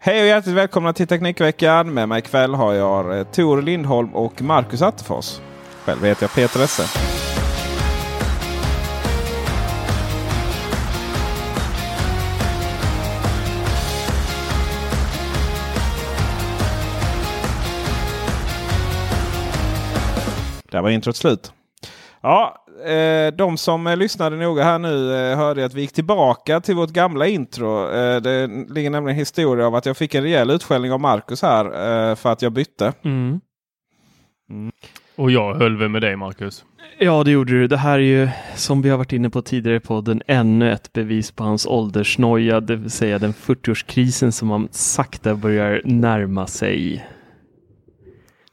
Hej och hjärtligt välkomna till Teknikveckan. Med mig ikväll har jag eh, Tor Lindholm och Marcus Attefors. Själv heter jag Peter Esse. Där var introt slut. Ja, eh, de som eh, lyssnade noga här nu eh, hörde att vi gick tillbaka till vårt gamla intro. Eh, det ligger nämligen en historia av att jag fick en rejäl utskällning av Marcus här för att jag bytte. Mm. Och jag höll väl med dig Marcus. Ja, det gjorde du. Det här är ju, som vi har varit inne på tidigare i podden, ännu ett bevis på hans åldersnoja, det vill säga den 40-årskrisen som han sakta börjar närma sig.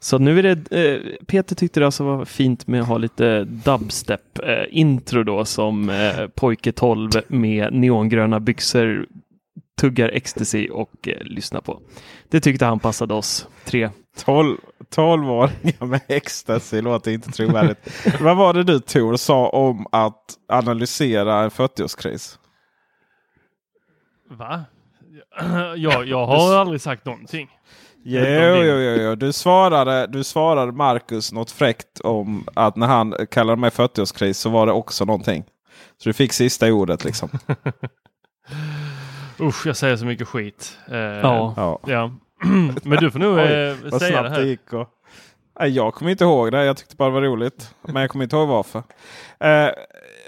Så nu är det, eh, Peter tyckte det alltså var fint med att ha lite dubstep eh, intro då som eh, pojke 12 med neongröna byxor tuggar ecstasy och eh, lyssnar på. Det tyckte han passade oss tre. 12, 12-åringar med ecstasy låter inte trovärdigt. Vad var det du Tor sa om att analysera en 40-årskris? Va? Jag, jag har aldrig sagt någonting. Jo, jo, jo, jo. Du, svarade, du svarade Marcus något fräckt om att när han kallade mig 40-årskris så var det också någonting. Så du fick sista ordet liksom. Usch, jag säger så mycket skit. Eh, Ja. Ja. ja. Men du får nog Oj, eh, säga det snabbt det här. gick. Och... Nej, jag kommer inte ihåg det. Jag tyckte bara det var roligt. Men jag kommer inte ihåg varför. Eh,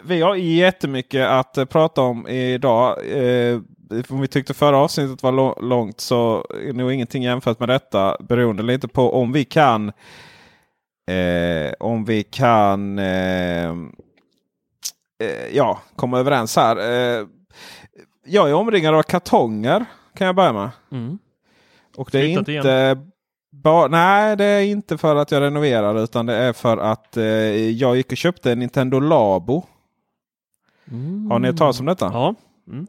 vi har jättemycket att prata om idag. Eh, om vi tyckte förra avsnittet var långt så är nog ingenting jämfört med detta. Beroende lite på om vi kan eh, om vi kan eh, eh, ja, komma överens här. Eh, jag är omringad av kartonger kan jag börja med. Mm. Och det är Flyttat inte ba- Nej, det är inte för att jag renoverar utan det är för att eh, jag gick och köpte en Nintendo Labo. Har ni hört talas om detta? Ja. Mm.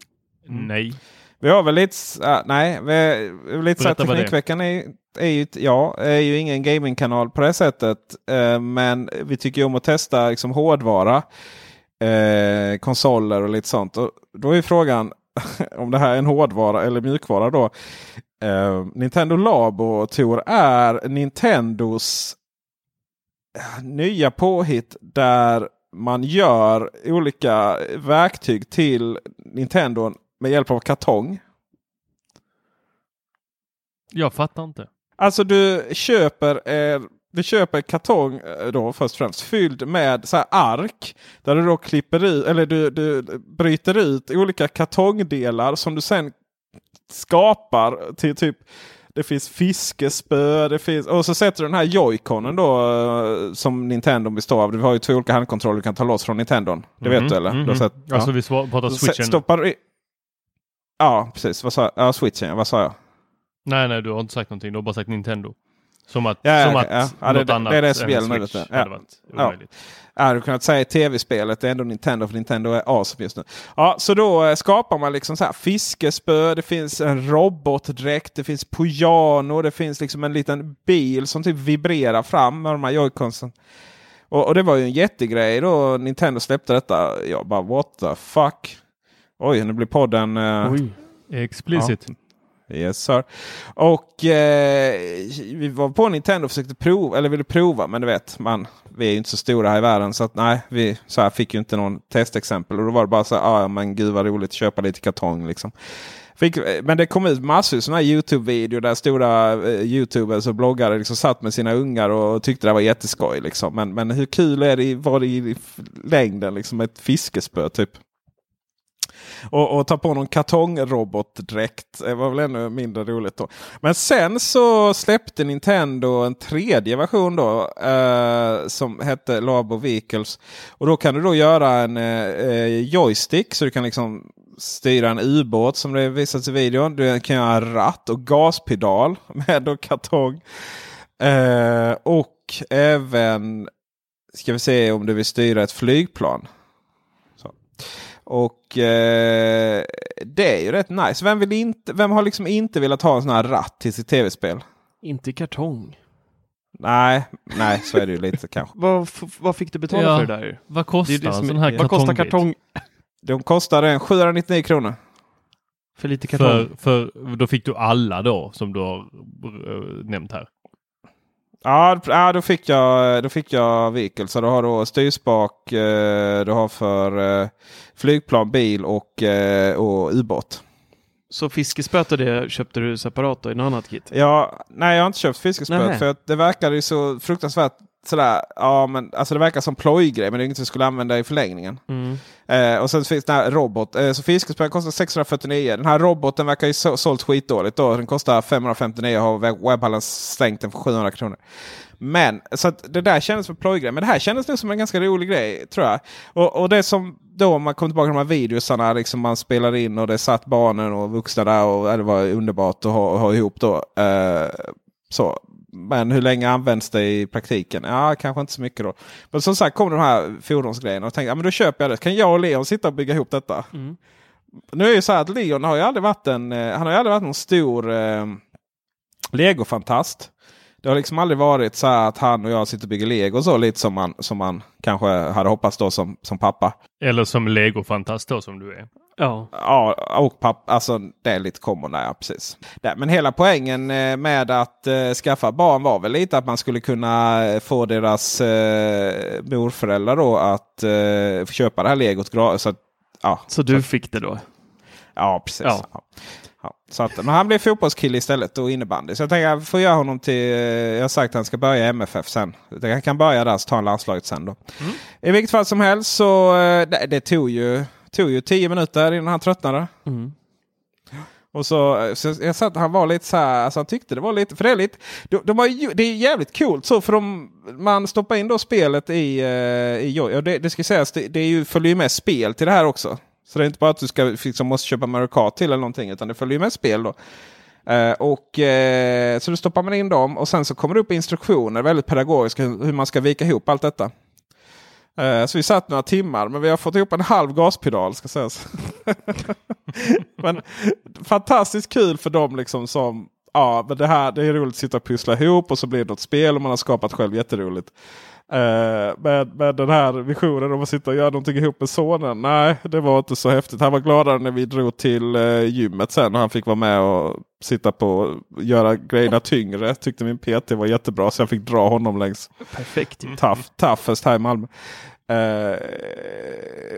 Nej. Vi har väl lite, äh, nej, vi, lite så är. Teknikveckan är, är, ju, ja, är ju ingen gamingkanal på det sättet. Eh, men vi tycker ju om att testa liksom, hårdvara, eh, konsoler och lite sånt. Och då är frågan om det här är en hårdvara eller mjukvara då. Eh, Nintendo Labo Tor är Nintendos eh, nya påhitt där man gör olika verktyg till Nintendo med hjälp av kartong. Jag fattar inte. Alltså du köper, eh, du köper kartong eh, då först och främst fylld med så här ark. Där du då klipper ut, eller du, du bryter ut olika kartongdelar som du sen skapar till typ det finns fiskespö, det finns, och så sätter du den här joyconen då eh, som Nintendo består av. Du har ju två olika handkontroller du kan ta loss från Nintendon. Det vet Mhm, du eller? mhm. Du har sett, ja. Alltså vi pratar switchen. Stoppar. Ja, precis. Vad sa jag? Ja, switchen. Vad sa jag? Nej, nej, du har inte sagt någonting. Du har bara sagt Nintendo. Som att, Ja, ja, som okej, att ja. Ja, det- något det- annat det är det som gäller nu, du. Ja. hade varit Ja. Jag hade kunnat säga tv-spelet. Det är ändå Nintendo för Nintendo är awesome just nu. Ja, så då eh, skapar man liksom så här fiskespö. Det finns en robotdräkt. Det finns piano. Det finns liksom en liten bil som typ vibrerar fram med de här joyconsen. Och, och det var ju en jättegrej då Nintendo släppte detta. Jag bara what the fuck. Oj, nu blir podden... eh, Oj. Explicit. Yes sir. Och eh, vi var på Nintendo och försökte prova, eller ville prova, men du vet, man, vi är ju inte så stora här i världen så att nej, vi så här, fick ju inte någon testexempel. Och då var det bara så här, ah, ja men gud vad roligt, köpa lite kartong liksom. Fick, men det kom ut massor av sådana Youtube-videor där stora eh, Youtubers och bloggare liksom satt med sina ungar och tyckte det var jätteskoj. Liksom. Men, men hur kul är det, var det i längden liksom ett fiskespö typ? Och, och ta på någon kartongrobotdräkt. Det var väl ännu mindre roligt då. Men sen så släppte Nintendo en tredje version då. Eh, som hette Labo Vehicles. Och då kan du då göra en eh, joystick. Så du kan liksom styra en ubåt som det visats i videon. Du kan göra en ratt och gaspedal med då kartong. Eh, och även ska vi se om du vill styra ett flygplan. Och eh, det är ju rätt nice. Vem, vill inte, vem har liksom inte velat ha en sån här ratt till sitt tv-spel? Inte kartong. Nej, nej så är det ju lite kanske. Vad, vad fick du betala Ja. för det där? Vad Det är kostar ju det en som sån är- här Vad kostar kartong? De kostar en 799 kronor. För lite kartong? För, för då fick du alla då som du har eh, nämnt här. Ja, ja då, fick jag, då fick jag. Så du har då styrspak, eh, du har för eh, flygplan, bil och, eh, och ubåt. Så fiskespöet och det köpte du separat då i något annat kit? Ja, nej, jag har inte köpt fiskespöet för det verkar ju så fruktansvärt sådär. Ja, men alltså det verkar som plojgrej, men det är inget jag skulle använda i förlängningen. Mm. Eh, och sen finns den här robot. Eh, så fiskespöet kostar 649. Den här roboten verkar ju så, sålt skitdåligt då. Den kostar 559 och har web- webbhallen stängt den för 700 kronor. Men så det där kändes som en plojgrej. Men det här kändes nog som en ganska rolig grej tror jag. Och, och det som då om man kommer tillbaka till de här videosarna liksom man spelar in och det satt barnen och vuxna där och det var underbart att ha, ha ihop då. Eh, så. Men hur länge används det i praktiken? Ja, kanske inte så mycket då. Men som sagt kom de här fordonsgrejerna och tänkte ja, men då köper jag det. Kan jag och Leon sitta och bygga ihop detta? Mm. Nu är det ju så här att Leon har ju aldrig varit en, eh, han har aldrig varit någon stor eh, legofantast. Det har liksom aldrig varit så här att han och jag sitter och bygger lego så lite som man, som man kanske hade hoppats då som, som pappa. Eller som legofantast då som du är. Ja. Ja, och pappa, alltså det är lite common där, ja, precis. Nej, men hela poängen eh, med att eh, skaffa barn var väl lite att man skulle kunna eh, få deras eh, morföräldrar då att eh, köpa det här legot. Så, att, ja, Så du fick det då? Ja, precis. Ja. Ja. Ja. Så att, men han blev fotbollskille istället och innebandy. Så jag tänker jag får göra honom till... eh, Jag har sagt att han ska börja i MFF sen. Han kan börja där så tar han landslaget sen då. I vilket fall som helst så eh, det, det tog ju, tog ju tio minuter innan han tröttnade. Mm. Och så, så jag sa att han var lite så här, alltså han tyckte det var lite, för det är lite, de, de har ju, det är jävligt coolt så för de, man stoppar in då spelet i, eh, i. Och det, det ska sägas, det, det är ju, följer ju med spel till det här också. Så det är inte bara att du ska, liksom, måste köpa Mario Kart till eller någonting utan det följer ju med spel då. Eh, och, eh, så då stoppar man in dem och sen så kommer det upp instruktioner, väldigt pedagogiska, hur, man ska vika ihop allt detta. Eh, så vi satt några timmar men vi har fått ihop en halv gaspedal ska sägas. men fantastiskt kul för dem liksom som Ja, men det här det är roligt att sitta och pussla ihop och så blir det något spel och man har skapat själv jätteroligt. Uh, men, men den här visionen om att sitta och göra någonting ihop med sonen. Nej, det var inte så häftigt. Han var gladare när vi drog till uh, gymmet sen och han fick vara med och sitta på och göra grejerna tyngre. Tyckte min PT var jättebra så jag fick dra honom längs Perfekt. tough, toughest här i Malmö. Uh,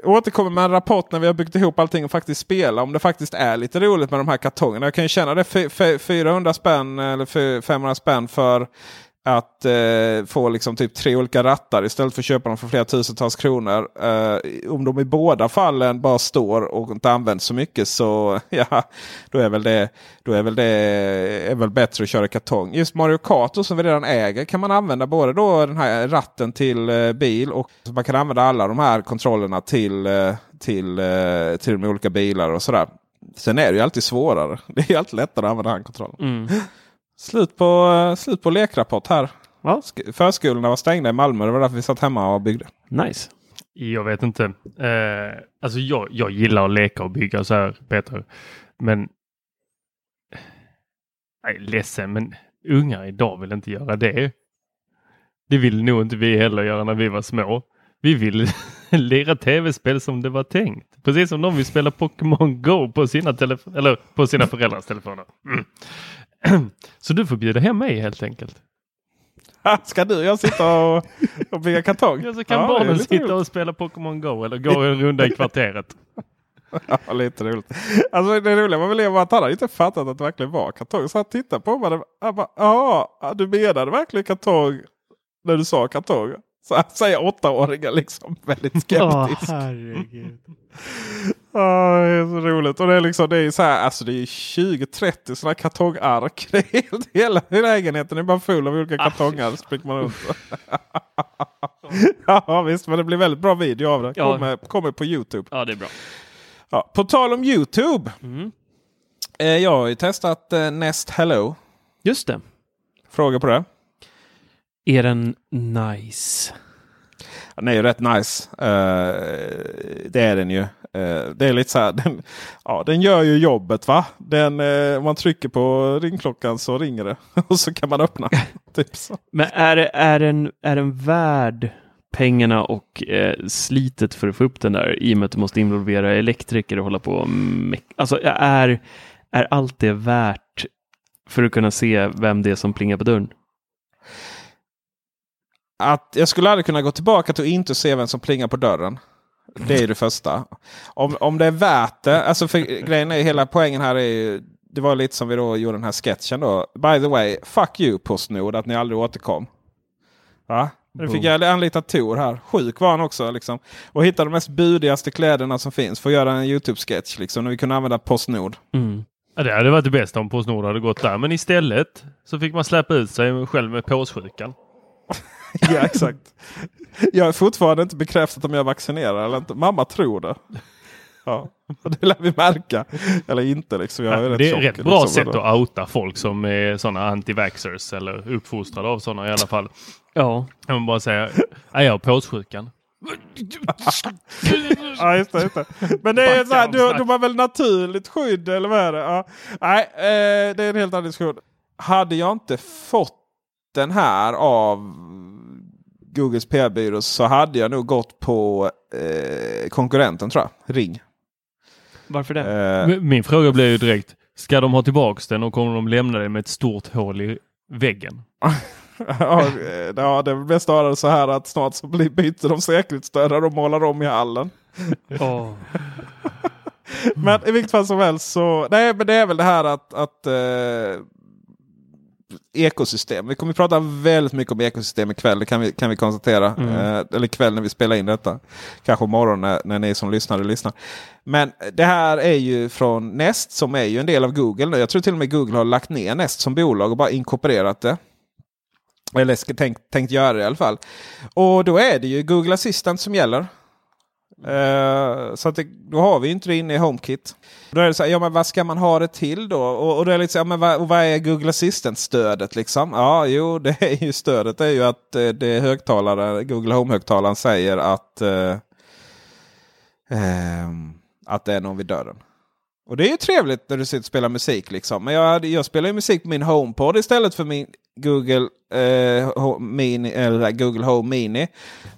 återkommer med en rapport när vi har byggt ihop allting och faktiskt spela. Om det faktiskt är lite roligt med de här kartongerna. Jag kan ju känna det fy- fy- 400 spänn eller fy- 500 spänn för att eh, få liksom typ tre olika rattar istället för att köpa dem för flera tusentals kronor. Eh, om de i båda fallen bara står och inte används så mycket så ja, då är väl det, då är väl det är väl bättre att köra kartong. Just Mario Kart som vi redan äger kan man använda både då den här ratten till eh, bil och man kan använda alla de här kontrollerna till, eh, till, eh, till de olika bilar och sådär. Sen är det ju alltid svårare. Det är ju alltid lättare att använda handkontrollen. Mm. Slut på, eh, slut på lekrapport här. Ja. Sk- Förskolorna var stängda i Malmö. Det var därför vi satt hemma och byggde. Nice. Jag vet inte. Eh, alltså jag, jag gillar att leka och bygga så här Peter. Men jag är ledsen men ungar idag vill inte göra det. Det vill nog inte vi heller göra när vi var små. Vi vill lira tv-spel som det var tänkt. Precis som de vill spela Pokémon Go på sina, telef- eller på sina föräldrars telefoner. Mm. Så du får bjuda hem mig helt enkelt. Ska du och jag sitta och, och bygga kartong? Ja, så kan Ja, barnen sitta roligt. och spela Pokémon Go eller gå en runda i kvarteret. Ja, lite roligt. Alltså det roliga var väl att han hade inte fattat att det verkligen var kartong. Så han tittade på mig. Han bara, ja, du menade verkligen kartong när du sa kartong? Så han säger åttaåringar liksom väldigt skeptiskt. herregud. Ja, det är så roligt. Och det är liksom det är så här, alltså det är 20-30 sådana kartongark. Det är helt, hela lägenheten är bara full av olika kartongar. springer man runt. ja visst, men det blir väldigt bra video av det. Kommer, kommer på Youtube. Ja, det är bra. Ja, på tal om Youtube. Mm. Eh, jag har ju testat eh, Nest Hello. Just det. Fråga på det. Är den nice? Den är ju rätt nice. Eh, det är den ju. Eh, det är lite så här. Den, ja, den gör ju jobbet va. Den, eh, om man trycker på ringklockan så ringer det. Och så kan man öppna. typ så. Men är, är, den, är den värd pengarna och eh, slitet för att få upp den där i och med att du måste involvera elektriker och hålla på Alltså är, är allt det värt för att kunna se vem det är som plingar på dörren? Att jag skulle aldrig kunna gå tillbaka till att inte se vem som plingar på dörren. Det är det första. Om, om det är värt det. Alltså för grejen är hela poängen här är ju. Det var lite som vi då gjorde den här sketchen då. By the way, fuck you Postnord att ni aldrig återkom. Va? Nu fick jag anlita Tor här. Sjuk var han också. Liksom. Och hittade de mest budigaste kläderna som finns för att göra en YouTube-sketch. Liksom, när vi kunde använda Postnord. Mm. Ja, det hade varit det bästa om Postnord hade gått där. Men istället så fick man släppa ut sig själv med påssjukan. ja, exakt. Jag är fortfarande inte bekräftat om jag är vaccinerad eller inte. Mamma tror det. Ja, det lär vi märka. Eller inte liksom. Jag är rätt det är tjock, rätt bra liksom. sätt att outa folk som är sådana anti-vaxxers eller uppfostrade av sådana i alla fall. Ja, Kan man bara säga, "Nej, jag har påssjukan. Ja, just det, just det. Men det är så här, du, de har väl naturligt skydd eller vad är det? Ja. Nej, eh, det är en helt annan diskussion. Hade jag inte fått den här av Googles PR-byrå så hade jag nog gått på eh, konkurrenten tror jag. Ring. varför det? Eh, Min fråga blir ju direkt, ska de ha tillbaks den och kommer de lämna det med ett stort hål i väggen? ja, eh, ja, det ha det så här att snart så blir, byter de säkerhetsdörrar och målar om i hallen. Åh. Men i vilket fall som helst så. Nej men det är väl det här att, att eh, ekosystem. Vi kommer att prata väldigt mycket om ekosystem ikväll. Det kan vi, kan vi konstatera. Eh, eller ikväll när vi spelar in detta. Kanske imorgon när, när ni som lyssnar lyssnar. Men det här är ju från Nest som är ju en del av Google. nu. Jag tror till och med Google har lagt ner Nest som bolag och bara inkorporerat det. Eller tänkt, tänkt göra det i alla fall. Och då är det ju Google Assistant som gäller. Uh, så att det, då har vi inte det inne i HomeKit. Då är det så här, ja men vad ska man ha det till då? Och, och då är det lite så här, ja, men vad, och vad är Google Assistant-stödet liksom? Ja, jo, det är ju stödet är ju att eh, det är högtalare, Google Home-högtalaren säger att, eh, ehm, att det är någon vid dörren. Och det är ju trevligt när du sitter och spelar musik liksom. Men jag, hade- jag spelar ju musik på min HomePod istället för min Google, eh, Mini, eller Google Home Mini.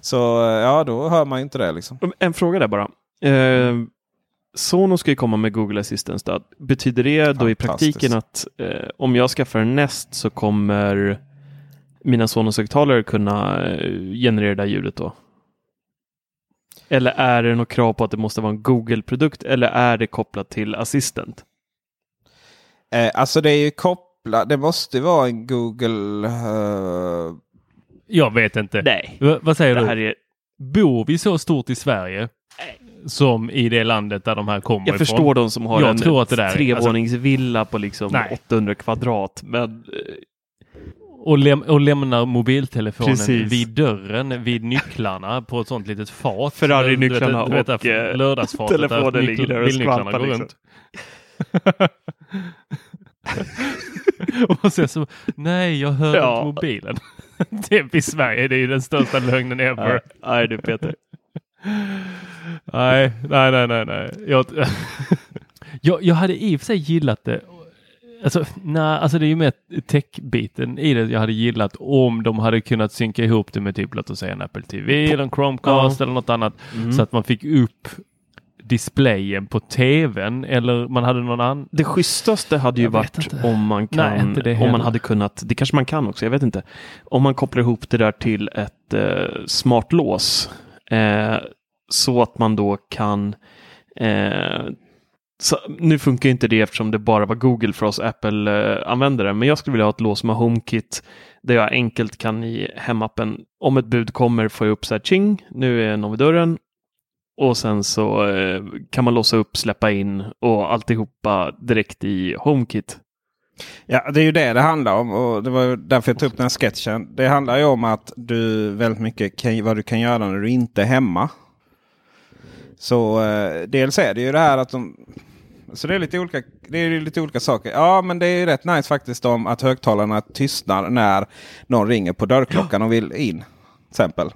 Så eh, ja, då hör man ju inte det liksom. En fråga där bara. Eh, Sonos ska ju komma med Google Assistant-stöd. Betyder det då i praktiken att eh, om jag skaffar en Nest så kommer mina Sonos-högtalare kunna eh, generera det där ljudet då? Eller är det något krav på att det måste vara en Google-produkt eller är det kopplat till Assistant? Eh, alltså det är ju kopplat, det måste vara en Google... eh, Jag vet inte. Nej, V- vad säger det du? här är... Bor vi så stort i Sverige som i det landet där de här kommer Jag ifrån? förstår de som har Jag en är- trevåningsvilla på liksom Nej. 800 kvadrat. Men eh, Och, läm och lämnar mobiltelefonen Precis. vid dörren, vid nycklarna på ett sånt litet fat. Ferrari-nycklarna och, eh, lördagsfatet där telefonen ligger där och skvalpar, liksom. runt. Och sen så, nej jag hörde Ja. på mobilen. Typ i Sverige, det är ju den största lögnen ever. Nej du Peter. Nej, nej, nej, nej, nej. Jag, jag, jag hade i och för sig gillat det. Alltså, nej, alltså det är ju mer tech-biten i det jag hade gillat om de hade kunnat synka ihop det med typ låt oss säga en Apple TV eller en Chromecast eller något annat Mm. så att man fick upp displayen på tvn eller man hade någon annan. Det schysstaste hade ju varit inte. om man Nej, kan, det om man hade kunnat, det kanske man kan också, jag vet inte. Om man kopplar ihop det där till ett eh, smart lås. Eh, så att man då kan eh, så, nu funkar inte det eftersom det bara var Google för oss Apple-användare, men jag skulle vilja ha ett lås med HomeKit där jag enkelt kan i hemappen, om ett bud kommer, få upp så här ching, nu är någon vid dörren och sen så eh, kan man låsa upp, släppa in och alltihopa direkt i HomeKit. Ja, det är ju det det handlar om och det var därför jag tog upp den här sketchen. Det handlar ju om att du väldigt mycket kan, vad du kan göra när du inte är hemma. Så eh, dels är det ju det här att de... Så det är lite olika, det är lite olika saker. Ja, men det är ju rätt nice faktiskt om att högtalarna tystnar när någon ringer på dörrklockan och vill in. Till exempel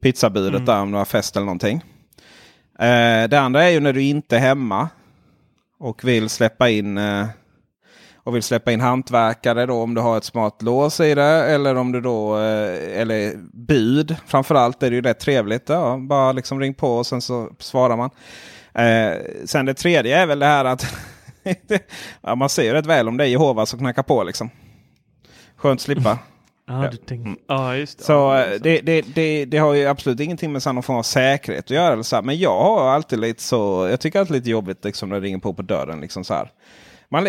pizzabudet där om du har fest eller någonting. Eh, det andra är ju när du inte är hemma och vill släppa in eh, och vill släppa in hantverkare då om du har ett smart lås i det. Eller om du då, eh, eller bud. Framförallt är det ju rätt trevligt. Ja, bara liksom ring på och sen så svarar man. Eh, sen det tredje är väl det här att ja, man ser ju rätt väl om det är Jehova som knackar på liksom. Skönt slippa. Ja, du tänkte, ja just det. Så Ja, eh, det, det, det, det har ju absolut ingenting med någon form av säkerhet att göra. Eller så här. Men jag har alltid lite så. Jag tycker alltid lite jobbigt liksom, när det ringer på på dörren. Liksom så här. Man,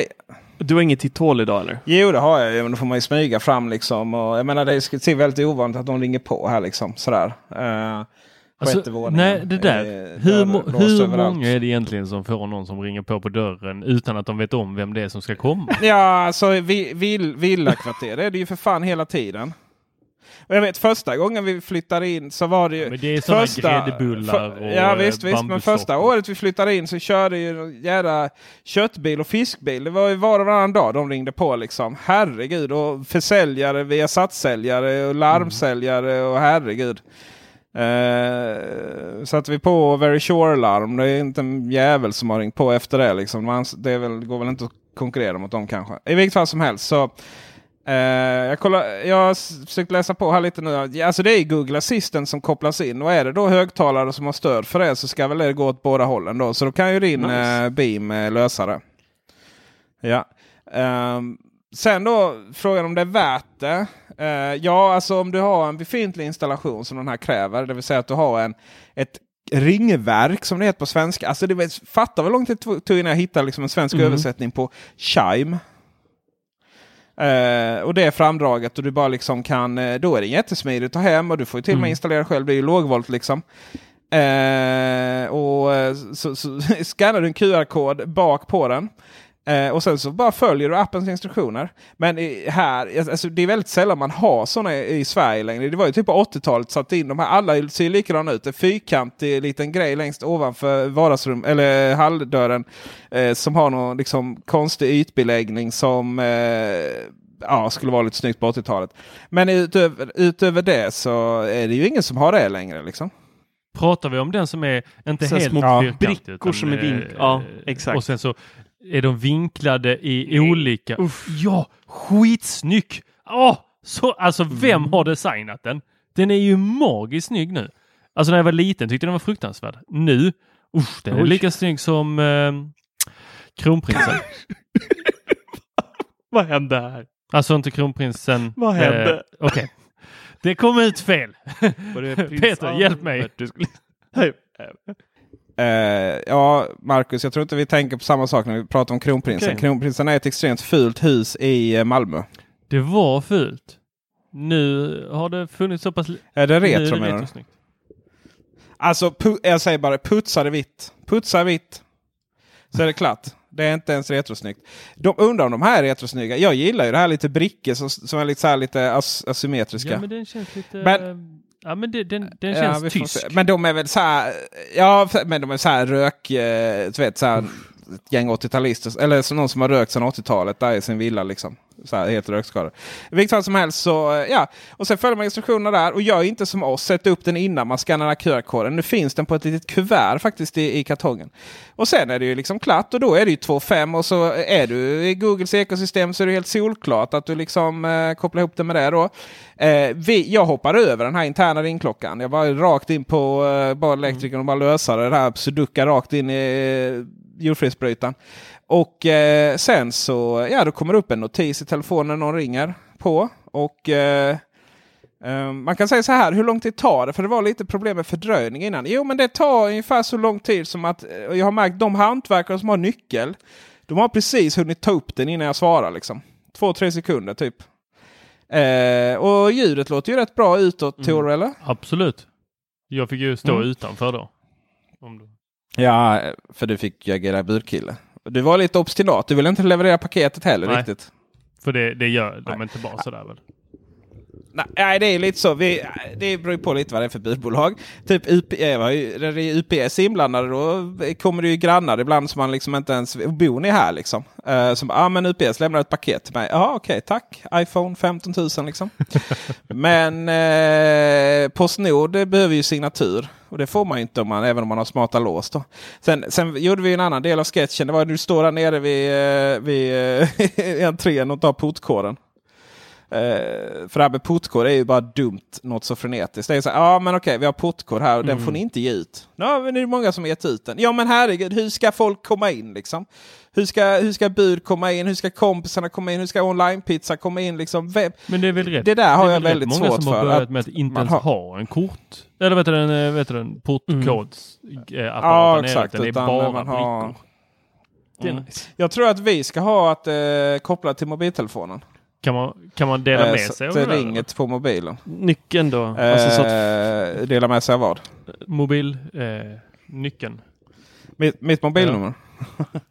Du har inget titthål idag eller? Jo, det har jag ju. Men då får man ju smyga fram liksom. Och jag menar, det ser väldigt ovanligt att de ringer på här liksom. Sådär. Uh, Alltså, nej, det där. hur mo- hur många är det egentligen som får någon som ringer på på dörren utan att de vet om vem det är som ska komma? Ja, alltså vi, vill, villakvarter det är det ju för fan hela tiden. Och jag vet första gången vi flyttade in så var det ju... Men det är sådana gräddbullar och Ja visst, visst. Men första året vi flyttade in så körde ju en jävla köttbil och fiskbil. Det var ju var och varannan dag de ringde på liksom. Herregud. Och försäljare, via satssäljare och larmsäljare och herregud. Eh, satte vi på Very Sure-larm. Det är inte en jävel som har ringt på efter det. Liksom. Det är väl, går väl inte att konkurrera mot dem kanske. I vilket fall som helst. så eh, jag, kollar, jag har försökt läsa på här lite nu. Alltså det är Google Assistant som kopplas in. Och är det då högtalare som har stöd för det så ska väl det gå åt båda hållen. Då. Så då kan ju din Nice. eh, Beam eh, lösa det. Ja. Ehm, sen då frågan om det är värt det. Ja, alltså om du har en befintlig installation som den här kräver. Det vill säga att du har en, ett ringverk som det heter på svenska. Alltså det var- fatta vad långt det tog innan jag hittade liksom en svensk Mm. översättning på Chime. Eh, och det är framdraget och du bara liksom kan, eh, då är det jättesmidigt att ta hem och du får till och med Mm. installera själv. Det är ju lågvolt liksom. Eh, och så, så skannar du en QR-kod bak på den. Eh, och sen så bara följer du appens instruktioner. Men i, här, alltså, det är väldigt sällan man har sådana i, i Sverige längre. Det var ju typ på 80-talet satt in de här. Alla ser likadana ut. En fyrkantig liten grej längst ovanför vardagsrum eller halldörren. Eh, som har någon liksom, konstig ytbeläggning som eh, ja, skulle vara lite snyggt på 80-talet. Men utöver, utöver det så är det ju ingen som har det längre. Liksom. Pratar vi om den som är inte Så helt små Ja. fyrkantig, brickor som är vink- eh, ja, exakt. Och sen så är de vinklade i olika... Ja, skitsnygg! Åh, så, alltså vem Mm. har designat den? Den är ju magiskt snygg nu. Alltså när jag var liten tyckte jag den var fruktansvärd. Nu, usch, den är Oj. lika snygg som eh, kronprinsen. Vad hände här? alltså inte kronprinsen. Vad hände? Eh, Okej. Det kom ut fel. Peter, hjälp mig. Albert Eh, ja, Marcus, jag tror inte vi tänker på samma sak när vi pratar om kronprinsen. Okej. Kronprinsen är ett extremt fult hus i eh, Malmö. Det var fult. Nu har det funnits så pass... Är det retro menar du? Alltså, jag säger bara putsa det vitt. Putsa vitt. Så är det klart. Det är inte ens retrosnyggt. De undrar om de här är retrosnygga. Jag gillar ju det här lite brickor som, som är lite, så här lite as- asymmetriska. Ja men den känns lite... Men- ja men det, den, den Ja, känns får tysk. Men de är väl så här. Ja, men de är så här rök. Eh, du vet så här. Ett gäng 80-talister. Eller någon som har rökt sedan 80-talet där i sin villa liksom. Så här, helt rökskadad. Vilket fall som helst så eh, ja. Och sen följer man instruktionerna där. Och gör inte som oss. Sätt upp den innan man skannar QR-koden. Nu finns den på ett litet kuvert faktiskt i, i kartongen. Och sen är det ju liksom klart. Och då är det ju 2.5. Och så är du i Googles ekosystem så är det helt solklart att du liksom eh, kopplar ihop det med det då. Eh, vi, jag hoppar över den här interna ringklockan. Jag var rakt in på eh, bara elektrikern och bara lösa det här. Sudoka rakt in i jordfelsbrytaren. Och eh, sen så ja, då kommer det upp en notis i telefonen när någon ringer på. Och eh, eh, man kan säga så här, hur lång tid tar det? För det var lite problem med fördröjning innan. Jo, men det tar ungefär så lång tid som att eh, jag har märkt de hantverkare som har nyckel. De har precis hunnit ta upp den innan jag svarar. Liksom. Två, tre sekunder typ. Eh, och ljudet låter ju rätt bra utåt, Mm. Tor, eller? Absolut. Jag fick ju stå Mm. utanför då. Om du... Ja, för du fick ju agera budkille. Du var lite obstinat. Du ville inte leverera paketet heller Nej. riktigt. För det, det gör de Nej. inte bara sådär väl? Nej, det är lite så. Vi, det beror på lite vad det är för budbolag. Typ UP, när det är UPS inblandade då kommer det ju grannar ibland som man liksom inte ens... Bor ni här liksom? Uh, som ja ah, men UPS lämnar ett paket till mig. Ja okej tack. iPhone 15 000 liksom. men eh, Postnord behöver ju signatur. Och det får man ju inte om man, även om man har smarta lås. Då. Sen, sen gjorde vi en annan del av sketchen. Det var när du står där nere vid, eh, vid eh, entrén och tar portkoden. Uh, för det här med portkod är ju bara dumt något så frenetiskt. Det är så ja men okej vi har portkod här och den får ni inte ge ut. Ja men det är många som har gett ut den. Ja men herregud, hur ska folk komma in liksom? Hur ska, hur ska bud komma in? Hur ska kompisarna komma in? Hur ska online-pizza komma in? Liksom? Vem? Men det är väl rätt. Det där har är jag väl rätt väldigt många svårt som har för. börjat Att med att inte man ens har- ha en kort. Eller vet du den, eh, vet du den portkods eh, Ja, apparaten exakt, Det är bara man har- brickor. Det Mm. Jag tror att vi ska ha att eh, koppla till mobiltelefonen. Kan man, kan man dela Eh, med sig av det det där, ringer på mobilen. Nyckeln då? Eh, Alltså så att, dela med sig av vad? eller? Mobil, eh, nyckeln. Mitt, mitt mobilnummer?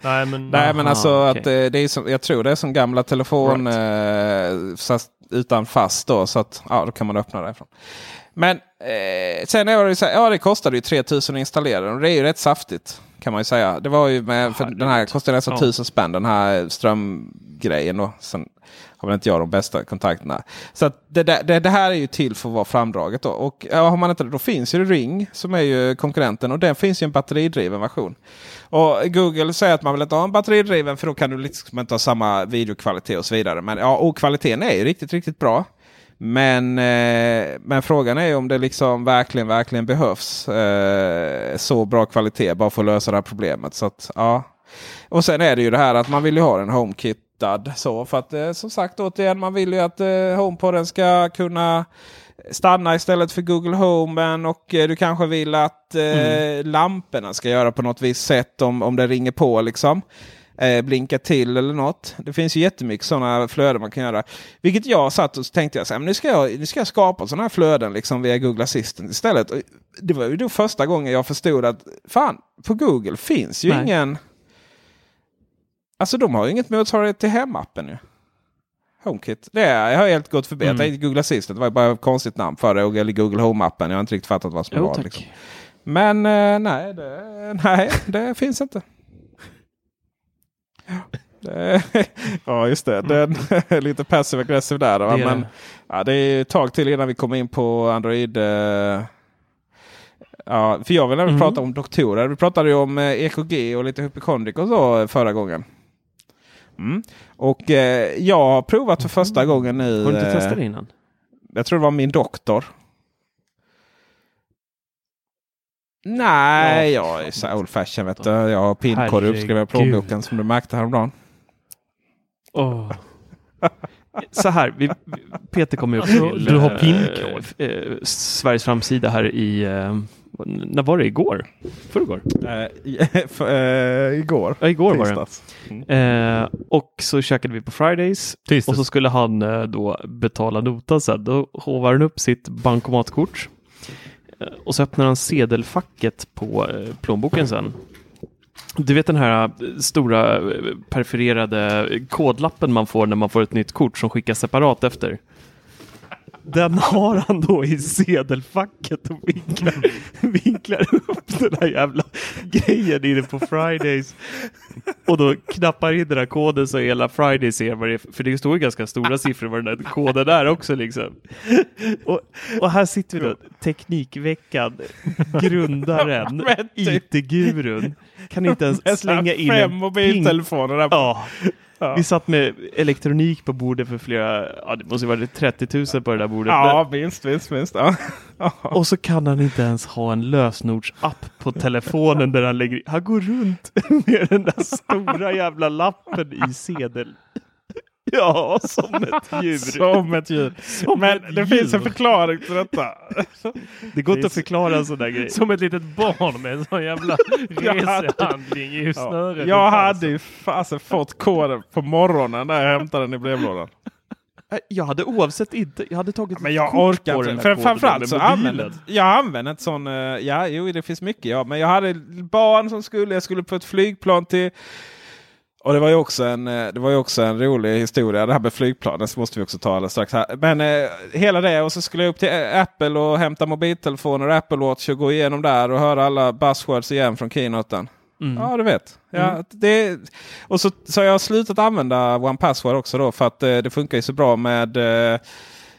Nej men, Nej men Aha, alltså okej. att eh, det är som, jag tror det är som gamla telefon eh, fast utan fast då så att ja, då kan man öppna därifrån. Men eh, sen är det så här, ja det kostade ju 3000 att installera den och det är ju rätt saftigt. Kan man ju säga. Det var ju med, för den här kostade nästan Ja. 1000 spänn den här strömgrejen då. Sen har väl inte jag de bästa kontakterna. Så att det, det, det här är ju till för att vara framdraget då. Och ja, har man inte det då finns ju Ring som är ju konkurrenten och den finns ju en batteridriven version. Och Google säger att man vill inte ha en batteridriven för då kan du liksom inte ha samma videokvalitet och så vidare. Men ja, och kvaliteten är ju riktigt, riktigt bra. Men, eh, men frågan är om det liksom verkligen, verkligen behövs eh, så bra kvalitet bara för att lösa det här problemet. Så att, ja. Och sen är det ju det här att man vill ju ha den HomeKitad. Så för att eh, som sagt återigen man vill ju att eh, HomePoden ska kunna stanna istället för Google Home. Och eh, du kanske vill att eh, lamporna ska göra på något visst sätt om, om det ringer på. liksom. Eh, blinka till eller något. Det finns ju jättemycket sådana flöden man kan göra. Vilket jag satt och tänkte jag, så här, men nu, ska jag, nu ska jag skapa sådana här flöden liksom via Google Assistant istället. Och det var ju då första gången jag förstod att fan, på Google finns ju Nej. ingen... Alltså de har ju inget motsvarighet till hemappen ju. HomeKit. Det är, jag har helt gått förbi. Mm. Jag tänkte Google Assistant det var bara ett konstigt namn för det. Eller Google Home-appen. Jag har inte riktigt fattat vad som jo var. Liksom. Men eh, nej, det, nej, det finns inte. Ja, just det. Den är lite passive aggressive där. Det är Men det. ja, det är ett tag till innan vi kommer in på Android. eh, ja, för jag vill även Mm. prata om doktorer. Vi pratade ju om eh, EKG och lite hypokondrik och så förra gången. Mm. Och eh, jag har provat för första gången nu. Har du inte eh, testat det innan? jag tror det var min doktor. Nej, Ja, jag är så old fashion vet du. Jag har pinkod Herregud. uppskriven i plånboken som du märkte häromdagen. Åh. Så här, vi, Peter kom upp Alltså, till du har eh, pinkod? eh, Sveriges framsida här i, eh, när var det? Igår? Förrgår? För, eh, igår. Ja, igår var det. Tisdags. Eh, och så käkade vi på Fridays Tisdags. och så skulle han eh, då betala notan sen. Då hovar han upp sitt bankomatkort eh, och så öppnar han sedelfacket på eh, plånboken sen. Du vet den här eh, stora perforerade kodlappen man får när man får ett nytt kort som skickas separat efter. Den har han då i sedelfacket och vinklar, vinklar upp den här jävla grejen inne på Fridays. Och då knappar in den här koden så hela Fridays ser vad det är. För det står ju ganska stora siffror vad den där koden är också liksom. Och, och här sitter vi då, Teknikveckan, grundaren, IT-gurun. Kan inte ens slänga in en ping mobiltelefoner. Ja. Ja. Vi satt med elektronik på bordet för flera, ja det måste vara 30 000 på det där bordet. Ja, minst, minst, minst. Ja. Men, och så kan han inte ens ha en lösenordsapp på telefonen där han lägger Han går runt med den där stora jävla lappen i sedel. Ja, som ett djur. Som ett djur. Som Men ett det finns en djur. förklaring till detta. Det går inte att förklara en sån där grej. Som ett litet barn med en sån jävla Jag hade- resehandling i Ja. snöret. Jag hade ju fasen fått koden på morgonen när jag hämtade den i brevlådan. Jag hade oavsett inte, jag hade tagit Men ett jag kort orkar på inte. den här För koden framförallt så mobilen. använde jag använde ett sån. eh, Ja, jo, det finns mycket. Ja, men jag hade barn som skulle. Jag skulle på ett flygplan till. Och det var ju också en, eh, det var ju också en rolig historia. Det här med flygplanen så måste vi också ta alldeles strax. Här. Men eh, hela det och så skulle jag upp till eh, Apple och hämta mobiltelefoner och Apple Watch och gå igenom där och höra alla buzzwords igen från keynoten. Mm. Ja, du vet. Ja, det, och så, så har jag slutat använda One Password också då för att eh, det funkar ju så bra med, eh,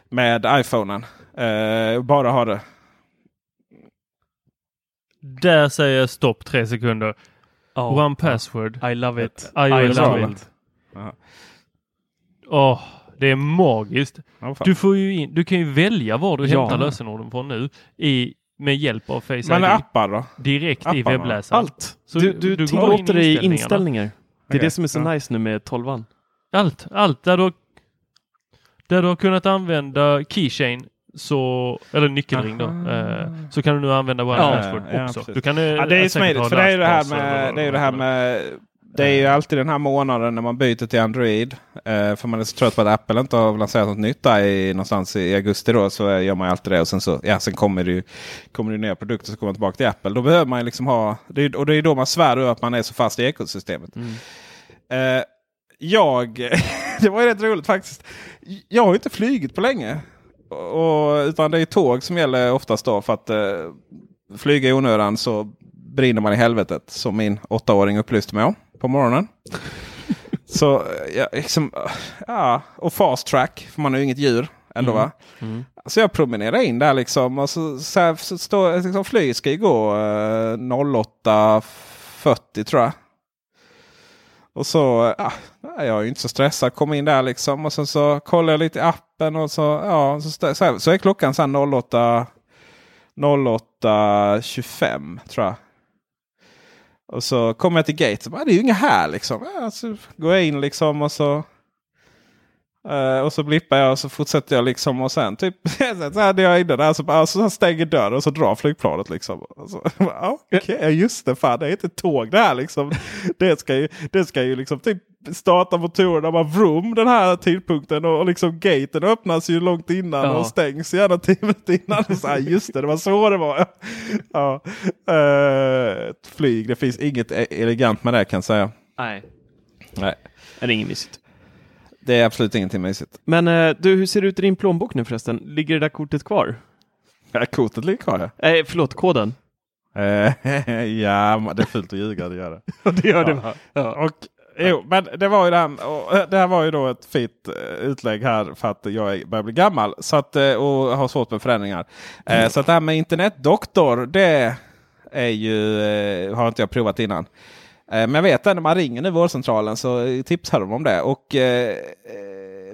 med iPhonen. Bara ha det. Där säger jag stopp tre sekunder. Ja. One password. I love it. I, I love it. Åh, det är magiskt. Fan. Du, får ju in, du kan ju välja var du Ja. hämtar lösenorden från nu i, med hjälp av Face Men ID. appar då? Direkt i Apparna. webbläsaren. Allt! Så du du, du in i tillåter dig inställningar. Det är Okej, det som är så ja. nice nu med 12 Allt, allt där du, där du har kunnat använda keychain så, eller nyckelring då, Aha. eh, så kan du nu använda One Ja, Password ja, också. precis. du kan, eh, Ja, det är smidigt. För det är ju det här med, det är ju det här med det är ju alltid den här månaden när man byter till Android. Eh, för man är så trött på att Apple inte har lanserat något nytt där i, någonstans i augusti. Då, så eh, gör man ju alltid det. Och sen, så, ja, sen kommer det ju kommer det nya produkter så kommer man tillbaka till Apple. Då behöver man ju liksom ha... Det är, och det är då man svär över att man är så fast i ekosystemet. Eh, jag... det var ju rätt roligt faktiskt. Jag har ju inte flugit på länge. Och, utan det är tåg som gäller oftast då. För att eh, flyga i onödan så brinner man i helvetet. Som min åttaåring upplyste mig om på morgonen. så ja, liksom, ja, och fast track. För man är ju inget djur ändå va. Mm. Så jag promenerar in där liksom. Och så, så, här, så står liksom, flyget ska ju gå eh, 08.40 tror jag. Och så, ah, ja, jag är ju inte så stressad. Kom in där liksom och sen så kollar jag lite i appen och så, ja, så, så, så är klockan så här 08 08.25 tror jag. Och så kommer jag till gate. Så bara, ah, det är ju inga här liksom. Ja, så går jag in liksom och så eh, och så blippar jag och så fortsätter jag liksom. Och sen typ så hade jag inne där. Så, bara, så stänger dörren och så drar flygplanet liksom. Okej, ja, just det. Fan det är inte tåg det här liksom. Det ska ju, det ska ju liksom typ starta motorerna. Bara vroom den här tidpunkten. Och, och liksom gaten öppnas ju långt innan. Ja. Och stängs gärna tio minuter innan. Och så här, just det, det var så det var. ja. Ett flyg, det finns inget e- elegant med det kan jag säga. Nej, Nej. det är inget mysigt. Det är absolut ingenting mysigt. Men eh, du, hur ser det ut i din plånbok nu förresten? Ligger det där kortet kvar? Ja, kortet ligger kvar ja. Nej, förlåt, koden. Eh, ja, det är fult att ljuga, det gör det. det gör Ja. Ja. Och, jo, men det var ju det och, eh, det här var ju då ett fint eh, utlägg här för att jag börjar bli gammal så att, eh, och har svårt med förändringar. Eh, Så att det här med internetdoktor, det är ju, eh, har inte jag provat innan. Eh, Men jag vet att när man ringer nu vårdcentralen så eh, tipsar de om det. Och eh, eh,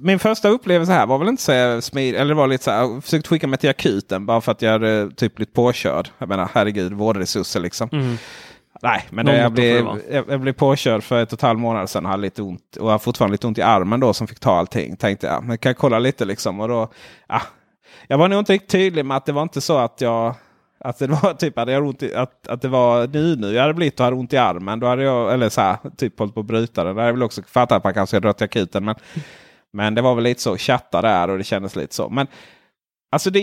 min första upplevelse här var väl inte så smidig. Eller var lite så här, jag försökte skicka mig till akuten bara för att jag hade typ blivit påkörd. Jag menar herregud, vårdresurser liksom. Mm. Nej, men det, jag, blev, jag, jag blev påkörd för ett och ett halvt månader sedan. Hade lite ont och har fortfarande lite ont i armen då som fick ta allting. Tänkte jag, men kan jag kolla lite liksom. Och då, ja, jag var nog inte riktigt tydlig med att det var inte så att jag att det var typ hade jag ont i, att, att det var nu nu jag hade blivit och hade ont i armen. Då hade jag, eller så här, typ hållit på att bryta den. Där hade jag väl också fattat att man kanske ska dra till akuten. Men, men det var väl lite så, chatta där och det kändes lite så. Men alltså det,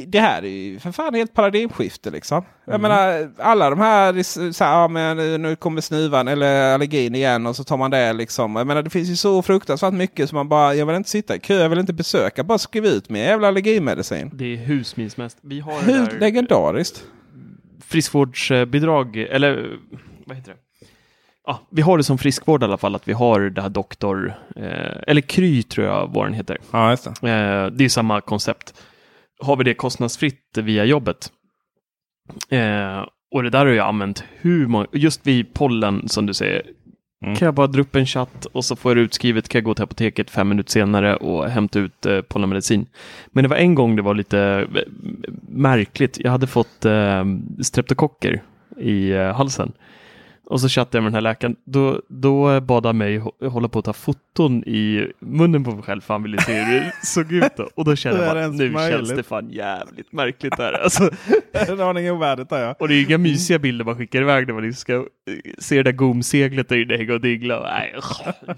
det, det här är ju för fan helt paradigmskifte liksom. Jag Mm. menar alla de här, så här ja, men nu kommer snuvan eller allergin igen och så tar man det liksom. Jag menar det finns ju så fruktansvärt mycket som man bara, jag vill inte sitta i kö, jag vill inte besöka, bara skriv ut min jävla allergimedicin. Det är husmilsmest. Vi har Hur där legendariskt. friskvårdsbidrag, eller vad heter det? Ja, vi har det som friskvård i alla fall, att vi har det här doktor, eh, eller Kry tror jag vad den heter. Ja, det. Eh, det är samma koncept. Har vi det kostnadsfritt via jobbet? Eh, och det där har jag använt hur många, just vid pollen som du säger. Mm. Kan jag bara dra upp en chatt och så får jag det utskrivet, kan jag gå till apoteket fem minuter senare och hämta ut eh, pollenmedicin. Men det var en gång det var lite eh, märkligt. Jag hade fått eh, streptokocker i eh, halsen. Och så chattade jag med den här läkaren. Då, då bad han mig hå- hålla på att ta foton i munnen på mig själv för han ville se hur det såg ut. Då. Och då kände jag bara, nu möjligt? känns det fan jävligt märkligt här. Alltså, En aning ovärdigt där ja. och det är inga mysiga bilder man skickar iväg när man liksom ska eh, se det där gomseglet där inne hänga och dingla. Nej,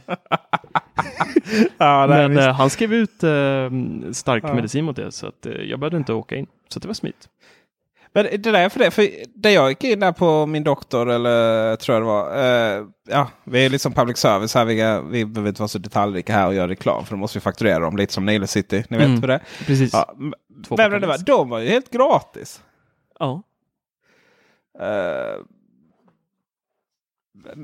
ja Men visst. eh, han skrev ut eh, stark Ja. medicin mot det så att jag behövde inte åka in. Så det var smitt. Men det där är för det, för det jag gick in där på min doktor eller tror jag det var. Eh, ja, vi är liksom public service här. Vi, vi behöver inte vara så detaljrika här och göra reklam. För då måste vi fakturera dem lite som Nile City. Ni vet Mm. hur det är. Precis. Ja, vem det var, de var ju helt gratis. Ja. Eh,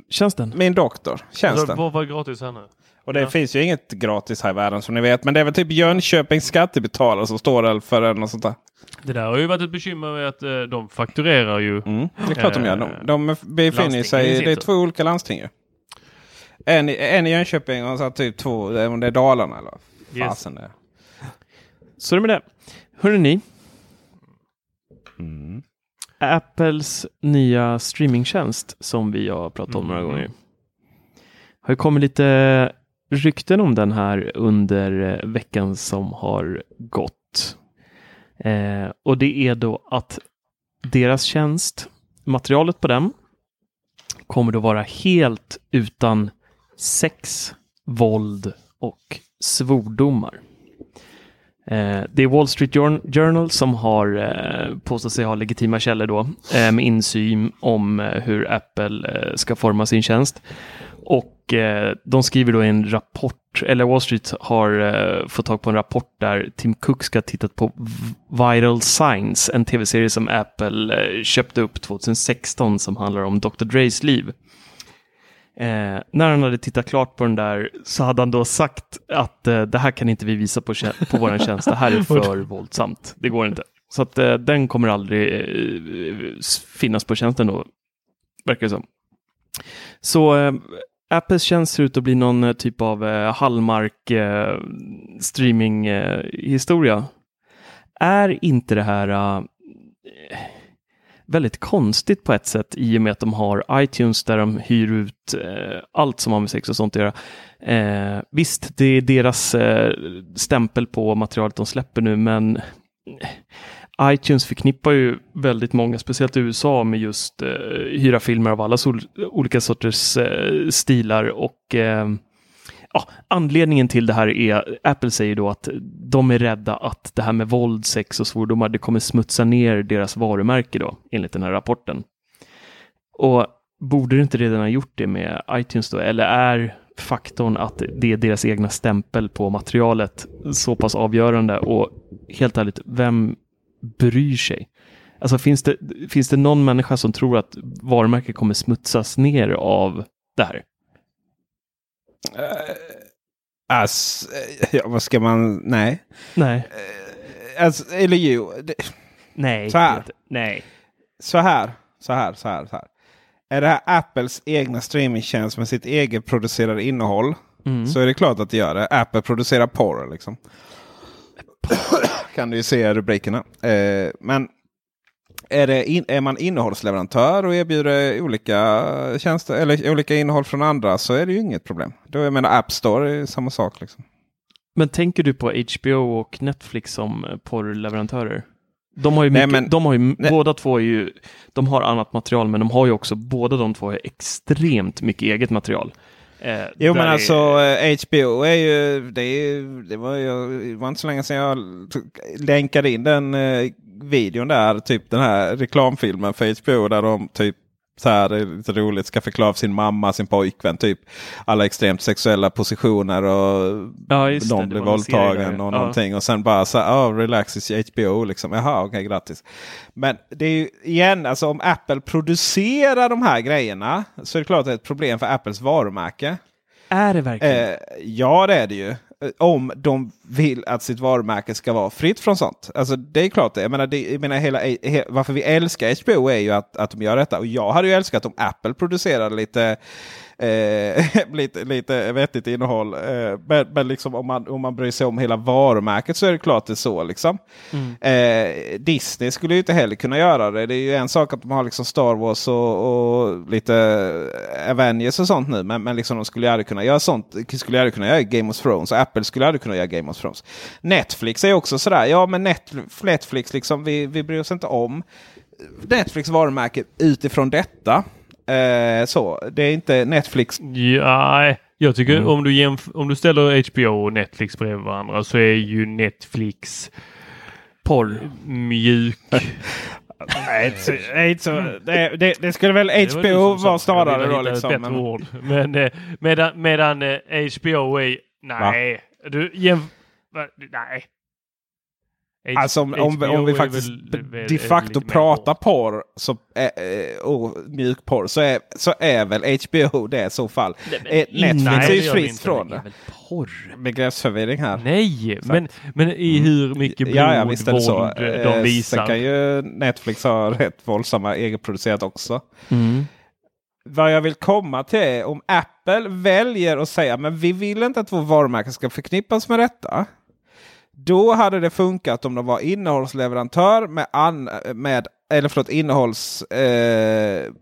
Tjänsten. min doktor, tjänsten. Vad var gratis här nu? Och det Ja. finns ju inget gratis här i världen som ni vet. Men det är väl typ Jönköpings skattebetalare som står där för en och sånt där. Det där har ju varit ett bekymmer med att eh, de fakturerar ju. Mm, det är klart de gör. De, de befinner sig i Det är två olika landsting ju. En, i- en i Jönköping och så typ två, det är- om det är Dalarna eller vad Yes. fasen det är. Så är det med det. Hörrni ni, Mm. Apples nya streamingtjänst som vi har pratat om några Mm. gånger. Har ju kommit lite rykten om den här under eh, veckan som har gått. Eh, och det är då att deras tjänst, materialet på den, kommer då vara helt utan sex, våld och svordomar. Eh, det är Wall Street Journal som har eh, påstått sig ha legitima källor då eh, med insyn om eh, hur Apple eh, ska forma sin tjänst. Och eh, de skriver då i en rapport, eller Wall Street har eh, fått tag på en rapport där Tim Cook ska ha tittat på V- Vital Signs, en tv-serie som Apple eh, köpte upp 2016 som handlar om Dr. Dre's liv. Eh, när han hade tittat klart på den där så hade han då sagt att eh, det här kan inte vi visa på, på vår tjänst, det här är för våldsamt, det går inte. Så att eh, den kommer aldrig eh, finnas på tjänsten då, verkar det som. Så eh, Apples tjänst ser ut att bli någon eh, typ av eh, Hallmark eh, streaming eh, historia. Är inte det här eh, väldigt konstigt på ett sätt i och med att de har iTunes där de hyr ut eh, allt som har med sex och sånt att göra. Eh, visst, det är deras eh, stämpel på materialet de släpper nu, men eh, iTunes förknippar ju väldigt många, speciellt i USA, med just eh, hyra filmer av alla sol- olika sorters eh, stilar och eh, ja, anledningen till det här är, Apple säger då att de är rädda att det här med våld, sex och svordomar, det kommer smutsa ner deras varumärke då, enligt den här rapporten. Och borde det inte redan ha gjort det med iTunes då, eller är faktorn att det är deras egna stämpel på materialet så pass avgörande och helt ärligt, vem bryr sig? Alltså finns det, finns det någon människa som tror att varumärket kommer smutsas ner av det här? Eh, ass, eh, ja, vad ska man... Nej. Nej. Alltså, eller jo. Det, Nej. Så här. inte. Nej. så här. Så här. Så här. Så här. Är det här Apples egna streamingtjänst med sitt eget producerade innehåll. Mm. Så är det klart att det gör det. Apple producerar porr liksom. Kan du ju se rubrikerna. Eh, men är, det in, är man innehållsleverantör och erbjuder olika tjänster eller olika innehåll från andra så är det ju inget problem. Då jag menar App Store är samma sak. Liksom. Men tänker du på HBO och Netflix som porrleverantörer? De har ju, Nej, mycket, men- de har ju nej. båda två är ju, de har annat material, men de har ju också, båda de två har extremt mycket eget material. Eh, Jo men är- alltså eh, HBO är ju, det, är, det, var ju, det var inte så länge sedan jag länkade in den eh, videon där. Typ den här reklamfilmen för HBO där de typ så här, det är lite roligt, ska förklara för sin mamma, sin pojkvän. Typ alla extremt sexuella positioner och Ja, någon blir våldtagen och Ja. någonting. Och sen bara så här, oh, relax is HBO. Liksom. Jaha, okej grattis. Men det är ju igen, alltså om Apple producerar de här grejerna så är det klart att det är ett problem för Apples varumärke. Är det verkligen? Eh, ja, det är det ju. Eh, om de vill att sitt varumärke ska vara fritt från sånt. Alltså det är klart det. Jag menar, det, jag menar hela, he, varför vi älskar HBO är ju att, att de gör detta. Och jag hade ju älskat om Apple producerade lite, eh, lite, lite vettigt innehåll. Eh, men men liksom om, man, om man bryr sig om hela varumärket så är det klart det är så. Liksom. Eh, Disney skulle ju inte heller kunna göra det. Det är ju en sak att de har liksom Star Wars och, och lite Avengers och sånt nu. Men, men liksom de skulle ju aldrig kunna göra sånt. Skulle aldrig kunna göra Game of Thrones. Apple skulle aldrig kunna göra Game of Thrones. Netflix är också sådär. Ja men Netflix, Netflix liksom, vi, vi bryr oss inte om Netflix varumärke utifrån detta. Eh, så, det är inte Netflix. Ja, jag tycker Mm. om, du om du ställer HBO och Netflix bredvid varandra så är ju Netflix Porr. mjuk. Nej, inte så- så- det, det, det skulle väl Det var du HBO som sa. vara snarare då. ett Liksom, men, ord. Men eh, medan, medan eh, HBO är... Nej. Du jämf... va? Nej. H- Alltså om, om, om vi faktiskt väl- de facto pratar porr så, eh, eh, och mjukporr så är, så är väl HBO det i så fall. Eh, Netflix nej, är ju fritt inte. från Det porr? Begreppsförvirring här. Nej, men, men i hur mycket blod, Ja, ja, visst så. våld Eh, de Sen visar. kan ju Netflix ha rätt våldsamma egenproducerat också. Mm. Vad jag vill komma till är om Apple väljer att säga men vi vill inte att vår varumärke ska förknippas med detta. Då hade det funkat om de var innehållsleverantör med, an, med eller förlåt, innehålls... Eh,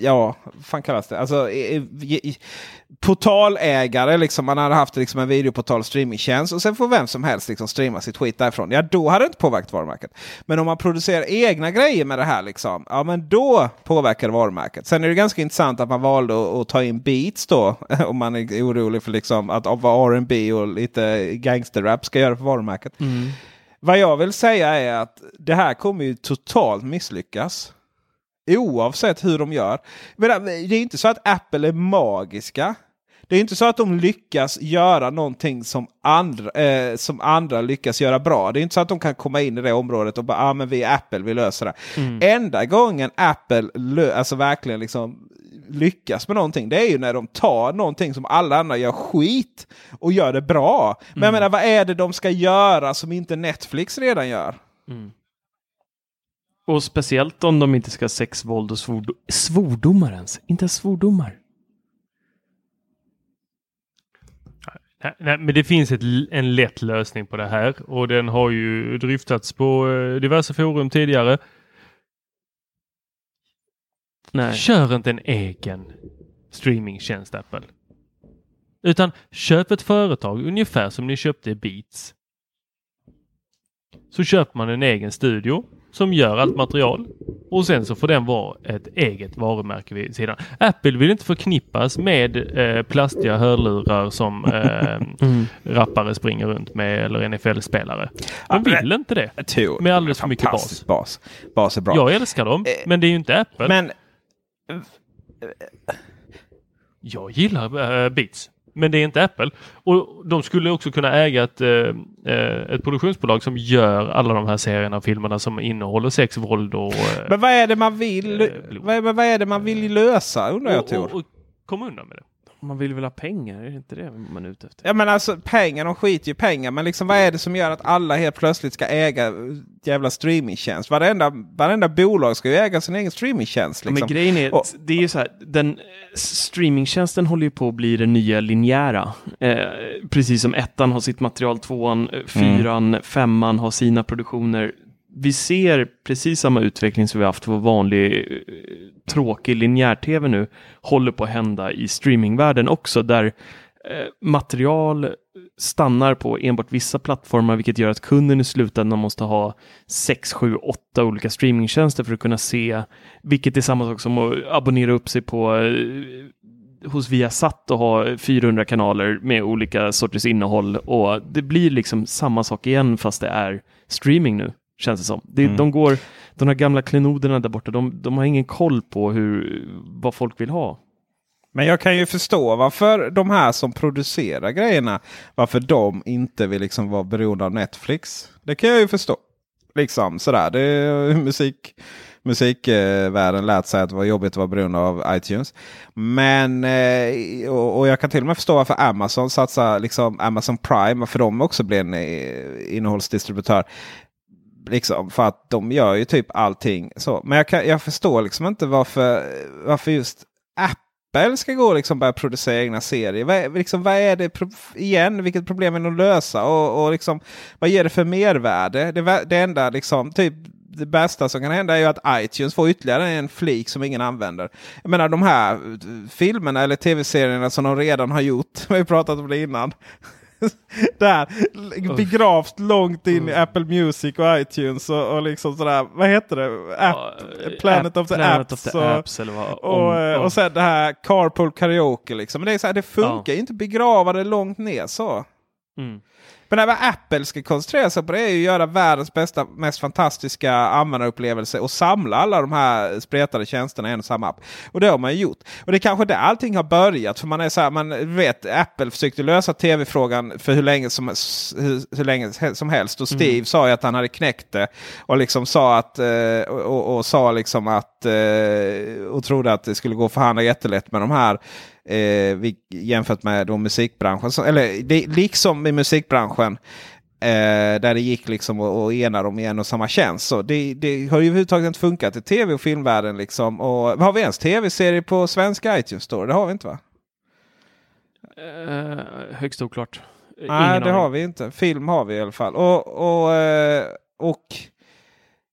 ja, fan kallas det? Alltså i, i, portalägare, liksom, man hade haft liksom, en videoportal streamingtjänst och sen får vem som helst liksom, streama sitt skit därifrån. Ja, då hade det inte påverkat varumärket. Men om man producerar egna grejer med det här, liksom, ja men då påverkar det varumärket. Sen är det ganska intressant att man valde att, ta in beats då, om man är orolig för liksom, att vad R&B och lite gangsterrap ska göra för varumärket. Vad jag vill säga är att det här kommer ju totalt misslyckas. Oavsett hur de gör. Men det är inte så att Apple är magiska. Det är inte så att de lyckas göra någonting som andra, eh, som andra lyckas göra bra. Det är inte så att de kan komma in i det området och bara ah, men vi är Apple, vi löser det. Enda gången Apple alltså verkligen liksom lyckas med någonting det är ju när de tar någonting som alla andra gör skit och gör det bra. Men jag menar vad är det de ska göra som inte Netflix redan gör? Och speciellt om de inte ska ha sex, våld och svord svordomar ens. Inte ens svordomar. Nej, nej, men det finns ett, en lätt lösning på det här och den har ju dryftats på eh, diverse forum tidigare. Nej. Kör inte en egen streamingtjänst Apple. Utan köp ett företag ungefär som ni köpte Beats. Så köper man en egen studio som gör allt material och sen så får den vara ett eget varumärke vid sidan. Apple vill inte förknippas med eh, plastiga hörlurar som eh, rappare springer runt med eller NFL-spelare. De vill inte det. Tor, Med alldeles för mycket fantastisk bas. Bas är bra. Jag älskar dem, men det är ju inte Apple. Men Jag gillar äh, Beats. Men det är inte Apple. Och de skulle också kunna äga ett, eh, eh, ett produktionsbolag som gör alla de här serierna och filmerna som innehåller sex, våld och... eh, Men vad är det man vill, Eh, vad, vad är det man vill lösa undrar jag och, Tor? och, och komma undan med det. Man vill väl ha pengar? Är det inte det man är ute efter? Ja men alltså pengar, de skiter ju i pengar. Men liksom vad är det som gör att alla helt plötsligt ska äga eh, jävla streamingtjänst? Varenda, varenda bolag ska ju äga sin egen streamingtjänst. Ja, Liksom. Men grejen är, Och- det är ju så här, den streamingtjänsten håller ju på att bli det nya linjära. Eh, precis som ettan har sitt material, tvåan, eh, fyran, femman har sina produktioner. Vi ser precis samma utveckling som vi haft för vanlig eh, tråkig linjär-tv nu, håller på att hända i streamingvärlden också, där eh, material stannar på enbart vissa plattformar, vilket gör att kunden i slutändan måste ha 6, 7, 8 olika streamingtjänster för att kunna se, vilket är samma sak som att abonnera upp sig på eh, hos Viasat och ha 400 kanaler med olika sorters innehåll. Och det blir liksom samma sak igen fast det är streaming nu, känns det som. Det, Mm. De går, de här gamla klenoderna där borta, de, de har ingen koll på hur, vad folk vill ha. Men jag kan ju förstå varför de här som producerar grejerna, varför de inte vill liksom vara beroende av Netflix. Det kan jag ju förstå. Liksom sådär. Det musik, musikvärlden lät sig att det var jobbigt att vara beroende av iTunes. Men eh, och, och jag kan till och med förstå varför Amazon satsar liksom Amazon Prime. För de också blir en eh, innehållsdistributör. Liksom, för att de gör ju typ allting. Så. Men jag, kan, jag förstår liksom inte varför, varför just Apple ska gå och liksom börja producera egna serier. Vad är, liksom, vad är det pro- igen? Vilket problem är det att lösa? Och, och liksom, vad ger det för mervärde? Det, det enda liksom, typ det bästa som kan hända är ju att iTunes får ytterligare en flik som ingen använder. Jag menar de här eh, filmerna eller tv-serierna som de redan har gjort. Vi har ju pratat om det innan. Där, begravt långt in i Apple Music och iTunes och, och liksom sådär. Vad heter det? App, Planet of the Planet Apps. of the och, Apps eller vad? och, om- eh, ja. och sen det här Carpool Karaoke. Liksom. Men det, är så här, det funkar ju inte begrava det långt ner så. Mm. Men det vad Apple ska koncentrera sig på det är ju att göra världens bästa, mest fantastiska användarupplevelse och samla alla de här spretade tjänsterna i en och samma app. Och det har man ju gjort. Och det är kanske där allting har börjat. För man är så här, man vet Apple försökte lösa tv-frågan för hur länge som, hur, hur länge som helst. Och Steve sa ju att han hade knäckt det. Och liksom sa att, eh, och, och, och sa liksom att, eh, och trodde att det skulle gå att förhandla jättelätt med de här eh, vi, jämfört med då musikbranschen. Så, eller det, liksom i musikbranschen. Eh, där det gick liksom att att ena dem i en och samma tjänst. Så det, det har ju överhuvudtaget inte funkat i tv och filmvärlden. Liksom. Och, har vi ens tv-serier på svenska iTunes Store? Det har vi inte va? Eh, högst oklart. Nej, det aning. har vi inte. Film har vi i alla fall. Och, och, eh, och,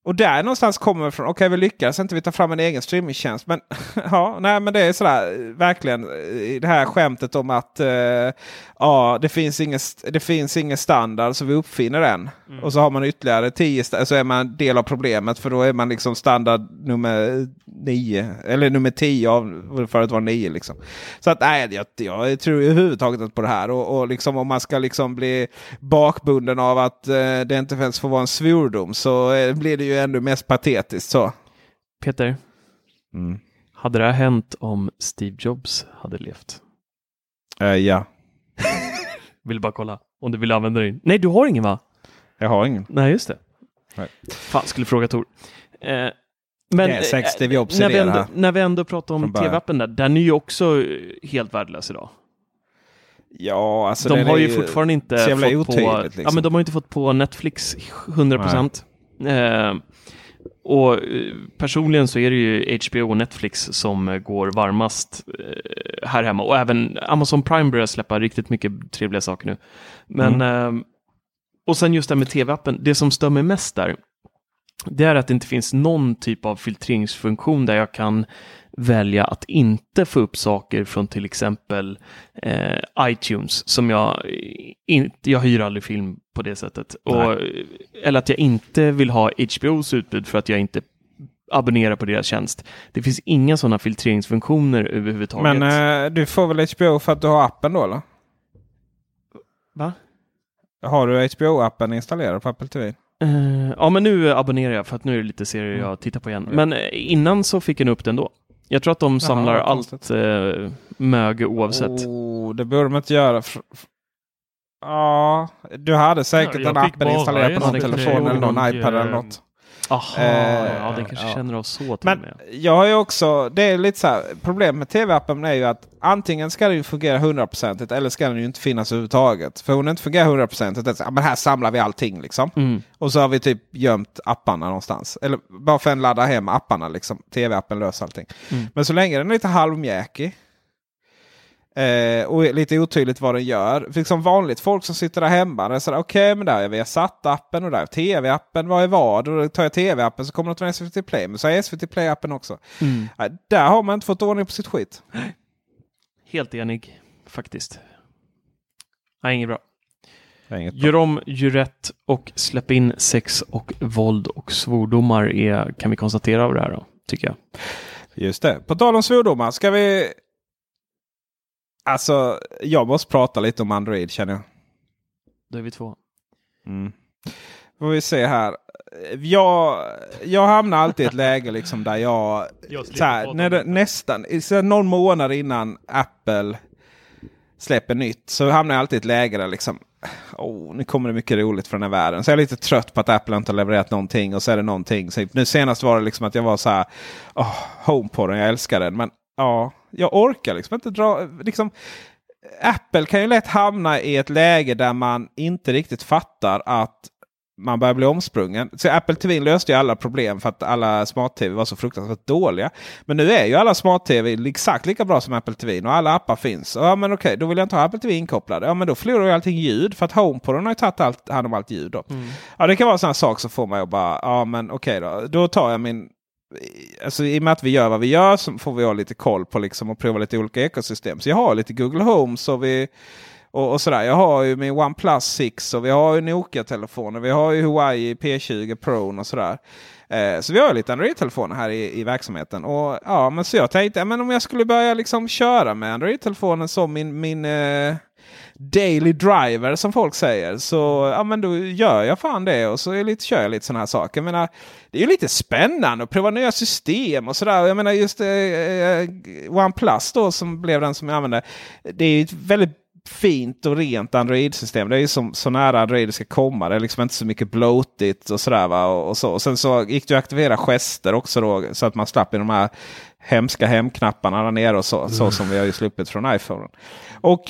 och där någonstans kommer det från. Okej, vi lyckas inte vi ta fram en egen streamingtjänst. Men ja, nej, men det är sådär verkligen det här skämtet om att eh, ja, det finns ingen, det finns ingen standard så vi uppfinner den. Mm. Och så har man ytterligare tio så är man del av problemet för då är man liksom standard nummer nio eller nummer tio av förut var nio liksom. Så att nej, jag, jag tror överhuvudtaget inte på det här. Och, och liksom om man ska liksom bli bakbunden av att eh, det inte ens får vara en svordom så eh, blir det ju ännu mest patetiskt så. Peter, Mm. hade det här hänt om Steve Jobs hade levt? Eh, ja, Vill bara kolla om du vill använda din. Nej, du har ingen va? jag har ingen. Nej, just det. Nej. Fan, skulle fråga Tor. Eh, men Det är säkert Steve Jobs när, vi det ändå, när vi ändå pratar om tv-appen där, den är ju också eh, helt värdelös idag. Ja, alltså de har ju fortfarande inte fått på, otydligt, ja, liksom. men de har inte fått på Netflix 100 procent. Eh, och eh, personligen så är det ju HBO och Netflix som eh, går varmast eh, här hemma och även Amazon Prime börjar släppa riktigt mycket trevliga saker nu. Men Mm. och sen just det här med tv-appen, det som stör mig mest där, det är att det inte finns någon typ av filtreringsfunktion där jag kan välja att inte få upp saker från till exempel eh, iTunes som jag inte, jag hyr aldrig film på det sättet. Och, eller att jag inte vill ha HBOs utbud för att jag inte abonnerar på deras tjänst. Det finns inga sådana filtreringsfunktioner överhuvudtaget. Men eh, du får väl HBO för att du har appen då eller? Va? Har du HBO-appen installerad på Apple TV? Eh, ja, men nu abonnerar jag för att nu är det lite serier Mm. jag tittar på igen. Men eh, innan så fick jag upp den då. Jag tror att de samlar vad allt eh, möge oavsett. Oh, det borde de inte göra. Ja, du hade säkert Ja, appen bara installerad en på någon telefon eller någon iPad eller eh, något. Aha, Eh, ja, den kanske ja. känner av så till Men med. jag har ju också, det är lite så här, problemet med tv-appen är ju att antingen ska den ju fungera hundraprocentigt eller ska den ju inte finnas överhuvudtaget. För om den inte fungerar hundraprocentigt, det är så, ja, men här samlar vi allting liksom. Mm. Och så har vi typ gömt apparna någonstans. Eller bara för att ladda hem apparna liksom. Tv-appen löser allting. Mm. Men så länge den är lite halvmjäkig. Eh, och lite otydligt vad den gör. För liksom vanligt folk som sitter där hemma. Okej, men där är Viasat-appen och där är tv-appen. Vad är vad? Och då tar jag tv-appen så kommer det från SVT Play. Men så är SVT Play-appen också. Mm. Nej, där har man inte fått ordning på sitt skit. Helt enig, faktiskt. Nej, inget bra. Inget bra. Gör om, gör rätt och släpp in sex och våld och svordomar är, kan vi konstatera av det här då, tycker jag. Just det. På tal om svordomar. Ska vi Alltså, jag måste prata lite om Android känner jag. Då är vi två. Mm. Får vi se här. Jag, jag hamnar alltid i ett läge liksom där jag... Jag här, när det, nästan så här, någon månad innan Apple släpper nytt så hamnar jag alltid i ett läge där liksom... Oh, nu kommer det mycket roligt från den här världen. Så jag är lite trött på att Apple inte har levererat någonting och så är det någonting. Så nu senast var det liksom att jag var så här... Oh, HomePoden, jag älskar den. Men ja, jag orkar liksom inte dra... Liksom, Apple kan ju lätt hamna i ett läge där man inte riktigt fattar att man börjar bli omsprungen. Så Apple TV löste ju alla problem för att alla smart-tv var så fruktansvärt dåliga. Men nu är ju alla smart-tv exakt lika bra som Apple TV och alla appar finns. Ja men okej, då vill jag inte ha Apple TV inkopplad. Ja men då förlorar ju allting ljud för att HomePoden har ju tagit allt, hand om allt ljud. Då. Ja det kan vara en sån här sak som får mig att bara, ja men okej då. Då tar jag min Alltså, I och med att vi gör vad vi gör så får vi ha lite koll på liksom, och prova lite olika ekosystem. Så jag har lite Google Home så vi, och, och sådär. Jag har ju min OnePlus 6 och vi har ju Nokia-telefoner. Vi har ju Huawei P20 Pro och sådär. Eh, så vi har ju lite Android-telefoner här i, i verksamheten. Och, ja, men så jag tänkte men om jag skulle börja liksom köra med Android-telefonen som min, min eh, daily driver som folk säger. Så ja, men då gör jag fan det och så är lite, kör jag lite sådana här saker. Jag menar, det är ju lite spännande att prova nya system och sådär. Jag menar just eh, eh, OnePlus då som blev den som jag använde. Det är ju ett väldigt fint och rent Android-system. Det är ju som, så nära Android det ska komma. Det är liksom inte så mycket bloatigt och sådär. Va? Och, och, så. och sen så gick det att aktivera gester också då så att man slapp i de här hemska hemknapparna där nere och så, så som vi har ju sluppit från iPhone. Och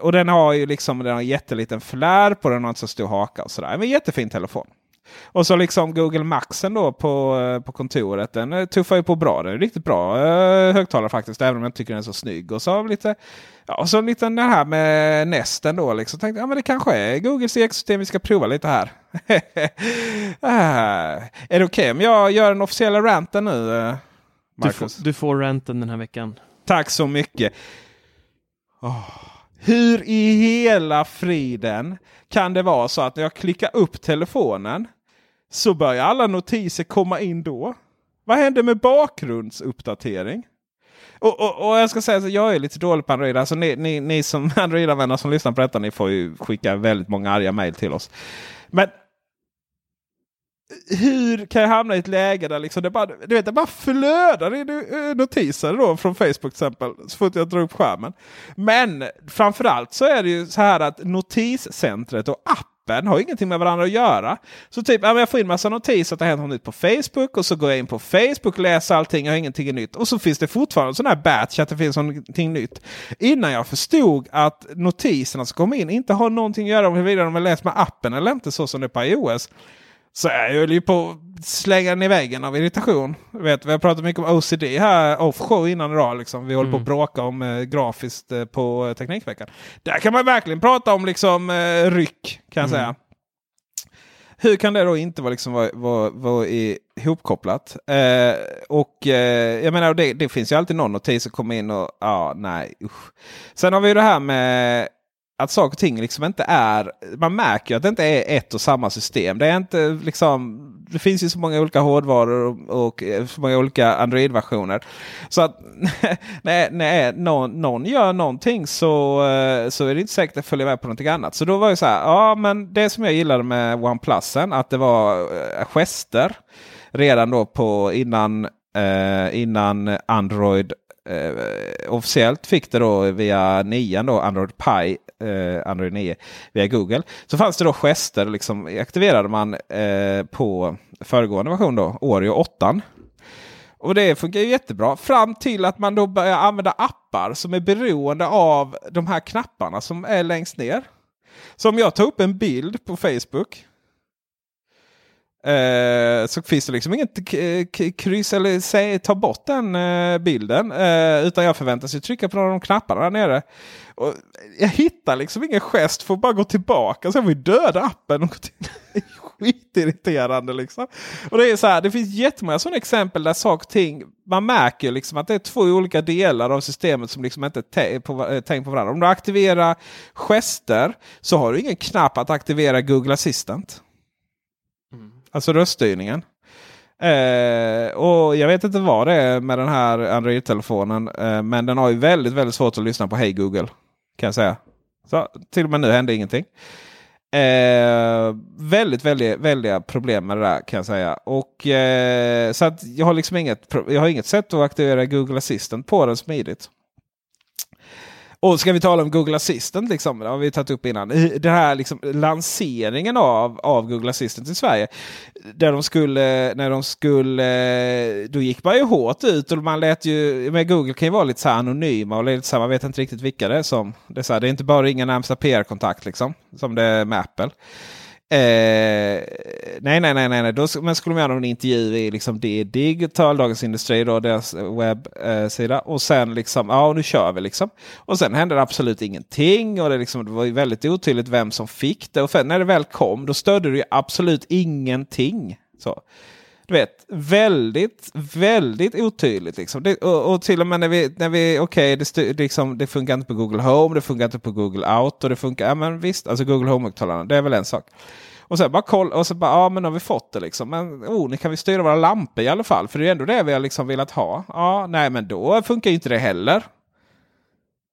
och den har ju liksom den har en jätteliten flär på den har inte så stor haka och sådär. Men jättefin telefon. Och så liksom Google Maxen då på, eh, på kontoret. Den eh, tuffar ju på bra. Den är riktigt bra eh, högtalare faktiskt. Även om jag inte tycker den är så snygg. Och så lite, ja, och så lite den här med Nesten då. Liksom. Tänkte, ja, men det kanske är Googles ekosystem vi ska prova lite här. ah, är det okej okay om jag gör den officiella ranten nu? eh, Du får, du får ranten den här veckan. Tack så mycket. Åh, hur i hela friden kan det vara så att när jag klickar upp telefonen så börjar alla notiser komma in då? Vad händer med bakgrundsuppdatering? Och, och, och jag ska säga att jag är lite dålig på Android. Alltså ni, ni, ni som Android-användare som lyssnar på detta, ni får ju skicka väldigt många arga mejl till oss. Men hur kan jag hamna i ett läge där liksom det, bara, du vet, det bara flödar i notiser då från Facebook till exempel. Så fort jag drar upp skärmen. Men framförallt så är det ju så här att notiscentret och appen har ingenting med varandra att göra. Så typ, jag får in massa notiser att det har hänt något nytt på Facebook och så går jag in på Facebook, läser allting, jag har ingenting nytt. Och så finns det fortfarande sån här batch att det finns någonting nytt. Innan jag förstod att notiserna som kommer in inte har någonting att göra med huruvida de är läst med appen eller inte så som det är på iOS. Så jag höll ju på att slänga den i väggen av irritation. Vet, vi har pratat mycket om OCD här offshow innan idag. Liksom. Vi håller på att bråka om eh, grafiskt eh, på eh, Teknikveckan. Där kan man verkligen prata om liksom eh, ryck kan jag säga. Hur kan det då inte vara, liksom, vara, vara, vara ihopkopplat? Eh, och eh, jag menar, det, det finns ju alltid någon notis som kommer in och ja, nej. Usch. Sen har vi ju det här med att saker och ting liksom inte är... Man märker ju att det inte är ett och samma system. Det är inte liksom... Det finns ju så många olika hårdvaror och, och eh, så många olika Android-versioner. Så att när, när någon, någon gör någonting så, eh, så är det inte säkert att följa med på någonting annat. Så då var det så här, ja men det som jag gillade med OnePlusen att det var eh, gester redan då på innan, eh, innan Android eh, officiellt fick det då via nian då, Android Pie, eh, Android 9 via Google. Så fanns det då gester, liksom, aktiverade man eh, på föregående version då, Oreo 8. Och det funkar ju jättebra fram till att man då börjar använda appar som är beroende av de här knapparna som är längst ner. Så om jag tar upp en bild på Facebook Eh, så finns det liksom inget eh, kryss eller säg, ta bort den eh, bilden. Eh, utan jag förväntas ju trycka på några av de knapparna där nere. Och jag hittar liksom ingen gest Får bara gå tillbaka. Så jag vi döda appen. Och Skitirriterande liksom. Och det är så här, det finns jättemånga sådana exempel där saker och ting. Man märker liksom att det är två olika delar av systemet som liksom inte är på, eh, tänkt på varandra. Om du aktiverar gester så har du ingen knapp att aktivera Google Assistant. Alltså röststyrningen. Eh, och Jag vet inte vad det är med den här Android-telefonen. Eh, men den har ju väldigt, väldigt svårt att lyssna på Hej Google. Kan jag säga. Så, till och med nu hände ingenting. Eh, väldigt, väldigt, väldiga problem med det där kan jag säga. Och, eh, så att jag har liksom inget, jag har inget sätt att aktivera Google Assistant på den smidigt. Och ska vi tala om Google Assistant, liksom, det har vi tagit upp innan. Den här liksom, lanseringen av, av Google Assistant i Sverige. Där de skulle, när de skulle, då gick man ju hårt ut och man lät ju, med Google kan ju vara lite så anonyma och lite så här, man vet inte riktigt vilka det är som. Det är, så här, det är inte bara ringa närmsta PR-kontakt liksom, som det är med Apple. Eh, nej, nej, nej, nej. Då, men skulle man göra en intervju i liksom det Digital, Dagens Industri, då, deras webbsida. Eh, och sen liksom, ja nu kör vi liksom. Och sen hände det absolut ingenting. Och det, liksom, det var ju väldigt otydligt vem som fick det. Och för, när det väl kom då stödde det ju absolut ingenting. Så du vet, väldigt, väldigt otydligt. Liksom. Det, och, och, till och med när vi, när vi okej, okay, det, liksom, det funkar inte på Google Home, det funkar inte på Google Auto, det funkar, ja men visst, alltså Google Home-högtalarna, det är väl en sak. Och så bara koll, och så bara, ja men har vi fått det liksom. Men oh, nu kan vi styra våra lampor i alla fall. För det är ändå det vi har liksom velat ha. Ja, nej men då funkar inte det heller.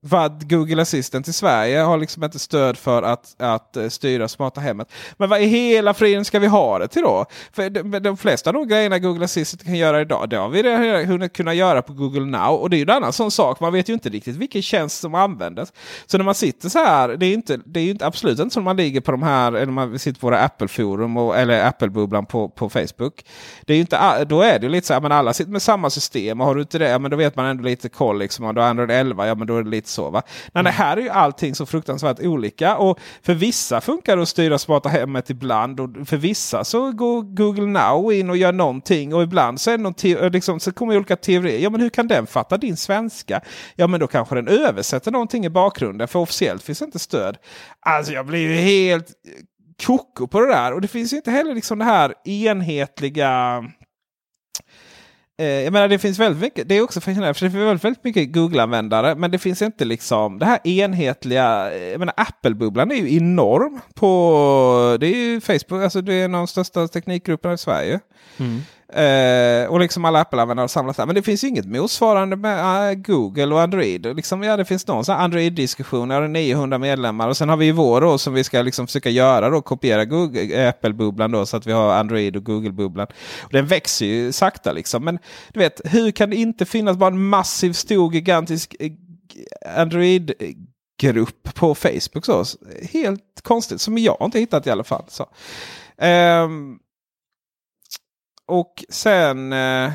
Vad Google Assistant i Sverige har liksom inte stöd för att, att eh, styra smarta hemmet. Men vad i hela friden ska vi ha det till då? För de, de flesta av de grejerna Google Assistant kan göra idag, det har vi redan hunnit kunna göra på Google Now. Och det är ju en annan sån sak. Man vet ju inte riktigt vilken tjänst som används. Så när man sitter så här, det är, inte, det är ju inte, absolut inte som man ligger på de här, eller man sitter på våra Apple-forum eller Apple-bubblan på, på Facebook. Det är ju inte, då är det lite så här, men alla sitter med samma system. Och har du inte det, ja, men då vet man ändå lite koll. Liksom. Och då Android 11, ja men då är det lite så. Va? Men det här är ju allting så fruktansvärt olika. Och för vissa funkar det att styra smarta hemmet ibland. Och för vissa så går Google Now in och gör någonting. Och ibland så, är det liksom, så kommer olika teorier. Ja men hur kan den fatta din svenska? Ja men då kanske den översätter någonting i bakgrunden. För officiellt finns inte stöd. Alltså jag blir ju helt koko på det där. Och det finns ju inte heller liksom det här enhetliga Eh, Eh, jag menar det finns väldigt mycket. Det är också fascinerande för det finns väldigt, väldigt mycket Google-användare. Men det finns inte liksom det här enhetliga. Jag menar Apple-bubblan är ju enorm. på Det är ju Facebook, alltså det är en av de största teknikgrupperna i Sverige. Mm. Eh, och liksom alla Apple-användare samlas där. Men det finns ju inget motsvarande med uh, Google och Android. Liksom, ja, det finns någon Android-diskussion. Jag har 900 medlemmar. Och sen har vi vår då som vi ska liksom försöka göra. Då, kopiera eh, Apple-bubblan då så att vi har Android och Google-bubblan. Och Den växer ju sakta liksom. Men du vet, hur kan det inte finnas bara en massiv, stor, gigantisk eh, Android grupp på Facebook. Så. Helt konstigt, som jag inte hittat i alla fall. Så. Um, och sen, eh,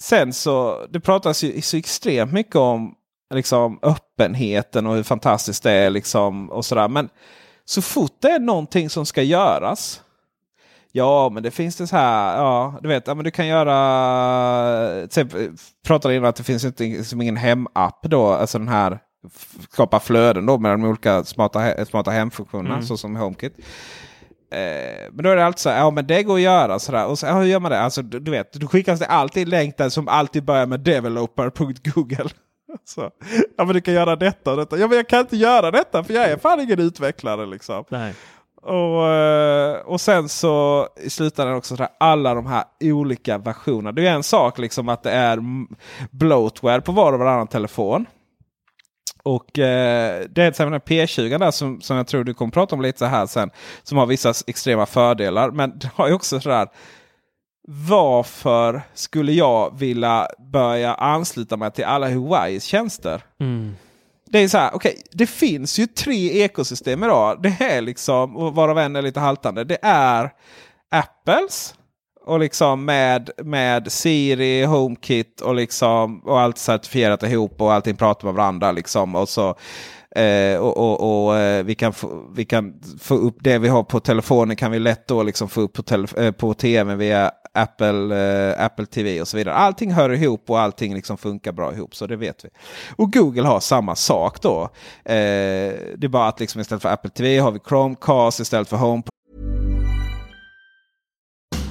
sen så det pratas ju så extremt mycket om liksom, öppenheten och hur fantastiskt det är. Liksom, och sådär. Men så fort det är någonting som ska göras. Ja, men det finns det så här. Ja, du vet, ja, men du kan göra. Till, pratade innan att det finns inte liksom ingen hemapp då. Alltså den här skapa flöden då med de olika smarta, smarta hemfunktionerna mm. såsom HomeKit. Eh, men då är det alltid så här, ja men det går att göra sådär. Och så, ja, hur gör man det? Alltså du, du vet, då skickas det alltid länk där som alltid börjar med developer.google. Så, ja men du kan göra detta och detta. Ja men jag kan inte göra detta för jag är fan ingen utvecklare liksom. Nej. Och, eh, och sen så i slutändan också sådär, alla de här olika versionerna. Det är en sak liksom att det är bloatware på var och varannan telefon. Och eh, det är exempel P20 där som, som jag tror du kommer prata om lite så här sen. Som har vissa extrema fördelar. Men det har ju också sådär. Varför skulle jag vilja börja ansluta mig till alla Huawei's tjänster? Mm. Det är så här, okej, okay, det finns ju tre ekosystem idag. Det är liksom, varav en är lite haltande. Det är Apples och liksom med, med Siri, HomeKit och, liksom, och allt certifierat ihop och allting pratar med varandra. Liksom, och så Eh, och, och, och eh, vi, kan få, vi kan få upp det vi har på telefonen kan vi lätt då liksom få upp på, eh, på tv via Apple, eh, Apple TV och så vidare. Allting hör ihop och allting liksom funkar bra ihop. Så det vet vi. Och Google har samma sak då. Eh, det är bara att liksom istället för Apple TV har vi Chromecast istället för HomePod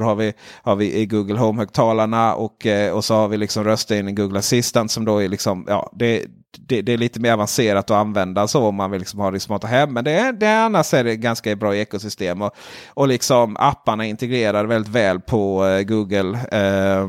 har vi, har vi i Google Home-högtalarna och, eh, och så har vi liksom röststyrning i Google Assistant som då är liksom, ja, det, det, det, är lite mer avancerat att använda så om man vill liksom ha det i smarta hem. Men det, det, annars är det ganska bra ekosystem. Och, och liksom apparna integrerar väldigt väl på eh, Google. Eh,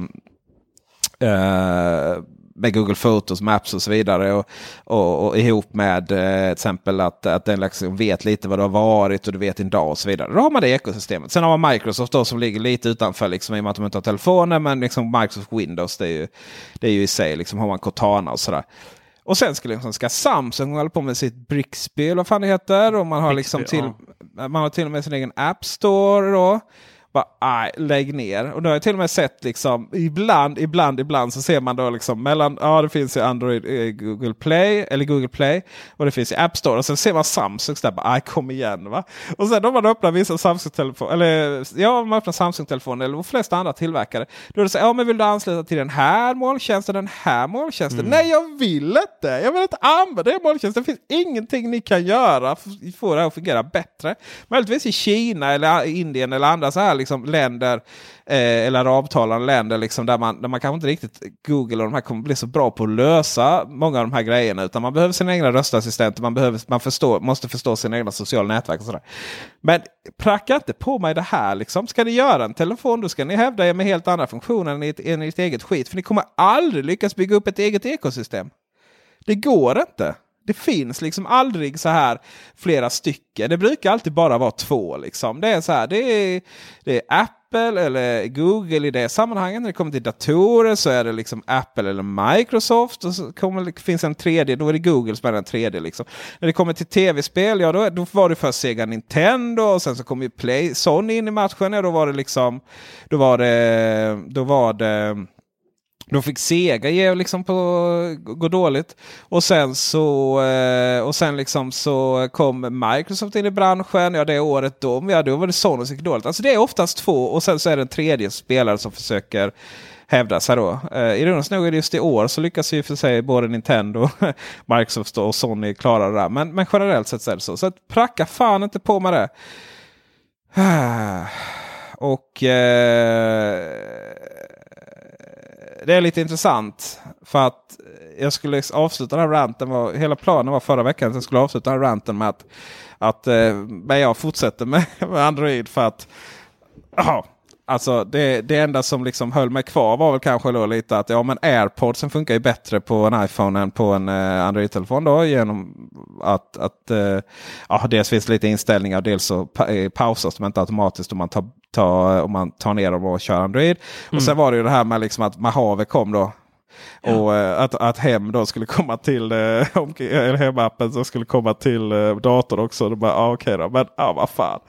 eh, med Google Photos, Maps och så vidare. Och, och, och ihop med eh, till exempel att, att den liksom vet lite vad det har varit och du vet din dag och så vidare. Då har man det ekosystemet. Sen har man Microsoft då som ligger lite utanför liksom, i och med att de inte har telefoner. Men liksom Microsoft Windows det är ju, det är ju i sig liksom har man Cortana och sådär. Och sen ska, liksom, ska Samsung hålla på med sitt Brixby eller vad fan det heter. Och man har, liksom till, man har till och med sin egen App Store. Då. Bara, aj, lägg ner. Och nu har jag till och med sett liksom ibland, ibland, ibland så ser man då liksom mellan, ja det finns ju Android, eh, Google Play eller Google Play och det finns i App Store. Och sen ser man Samsung där, bara, aj kom igen va. Och sen om man öppnar vissa Samsung-telefoner, eller ja om man öppnar Samsung-telefoner eller de flesta andra tillverkare. Då är det så ja men vill du ansluta till den här molntjänsten, den här molntjänsten? Mm. Nej jag vill inte! Jag vill inte använda den molntjänsten. Det finns ingenting ni kan göra för att få det här att fungera bättre. Möjligtvis i Kina eller Indien eller andra så här liksom länder eh, eller arabtalande länder liksom, där, man, där man kanske inte riktigt Google och de här kommer bli så bra på att lösa många av de här grejerna. Utan man behöver sina egna röstassistenter, man, behöver, man förstår, måste förstå sina egna sociala nätverk. och sådär. Men pracka inte på mig det här. Liksom. Ska ni göra en telefon då ska ni hävda er med helt andra funktioner än ert, än ert eget skit. För ni kommer aldrig lyckas bygga upp ett eget ekosystem. Det går inte. Det finns liksom aldrig så här flera stycken. Det brukar alltid bara vara två. Liksom. Det är så här, det är, det är Apple eller Google i det sammanhanget. När det kommer till datorer så är det liksom Apple eller Microsoft. Och så kommer, finns en tredje, då är det Google som är den tredje. Liksom. När det kommer till tv-spel, ja då, då var det först Sega Nintendo och sen så kom ju Play, Sony in i matchen. Ja, då var det liksom, då var det, då var det då fick Sega ge liksom på gå dåligt. Och sen så eh, och sen liksom så kom Microsoft in i branschen. Ja det året då, ja, då var det Sony som gick dåligt. Alltså det är oftast två och sen så är det en tredje spelare som försöker hävda sig då. Eh, ironiskt nog är det just i år så lyckas ju för sig både Nintendo, Microsoft och Sony klara det där. Men, men generellt sett så är det så. Så att pracka fan inte på med det. Och eh, det är lite intressant. För att jag skulle avsluta den här ranten. Var, hela planen var förra veckan att jag skulle avsluta den här ranten med att, att eh, men jag fortsätter med, med Android. För att aha, Alltså det, det enda som liksom höll mig kvar var väl kanske då lite att ja men airpodsen funkar ju bättre på en iPhone än på en eh, Android-telefon. då Genom att, att eh, ja, dels finns lite inställningar dels så pa eh, pausas de inte automatiskt om man tar, tar, om man tar ner dem och kör Android. Mm. Och sen var det ju det här med liksom att Mahave kom då Ja. Och eh, att, att hem då skulle komma till eh, hemappen som skulle komma till eh, datorn också. Bara, ah, okej okay då, men ah, vad fan.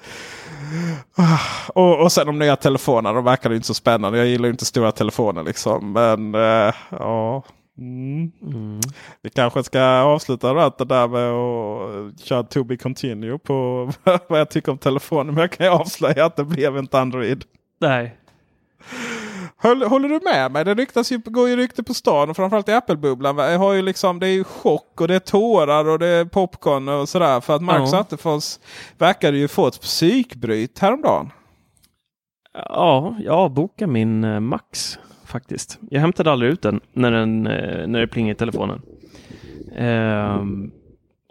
Och, och sen de nya telefonerna, de verkar inte så spännande. Jag gillar ju inte stora telefoner liksom. Men eh, ja. Mm. Mm. Vi kanske ska avsluta det där med att köra to be continue på vad jag tycker om telefonen. Men jag kan ju avslöja att det blev inte Android. Nej. Håller, du med mig? Det ryktas ju, går ju rykte på stan och framförallt i Apple-bubblan. Jag har ju liksom, det är ju chock och det är tårar och det är popcorn och sådär. För att Marcus Ja. Attefors verkade ju få ett psykbryt häromdagen. Ja, jag avbokade min eh, Max faktiskt. Jag hämtade aldrig ut den när, den, eh, när det plingade i telefonen. Ehm,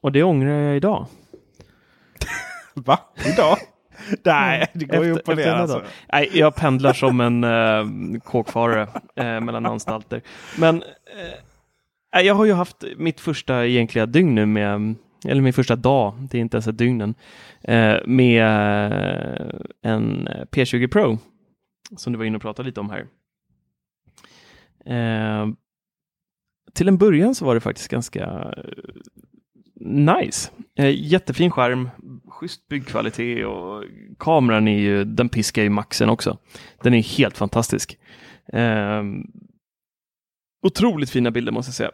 och det ångrar jag idag. Va? Idag? Nej, det går ju upp och ner. Alltså. Nej, jag pendlar som en uh, kåkfarare eh, mellan anstalter. Men eh, jag har ju haft mitt första egentliga dygn nu med, eller min första dag, det är inte ens ett dygn än, eh, med eh, en P20 Pro som du var inne och pratade lite om här. Eh, till en början så var det faktiskt ganska eh, nice. Eh, jättefin skärm, schysst byggkvalitet och kameran är ju, den piskar ju maxen också. Den är helt fantastisk. Eh, otroligt fina bilder måste jag säga.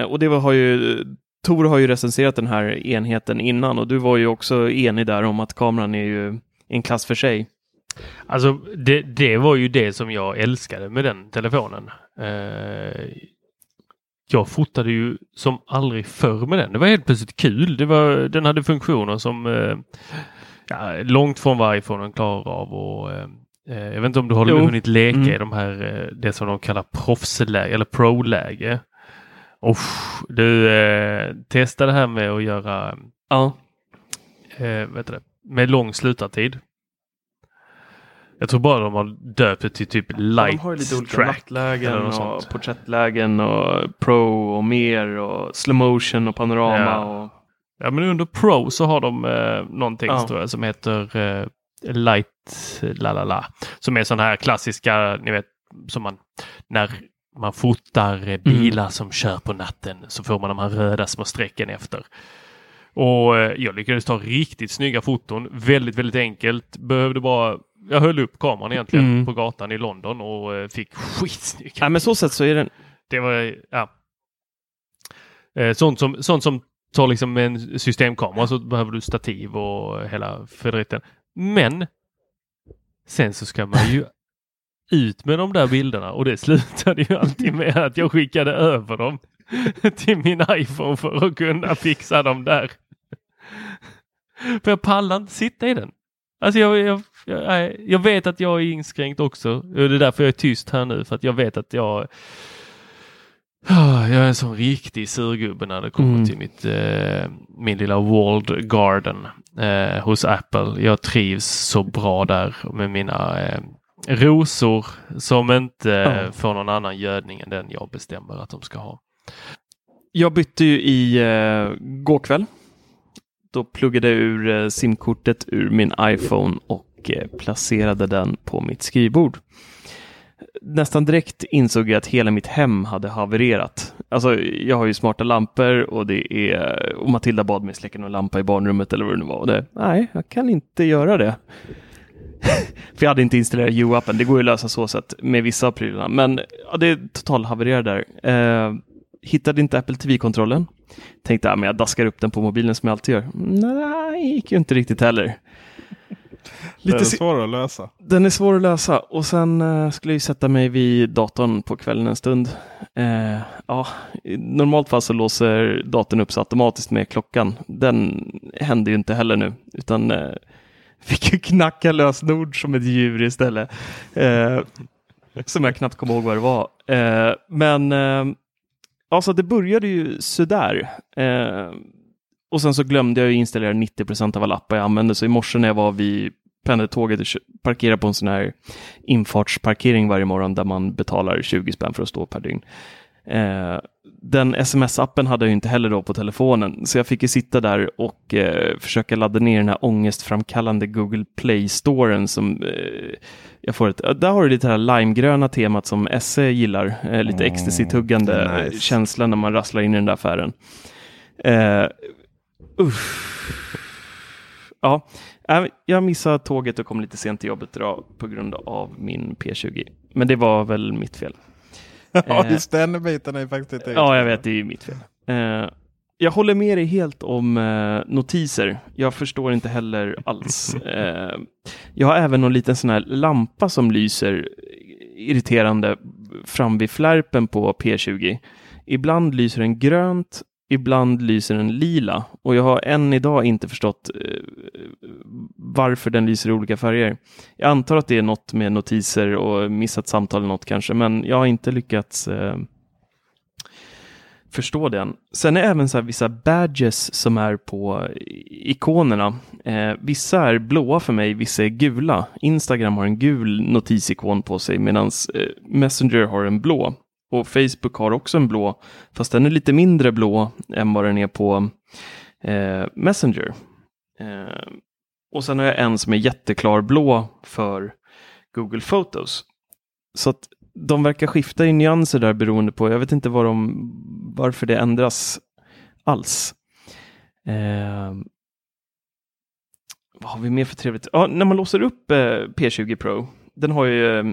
Eh, och det var, har ju, Tor har ju recenserat den här enheten innan och du var ju också enig där om att kameran är ju en klass för sig. Alltså det, det var ju det som jag älskade med den telefonen. Eh, jag fotade ju som aldrig förr med den. Det var helt plötsligt kul. Det var, den hade funktioner som eh, ja, långt från vad iPhonen klarar av. Och, eh, eh, jag vet inte om du har Jo. hunnit leka Mm. i de här, eh, det som de kallar proffsläge eller pro-läge. Uff, du eh, testa det här med att göra Ja, eh, vet du det, med lång slutartid. Jag tror bara de har döpt det till typ light de har lite olika track. nattlägen och porträttlägen och pro och mer och slow motion och panorama. Ja. Och, Ja men under Pro så har de eh, någonting Ja. tror jag, som heter eh, Light la la la. Som är sådana här klassiska, ni vet, som man när man fotar eh, bilar som kör på natten så får man de här röda små strecken efter. Och eh, jag lyckades ta riktigt snygga foton. Väldigt, väldigt enkelt. Behövde bara, jag höll upp kameran egentligen Mm. på gatan i London och eh, fick skitsnygga Nej, men så sätt så är den. det var, ja. Eh, Sånt som, sånt som tar liksom en systemkamera så behöver du stativ och hela federitten. Men sen så ska man ju ut med de där bilderna och det slutade ju alltid med att jag skickade över dem till min iPhone för att kunna fixa dem där. För jag pallar inte sitta i den. Alltså jag, jag, jag, jag vet att jag är inskränkt också. Det är därför jag är tyst här nu för att jag vet att jag jag är en sån riktig surgubbe när det kommer Mm. till mitt, eh, min lilla walled garden eh, hos Apple. Jag trivs så bra där med mina eh, rosor som inte Ja. får någon annan gödning än den jag bestämmer att de ska ha. Jag bytte ju i eh, går kväll. Då pluggade jag ur eh, simkortet ur min iPhone och eh, placerade den på mitt skrivbord. Nästan direkt insåg jag att hela mitt hem hade havererat. Alltså, jag har ju smarta lampor och det är och Matilda bad mig släcka någon lampa i barnrummet eller vad det nu var. Och det, nej, jag kan inte göra det. För jag hade inte installerat U-appen. Det går ju att lösa så sätt med vissa av prylarna. Men ja, det är total havererade där. Eh, hittade inte Apple TV-kontrollen. Tänkte att jag daskar upp den på mobilen som jag alltid gör. Nej, gick ju inte riktigt heller. Är Lite si- svårare att lösa. den är svår att lösa och sen eh, skulle jag ju sätta mig vid datorn på kvällen en stund. Eh, ja, I normalt fall så låser datorn upp sig automatiskt med klockan. Den hände ju inte heller nu utan eh, fick ju knacka lösenord som ett djur istället. Eh, som jag knappt kommer ihåg vad det var. Eh, men eh, alltså det började ju sådär. Eh, och sen så glömde jag ju installera 90% av alla appar jag använde. Så i morse när jag var vid pendeltåget och parkerade på en sån här infartsparkering varje morgon där man betalar 20 spänn för att stå per dygn. Eh, den sms-appen hade jag ju inte heller då på telefonen, så jag fick ju sitta där och eh, försöka ladda ner den här ångestframkallande Google Play-storen som eh, jag får ett, där har du lite här limegröna temat som SE gillar, eh, lite Mm, ecstasy-tuggande nice. känsla när man rasslar in i den där affären. Eh, uff. Ja, Äh, jag missade tåget och kom lite sent till jobbet idag på grund av min P20. Men det var väl mitt fel. Ja, Eh, just den biten är faktiskt inte Ja, jag vet, det är ju mitt fel. Eh, jag håller med dig helt om eh, notiser. Jag förstår inte heller alls. Jag har även någon liten sån här lampa som lyser irriterande fram vid flärpen på P20. Ibland lyser den grönt, ibland lyser den lila och jag har än idag inte förstått eh, varför den lyser i olika färger. Jag antar att det är något med notiser och missat samtal eller något kanske, men jag har inte lyckats eh, förstå den. Sen är även så här vissa badges som är på eh, ikonerna. Eh, vissa är blåa för mig, vissa är gula. Instagram har en gul notisikon på sig medan eh, Messenger har en blå. Och Facebook har också en blå, fast den är lite mindre blå än vad den är på eh, Messenger. Eh, och sen har jag en som är jätteklar blå för Google Photos. Så att de verkar skifta i nyanser där beroende på, jag vet inte var de, varför det ändras alls. Eh, vad har vi mer för trevligt? Ja, när man låser upp eh, P20 Pro, den har ju, eh,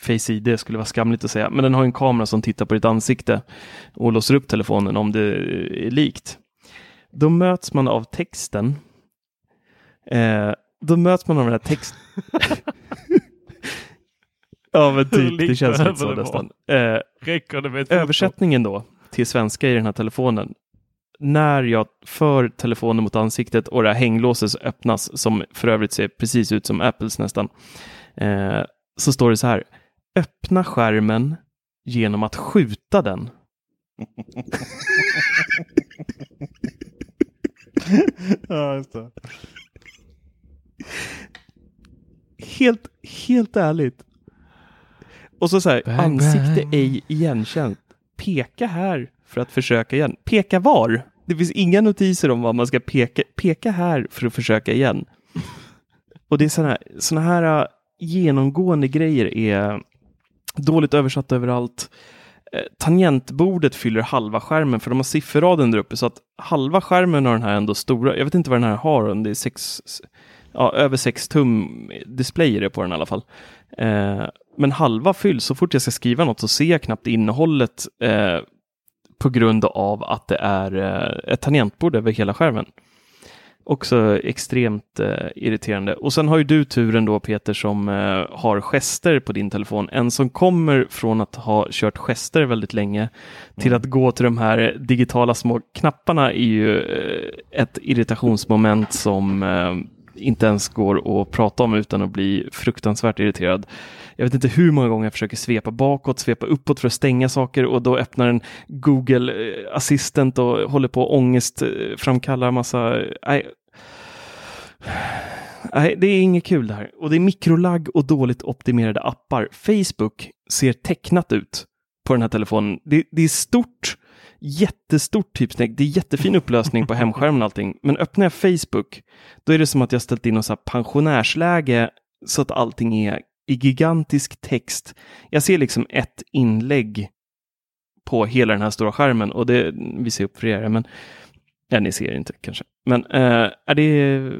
Face ID skulle vara skamligt att säga, men den har en kamera som tittar på ditt ansikte och låser upp telefonen om det är likt. Då möts man av texten. Eh, då möts man av den här texten. ja, men typ, det känns lite så nästan. Eh, översättningen då till svenska i den här telefonen. När jag för telefonen mot ansiktet och det här hänglåset öppnas, som för övrigt ser precis ut som Apples nästan, eh, så står det så här. Öppna skärmen genom att skjuta den. Ja, just det. Helt, helt ärligt. Och så så här, Bang, ansikte bang. ej igenkänt. Peka här för att försöka igen. Peka var? Det finns inga notiser om vad man ska peka. Peka här för att försöka igen. Och det är sådana här, såna här äh, genomgående grejer är dåligt översatt överallt. Eh, tangentbordet fyller halva skärmen för de har sifferraden där uppe så att halva skärmen har den här ändå stora. Jag vet inte vad den här har, om det är sex, ja, över 6 tum display är det på den i alla fall. Eh, men halva fylls, så fort jag ska skriva något så ser jag knappt innehållet eh, på grund av att det är eh, ett tangentbord över hela skärmen. Också extremt eh, irriterande. Och sen har ju du turen då Peter som eh, har gester på din telefon. En som kommer från att ha kört gester väldigt länge till att gå till de här digitala små knapparna är ju eh, ett irritationsmoment som eh, inte ens går att prata om utan att bli fruktansvärt irriterad. Jag vet inte hur många gånger jag försöker svepa bakåt, svepa uppåt för att stänga saker och då öppnar en Google Assistant och håller på att ångest framkallar massa... Eh, nej. Nej, det är inget kul det här. Och det är mikrolagg och dåligt optimerade appar. Facebook ser tecknat ut på den här telefonen. Det, det är stort, jättestort typsnäck. Det är jättefin upplösning på hemskärmen och allting. Men öppnar jag Facebook, då är det som att jag ställt in något så här pensionärsläge så att allting är i gigantisk text. Jag ser liksom ett inlägg på hela den här stora skärmen och det visar upp för er, men ja, ni ser inte kanske. Men eh, är det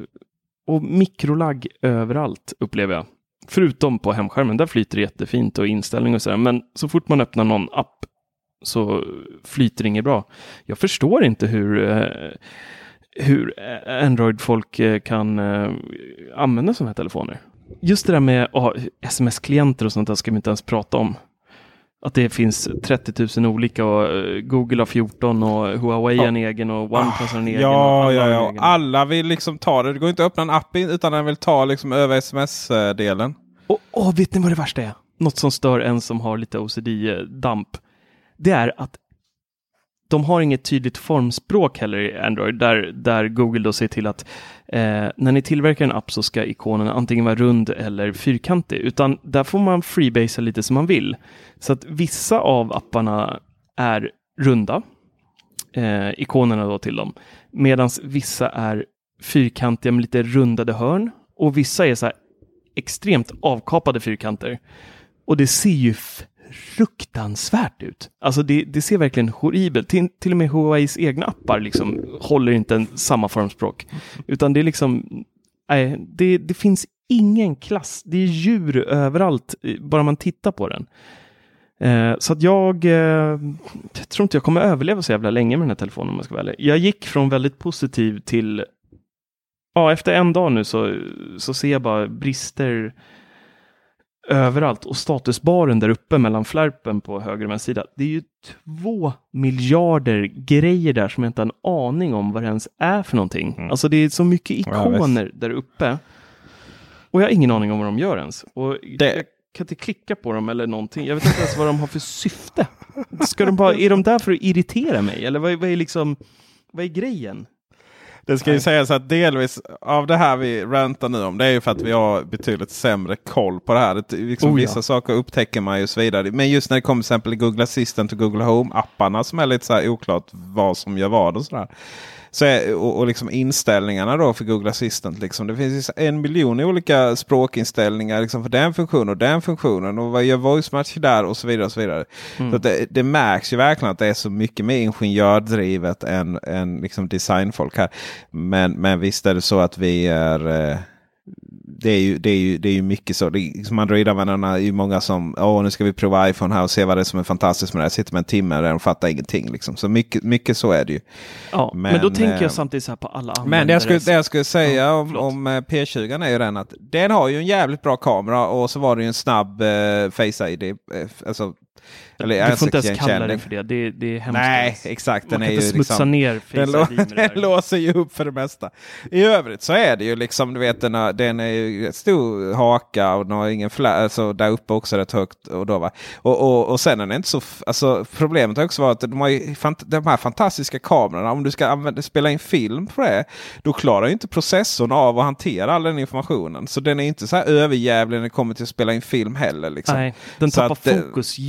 och mikrolagg överallt upplever jag. Förutom på hemskärmen, där flyter det jättefint och inställning och sådär. Men så fort man öppnar någon app så flyter det inget bra. Jag förstår inte hur, eh, hur Android-folk eh, kan eh, använda sådana här telefoner. Just det där med ah, sms-klienter och sånt där ska vi inte ens prata om. Att det finns 30 000 olika och eh, Google har 14 och Huawei har en egen och OnePlus har en egen. och Ja, ja, ja. egen. Alla vill liksom ta det. Det går inte att öppna en app utan den vill ta liksom över sms-delen. Och åh, vet ni vad det värsta är? Något som stör en som har lite OCD-damp. Det är att de har inget tydligt formspråk heller i Android, där, där Google då ser till att eh, när ni tillverkar en app så ska ikonen antingen vara rund eller fyrkantig, utan där får man freebasea lite som man vill. Så att vissa av apparna är runda, eh, ikonerna då till dem, medan vissa är fyrkantiga med lite rundade hörn och vissa är så här extremt avkapade fyrkanter. Och det ser ju fruktansvärt ut. Alltså det, det ser verkligen horribelt. Till, till och med Huaweis egna appar liksom håller inte en, samma formspråk. Utan det är liksom, nej, det, det finns ingen klass. Det är djur överallt, bara man tittar på den. Eh, så att jag, eh, jag tror inte jag kommer överleva så jävla länge med den här telefonen om jag ska vara ärlig. Jag gick från väldigt positiv till, ja efter en dag nu så, så ser jag bara brister överallt och statusbaren där uppe mellan flärpen på höger och vänster sida. Det är ju två miljarder grejer där som jag inte har en aning om vad det ens är för någonting. Mm. Alltså det är så mycket Ja, ikoner där uppe. Och jag har ingen aning om vad de gör ens. Och Det- Jag kan inte klicka på dem eller någonting. Jag vet inte ens vad de har för syfte. Ska de bara, är de där för att irritera mig? Eller vad vad är liksom, vad är grejen? Det ska ju sägas att delvis av det här vi rantar nu om det är ju för att vi har betydligt sämre koll på det här. Det, liksom Oh ja. Vissa saker upptäcker man ju och så vidare. Men just när det kommer till exempel Google Assistant och Google Home-apparna som är lite så här oklart vad som gör vad och sådär. Så är, och, och liksom inställningarna då för Google Assistant. Liksom. Det finns en miljon olika språkinställningar liksom för den funktionen och den funktionen. Och vad gör voice match där och så vidare. och så vidare. Mm. Så det, det märks ju verkligen att det är så mycket mer ingenjördrivet än, än liksom designfolk här. Men, men visst är det så att vi är... Eh, det är, ju, det, är ju, det är ju mycket så. Det är, liksom Android-användarna är ju många som Åh, nu ska vi prova iPhone här och se vad det är som är fantastiskt med det här. Sitter med en timme där och fattar ingenting. Liksom. Så mycket, mycket så är det ju. Ja, men, Men, då tänker eh, jag samtidigt så här på alla användare. Men det jag skulle, det jag skulle säga Ja, om, om eh, P20 är ju den att den har ju en jävligt bra kamera och så var det ju en snabb eh, Face ID. Eh, alltså, eller du får inte ens kalla det för det. Det, det är hemskt. Nej, exakt. Man Den kan är inte ju smutsa liksom, ner den, lå- den låser ju upp för det mesta. I övrigt så är det ju liksom, du vet den, har- den är ju stor haka och den har ingen flä, alltså där uppe också rätt högt. Och, då, va? Och, och, och sen är den inte så, alltså problemet har också varit att de har ju fant- de här fantastiska kamerorna. Om du ska använda, spela in film på det, då klarar ju inte processorn av att hantera all den informationen. Så den är inte så här överjävlig när det kommer till att spela in film heller. Liksom. Nej, den tappar att, eh, fokus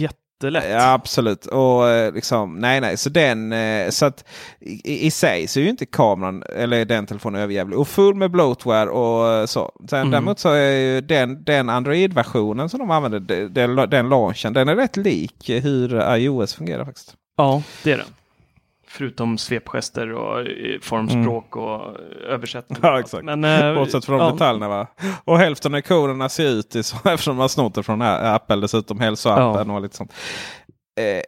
jättelätt. Ja, absolut. Och eh, liksom, nej, nej. Så den, eh, så att i, i sig så är ju inte kameran eller den telefonen överjävlig. Och full med bloatware och eh, så. Sen Mm. däremot så är ju den, den Android-versionen som de använder, de- den, den launchen, den är rätt lik hur iOS fungerar faktiskt. Ja, det är den. Förutom svepgester och eh, formspråk och eh, översättning. Mm. Ja, exakt. Men, eh, Bortsett från ja, detaljerna va. Och hälften av ikonerna ser ut i så eftersom man snott det från Apple dessutom. Hälsoappen och lite sånt. Eh,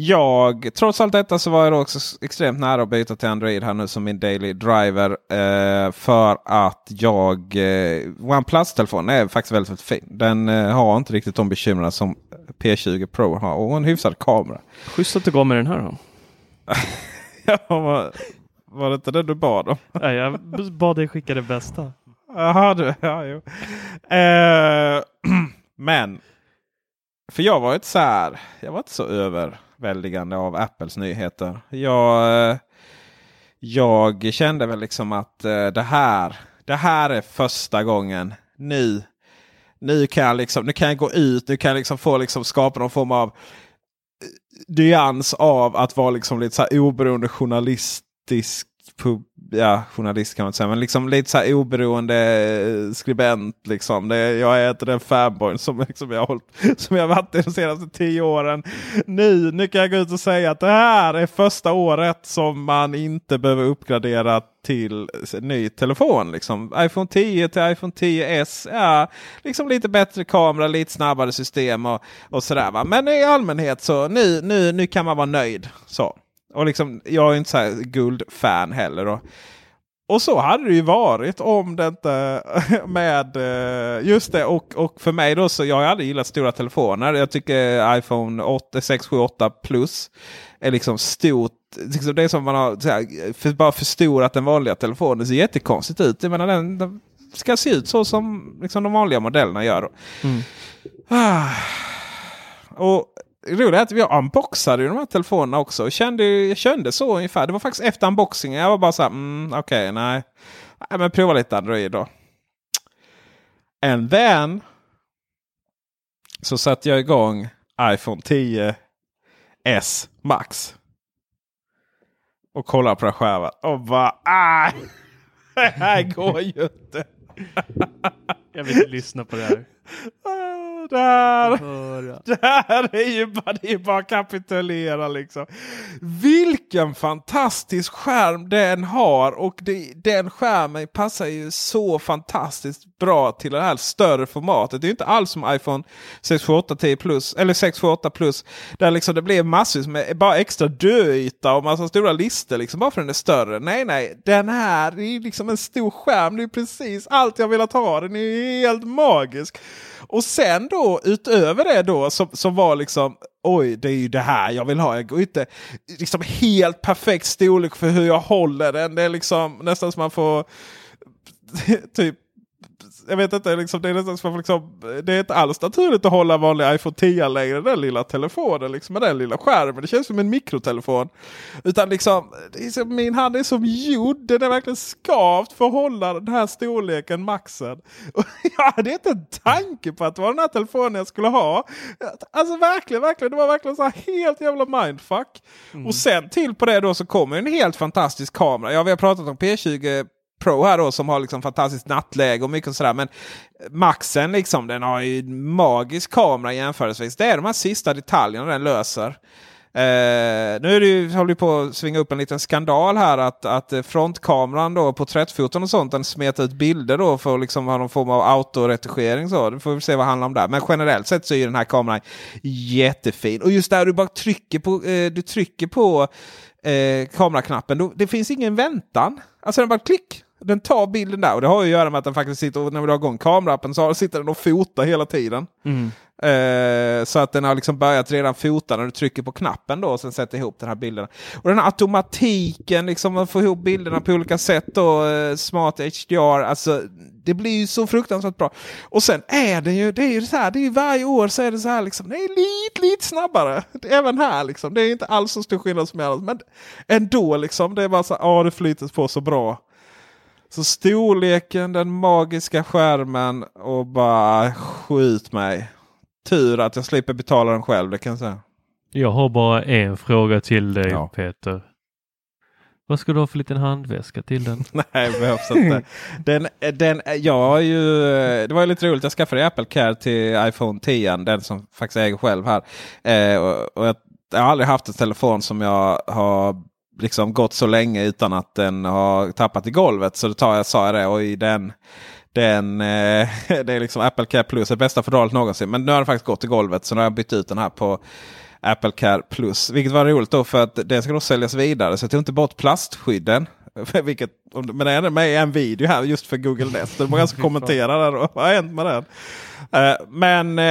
jag, trots allt detta så var jag också extremt nära att byta till Android här nu som min daily driver. Eh, för att jag, eh, OnePlus-telefonen är faktiskt väldigt, väldigt fin. Den eh, har inte riktigt de bekymren som P20 Pro har. Och en hyfsad kamera. Schysst att du gav mig den här då. Ja, var, var det inte det du bad om? Nej, jag bad dig skicka det bästa. Jaha du, ja jo. Eh, men. För jag var inte så här. Jag var inte så överväldigande av Apples nyheter. Jag, eh, jag kände väl liksom att eh, det här. Det här är första gången. Nu. Nu kan jag liksom, nu kan jag gå ut. Nu kan jag liksom få liksom skapa någon form av Eh, eh, nyans av att vara liksom lite så här oberoende journalistisk pub, ja, journalist kan man inte säga, men liksom lite så här oberoende eh, skribent. Liksom. Det, jag är inte den fanboy som, liksom jag hållit, som jag varit de senaste tio åren. Nu, nu kan jag gå ut och säga att det här är första året som man inte behöver uppgradera till ny telefon. Liksom. iPhone 10 till iPhone 10s. Ja, liksom lite bättre kamera, lite snabbare system och, och sådär. Va? Men i allmänhet så nu, nu, nu kan man vara nöjd. Så. Och liksom, jag är inte så guldfan heller. Då. Och så hade det ju varit om det inte med eh, just det. Och, och för mig då så jag har aldrig gillat stora telefoner. Jag tycker iPhone 8, 6, 7, 8 plus är liksom stort. Liksom det är som man har här, för, bara förstorat den vanliga telefonen. Det ser jättekonstigt ut. Jag menar, den, den ska se ut så som liksom, de vanliga modellerna gör. Mm. Ah. Och det roliga är att jag unboxade ju de här telefonerna också. Och kände, jag kände så ungefär. Det var faktiskt efter unboxingen. Jag var bara så här, mm, okej, nej. nej. Men prova lite Android då. And then. Så satte jag igång iPhone 10 S Max. Och kollade på den skärmen. Och bara, ah! Det här går ju inte. Jag vill inte lyssna på det här. Det här är ju bara, det är bara kapitulera liksom. Vilken fantastisk skärm den har och det, den skärmen passar ju så fantastiskt bra till det här större formatet. Det är inte alls som iPhone 628 10 plus eller 628 plus. Där liksom det blir massvis med bara extra döyta och massa stora listor liksom bara för den är större. Nej, nej, den här är liksom en stor skärm. Det är precis allt jag velat ha. Den är helt magisk. Och sen då utöver det då som, som var liksom oj det är ju det här jag vill ha. Jag går inte liksom helt perfekt storlek för hur jag håller den. Det är liksom nästan som man får typ jag vet inte, liksom, det, är nästan som, liksom, det är inte alls naturligt att hålla vanlig iPhone 10 längre. Den lilla telefonen liksom, med den lilla skärmen. Det känns som en mikrotelefon. Utan liksom, som, min hand är som gjord. Den är verkligen skavt för att hålla den här storleken, maxen. Och jag hade inte en tanke på att det var den här telefonen jag skulle ha. Alltså verkligen, verkligen. Det var verkligen så här helt jävla mindfuck. Mm. Och sen till på det då så kommer en helt fantastisk kamera. Ja, vi har pratat om P20 Pro här då som har liksom fantastiskt nattläge och mycket sådär. Men Maxen liksom den har ju magisk kamera jämförelsevis. Det är de här sista detaljerna den löser. Eh, nu är det ju, håller på att svinga upp en liten skandal här att, att frontkameran då på 30 och sånt den smetar ut bilder då för att liksom ha någon form av autoretuschering. Så. Det får vi se vad det handlar om där. Men generellt sett så är den här kameran jättefin. Och just där du bara trycker på, eh, du trycker på eh, kameraknappen. Då, det finns ingen väntan. Alltså den bara klick. Den tar bilden där och det har ju att göra med att den faktiskt sitter och när vi drar igång kamerappen så sitter den och fotar hela tiden. Mm. Eh, så att den har liksom börjat redan fota när du trycker på knappen då och sen sätter ihop den här bilden. Och den här automatiken, liksom att få ihop bilderna på olika sätt då, eh, smart HDR, alltså det blir ju så fruktansvärt bra. Och sen är det ju, det är ju så här, det är ju varje år så är det så här liksom, det är lite, lite snabbare. Även här liksom, det är inte alls så stor skillnad som annars, men ändå liksom, det är bara så här, ja det flyter på så bra. Så storleken, den magiska skärmen och bara skjut mig. Tur att jag slipper betala den själv, det kan jag säga. Jag har bara en fråga till dig ja. Peter. Vad ska du ha för liten handväska till den? Nej, behövs inte. Den, den, jag ju, det var ju lite roligt, jag skaffade Apple Care till iPhone 10, den som faktiskt äger själv här. Eh, och, och jag, jag, har aldrig haft en telefon som jag har liksom gått så länge utan att den har tappat i golvet. Så då tar jag, sa jag det och i den den, eh, det är liksom Apple Care Plus, det bästa fodralet någonsin. Men nu har den faktiskt gått i golvet så nu har jag bytt ut den här på Apple Care Plus. Vilket var roligt då för att den ska då säljas vidare. Så jag tog inte bort plastskydden. Vilket, men det är med i en video här just för Google Nest. Det är många som alltså kommenterar där. Vad har hänt med den? Uh, men uh,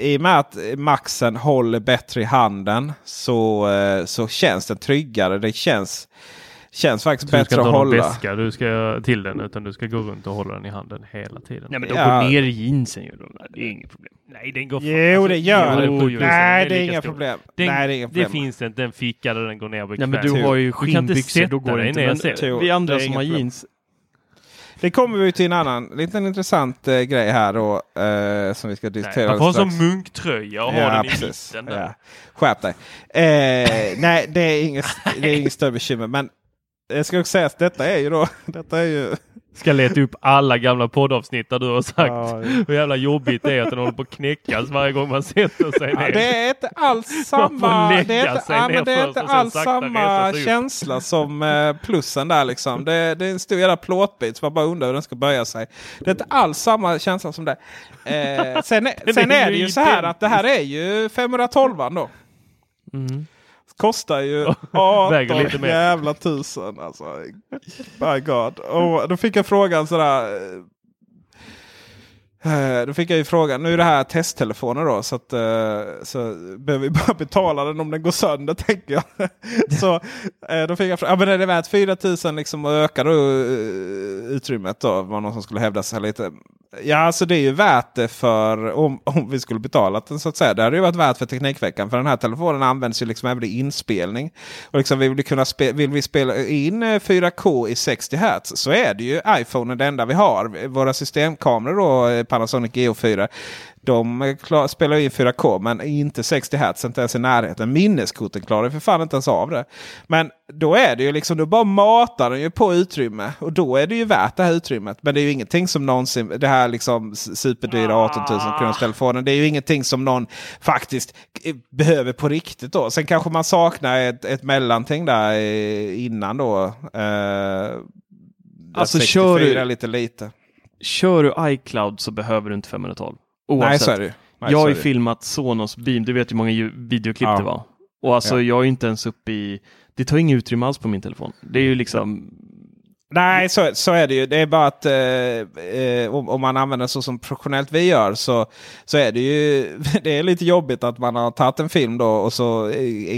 i och med att Maxen håller bättre i handen så, uh, så känns den tryggare. Det känns Känns faktiskt bättre att hålla. Du ska inte ha väska till den utan du ska gå runt och hålla den i handen hela tiden. Nej men de ja. går ner i jeansen ju. Det är inget problem. Nej den går Jo alltså, det gör jo, det. Nej det är inga problem. Den, Nej det är inga problem. Det finns inte en ficka där den går ner på Nej men du har ju skinnbyxor. Då går det inte. Men vi andra som har jeans. Det kommer vi till en annan liten intressant eh, grej här då. Eh, som vi ska diskutera. Man får en som munktröja och ja, har den precis. i mitten. Ja. Skärp dig. Eh, nej det är inget, det är inget större bekymmer. Men jag ska också säga att detta är ju då, detta är ju Ska leta upp alla gamla poddavsnitt där du har sagt ja, hur jävla jobbigt det är att den håller på att knäckas varje gång man sätter sig ner. Ja, det är inte alls samma, det är inte, ja, men det är inte alls samma känsla som eh, plussen där liksom. Det, det är en stor jävla plåtbit som man bara undrar hur den ska böja sig. Det är inte alls samma känsla som det. Eh, sen sen är det ju så här att det här är ju 512 då. Mm. Kostar ju 18 jävla tusen. Alltså. My God. Och då fick jag frågan sådär. Eh, då fick jag ju frågan, nu är det här testtelefoner då så att eh, så behöver vi bara betala den om den går sönder tänker jag. så eh, då fick jag frågan, ja, men är det värt 4000 liksom och öka då utrymmet då? Var någon som skulle hävda sig lite. Ja, alltså det är ju värt det för om, om vi skulle betalat den så att säga. Det hade ju varit värt för Teknikveckan. För den här telefonen används ju liksom även i inspelning. Och liksom vill, vi kunna spe, vill vi spela in eh, 4K i 60 Hz så är det ju iPhone det enda vi har. Våra systemkameror då, eh, Panasonic Geo 4. De klar, spelar in 4K men inte 60 Hz, inte ens i närheten. Minneskorten klarar för fan inte ens av det. Men då är det ju liksom, du bara matar den ju på utrymme. Och då är det ju värt det här utrymmet. Men det är ju ingenting som någonsin, det här liksom superdyra 18 000 kronors telefonen. Det är ju ingenting som någon faktiskt behöver på riktigt då. Sen kanske man saknar ett, ett mellanting där innan då. Eh, alltså kör du, lite lite. Kör du iCloud så behöver du inte 512. Oavsett. Nej, så är det Nej, jag har ju filmat Sonos Beam, du vet hur många videoklipp ja. det var. Och alltså ja. jag är inte ens uppe i, det tar ingen utrymme alls på min telefon. Det är ju liksom Nej, så, så är det ju. Det är bara att eh, eh, om, om, man använder så som professionellt vi gör så, så är det ju det är lite jobbigt att man har tagit en film då och så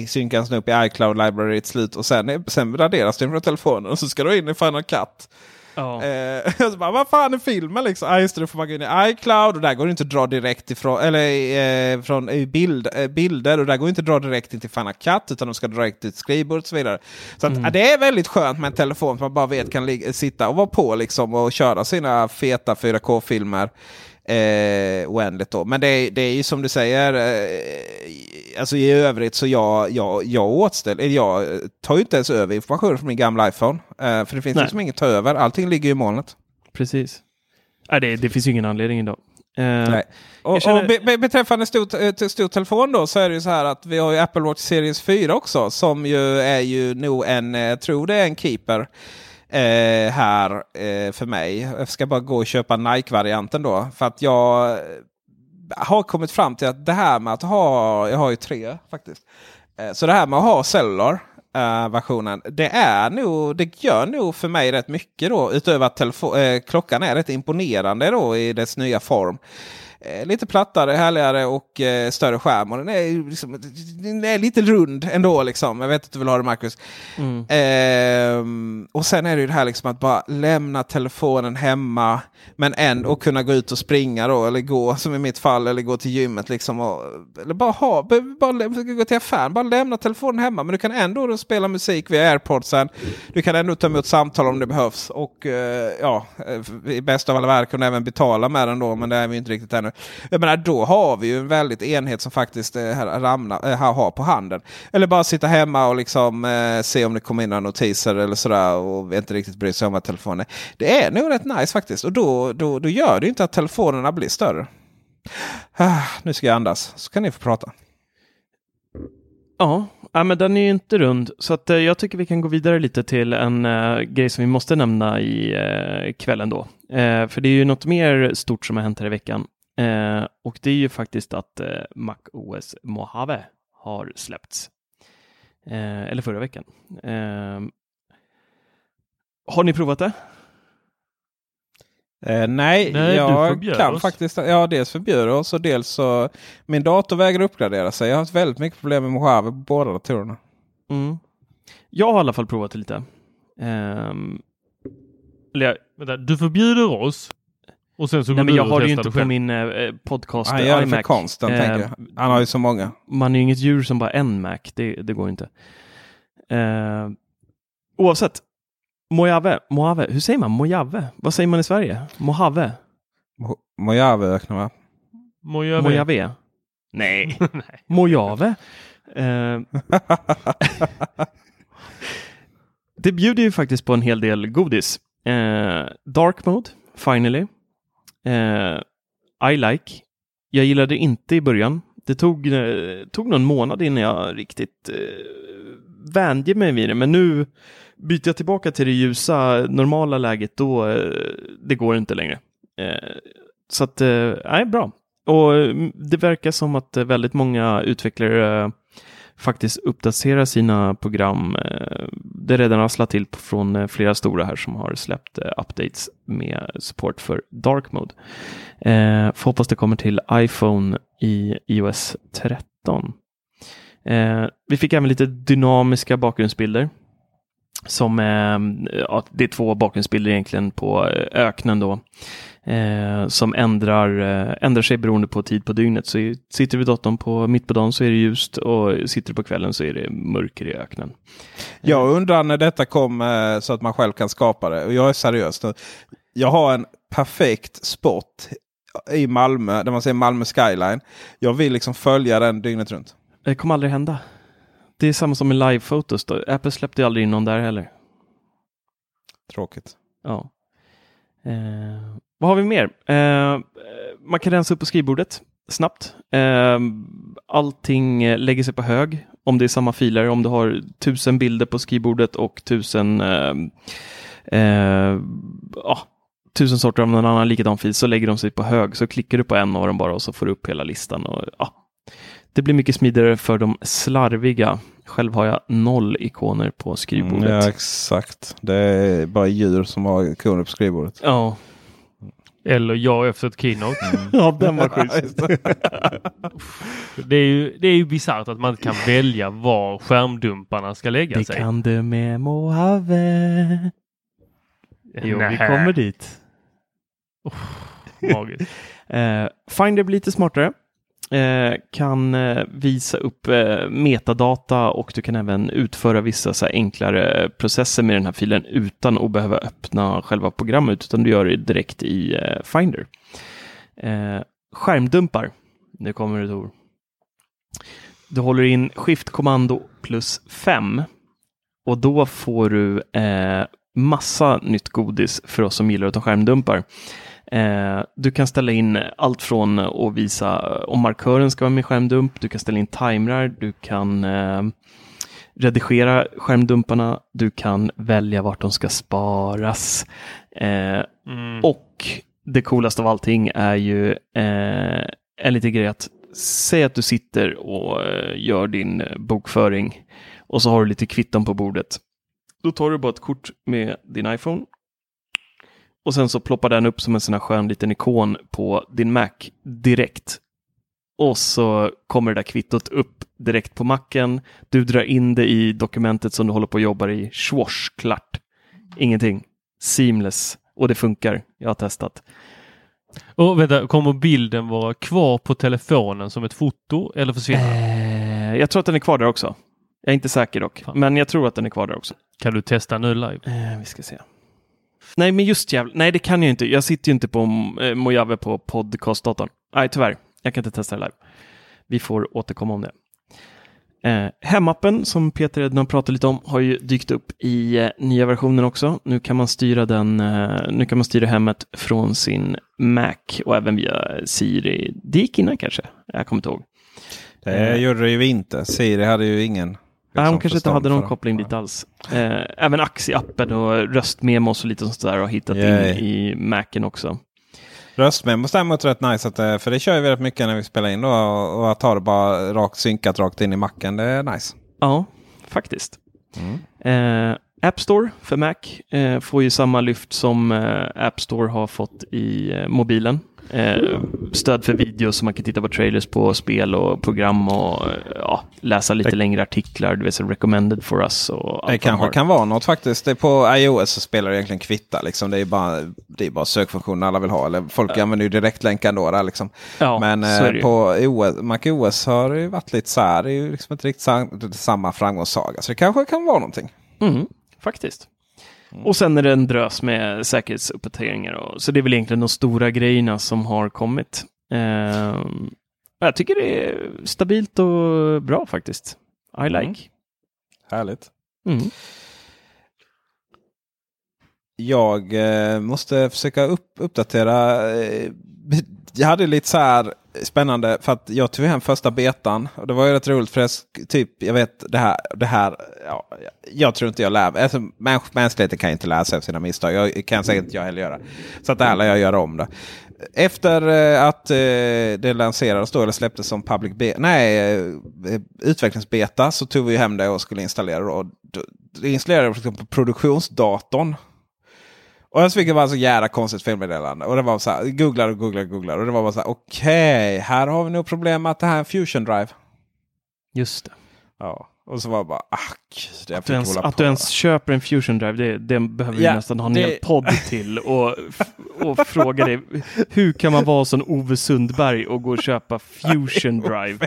synkas den upp i iCloud Library ett slut och sen, sen raderas den från telefonen och så ska du in i Final Cut. Ja. Eh, så bara, vad fan är filmen liksom? Ah, just det, då får man gå in i iCloud och där går det inte att dra direkt ifrån, eller eh, från eh, bild, bilder och där går det inte att dra direkt in till Final Cut utan de ska direkt till skrivbord och så vidare. Så att, mm. eh, det är väldigt skönt med en telefon som man bara vet kan sitta och vara på liksom och köra sina feta 4K-filmer eh, oändligt. Då. Men det, det är ju som du säger, eh, alltså i övrigt så jag, jag, jag åtställer, jag tar ju inte ens över information från min gamla iPhone. Eh, för det finns Nej. liksom inget att ta över, allting ligger i molnet. Precis. Nej, det, det finns ju ingen anledning idag. Uh, Nej. Och, känner... och be, beträffande stor, eh, stor telefon då så är det ju så här att vi har ju Apple Watch Series 4 också som ju är ju nog en, jag tror det är en keeper eh, här eh, för mig. Jag ska bara gå och köpa Nike-varianten då. För att jag eh, har kommit fram till att det här med att ha, jag har ju tre faktiskt. Eh, så det här med att ha cellular Uh, versionen. Det är nog, det gör nog för mig rätt mycket då. Utöver att uh, klockan är rätt imponerande då i dess nya form. Eh, lite plattare, härligare och eh, större skärm. Och den är, liksom, den är lite rund ändå. Liksom. Jag vet att du vill ha det Marcus. Mm. Eh, och sen är det ju det här liksom att bara lämna telefonen hemma. Men ändå kunna gå ut och springa då. Eller gå som i mitt fall. Eller gå till gymmet. Liksom, och, eller bara, ha, bara gå till affären. Bara lämna telefonen hemma. Men du kan ändå spela musik via airpodsen. Du kan ändå ta emot samtal om det behövs. Och eh, ja, eh, i bästa av alla världar du även betala med den då. Men det är vi inte riktigt ännu. Jag menar, då har vi ju en väldigt enhet som faktiskt eh, ramna, eh, har på handen. Eller bara sitta hemma och liksom eh, se om det kommer in några notiser eller sådär och inte riktigt bry sig om att telefonen. Det är nog rätt nice faktiskt och då, då, då gör det inte att telefonerna blir större. Ah, nu ska jag andas så kan ni få prata. Ja, ja men den är ju inte rund så att, eh, jag tycker vi kan gå vidare lite till en äh, grej som vi måste nämna i äh, kvällen då. Äh, för det är ju något mer stort som har hänt här i veckan Eh, och det är ju faktiskt att eh, Mac OS Mojave har släppts. Eh, eller förra veckan. Eh, har ni provat det? Eh, nej, nej, jag kan oss. faktiskt. Ja, dels förbjuda oss och dels så min dator vägrar uppgradera sig. Jag har haft väldigt mycket problem med Mojave på båda datorerna. Mm. Jag har i alla fall provat det lite. Um, eller, Vänta, du förbjuder oss och sen så Nej, men jag har det ju inte på min eh, podcast. Han gör det för konsten, eh, Han har ju så många. Man är ju inget djur som bara en Mac. Det, det går inte. Eh, oavsett. Mojave. Mojave. Hur säger man? Mojave? Vad säger man i Sverige? Mojave? Mo Mojaveöknen va? Mojave. Mojave. Nej. Mojave. Eh, det bjuder ju faktiskt på en hel del godis. Eh, dark mode, finally. Eh, I like. Jag gillade inte i början. Det tog, eh, tog någon månad innan jag riktigt eh, vände mig vid det, men nu byter jag tillbaka till det ljusa, normala läget, då eh, det går inte längre. Eh, så att, eh, nej, bra. Och mm, det verkar som att eh, väldigt många utvecklare eh, faktiskt uppdatera sina program. Eh, det redan har slagit till från eh, flera stora här som har släppt eh, updates med support för dark mode. Får hoppas det kommer till iPhone i iOS 13. Vi fick även lite dynamiska bakgrundsbilder. Som ja, det är två bakgrundsbilder egentligen på öknen då eh, som ändrar, eh, ändrar sig beroende på tid på dygnet. Så sitter du vid datorn på, mitt på dagen så är det ljust och sitter du på kvällen så är det mörker i öknen. Jag undrar när detta kom eh, så att man själv kan skapa det. Och jag är seriös nu. Jag har en perfekt spot i Malmö, där man ser Malmö skyline. Jag vill liksom följa den dygnet runt. Det kommer aldrig hända. Det är samma som med live-fotos. då. Apple släppte aldrig in någon där heller. Tråkigt. Ja. Eh, vad har vi mer? Eh, man kan rensa upp på skrivbordet snabbt. Eh, allting lägger sig på hög om det är samma filer. Om du har tusen bilder på skrivbordet och tusen eh, eh, ja, tusen sorter av någon annan likadan fil så lägger de sig på hög. Så klickar du på en av dem bara och så får du upp hela listan. Och, ja. Det blir mycket smidigare för de slarviga. Själv har jag noll ikoner på skrivbordet. Mm, ja, exakt. Det är bara djur som har ikoner på skrivbordet. Ja, Eller jag efter ett keynote. ja den var schysst. Det är ju, det är ju bisarrt att man inte kan välja var skärmdumparna ska lägga Det sig. kan du med Mojave. Jo, vi Nähä. kommer dit. Magiskt. Eh, Finder blir lite smartare. Eh, kan eh, visa upp eh, metadata och du kan även utföra vissa så här, enklare processer med den här filen utan att behöva öppna själva programmet utan du gör det direkt i Finder. Skärmdumpar. Nu kommer det Tor. Du håller in skiftkommando plus 5 och då får du massa nytt godis för oss som gillar att ta skärmdumpar. Eh, du kan ställa in allt från att visa om markören ska vara med i skärmdump, du kan ställa in timrar, du kan eh, redigera skärmdumparna, du kan välja vart de ska sparas. Eh, Mm. och det coolaste av allting är ju en liten grej att säg att du sitter och gör din bokföring och så har du lite kvitton på bordet. Då tar du bara ett kort med din iPhone och sen så ploppar den upp som en sån här skön liten ikon på din Mac direkt. Och så kommer det där kvittot upp direkt på macken. Du drar in det i dokumentet som du håller på och jobbar i. Schwosh, klart. Ingenting. Seamless. Och det funkar. Jag har testat. Och vänta, kommer bilden vara kvar på telefonen som ett foto eller försvinna? Eh, jag tror att den är kvar där också. Jag är inte säker dock, Fan. men jag tror att den är kvar där också. Kan du testa nu live? Eh, vi ska se. Nej, men just jävla... Nej, det kan jag inte. Jag sitter ju inte på eh, Mojave på podcastdatorn. Nej, tyvärr. Jag kan inte testa det live. Vi får återkomma om det. Eh, hemappen som Peter redan pratade lite om har ju dykt upp i eh, nya versionen också. Nu kan man styra den. Eh, nu kan man styra hemmet från sin Mac och även via Siri. Det gick innan kanske. Jag kommer inte ihåg. Det Eh. gjorde det ju inte. Siri hade ju ingen. Nej, hon kanske inte hade någon koppling dit alls. Eh, även Axi-appen och röstmemos och lite sånt där har hittat Yay. in i Macen också. Röstmemos däremot är rätt nice. Att, eh, för det kör ju väldigt mycket när vi spelar in. Då, och att ha det bara rakt synkat rakt in i macken. Det är nice. Ja, faktiskt. Mm. Eh, App Store för Mac eh, får ju samma lyft som eh, App Store har fått i eh, mobilen. Eh, stöd för video så man kan titta på trailers på spel och program och eh, ja, läsa lite Det- längre artiklar. Du vet, så recommended for us och Det kanske har. kan vara något faktiskt. Det på iOS så spelar det egentligen kvitta. Liksom. Det är bara, det är bara sökfunktionen alla vill ha. Eller folk använder ju direktlänk ändå. Där, liksom. Ja, Men eh, på OS, Mac OS har det ju varit lite så här. Det är ju liksom inte riktigt sam- samma framgångssaga. Så det kanske kan vara någonting. Mm, faktiskt. Och sen är det en drös med säkerhetsuppdateringar. Och, så det är väl egentligen de stora grejerna som har kommit. Eh, jag tycker det är stabilt och bra faktiskt. I like. Mm. Härligt. Mm. Jag eh, måste försöka upp, uppdatera. Eh, jag hade lite så här spännande för att jag tog hem första betan. Och det var ju rätt roligt för jag, typ, jag vet det här. Det här ja, jag tror inte jag lär mig. Alltså, mäns mänskligheten kan inte lära sig av sina misstag. Jag kan säkert inte jag heller göra. Så att det här lär jag göra om det. Efter eh, att eh, det lanserades då, eller släpptes som public be- nej, eh, utvecklingsbeta så tog vi hem det och skulle installera. det. Och då, då installerade det liksom på produktionsdatorn. Och jag fick bara så jävla konstigt felmeddelande. Och det var så här, googlar och googlar och googlar. Och det var bara så här, okej, här har vi nog problem med att det här är en fusion drive. Just det. Ja. Och så var det bara, gud, jag Att du ens, att du ens köper en fusion drive, det, det behöver vi Ja, nästan ha en det- hel podd till. Och, och fråga dig, hur kan man vara som Ove Sundberg och gå och köpa fusion drive?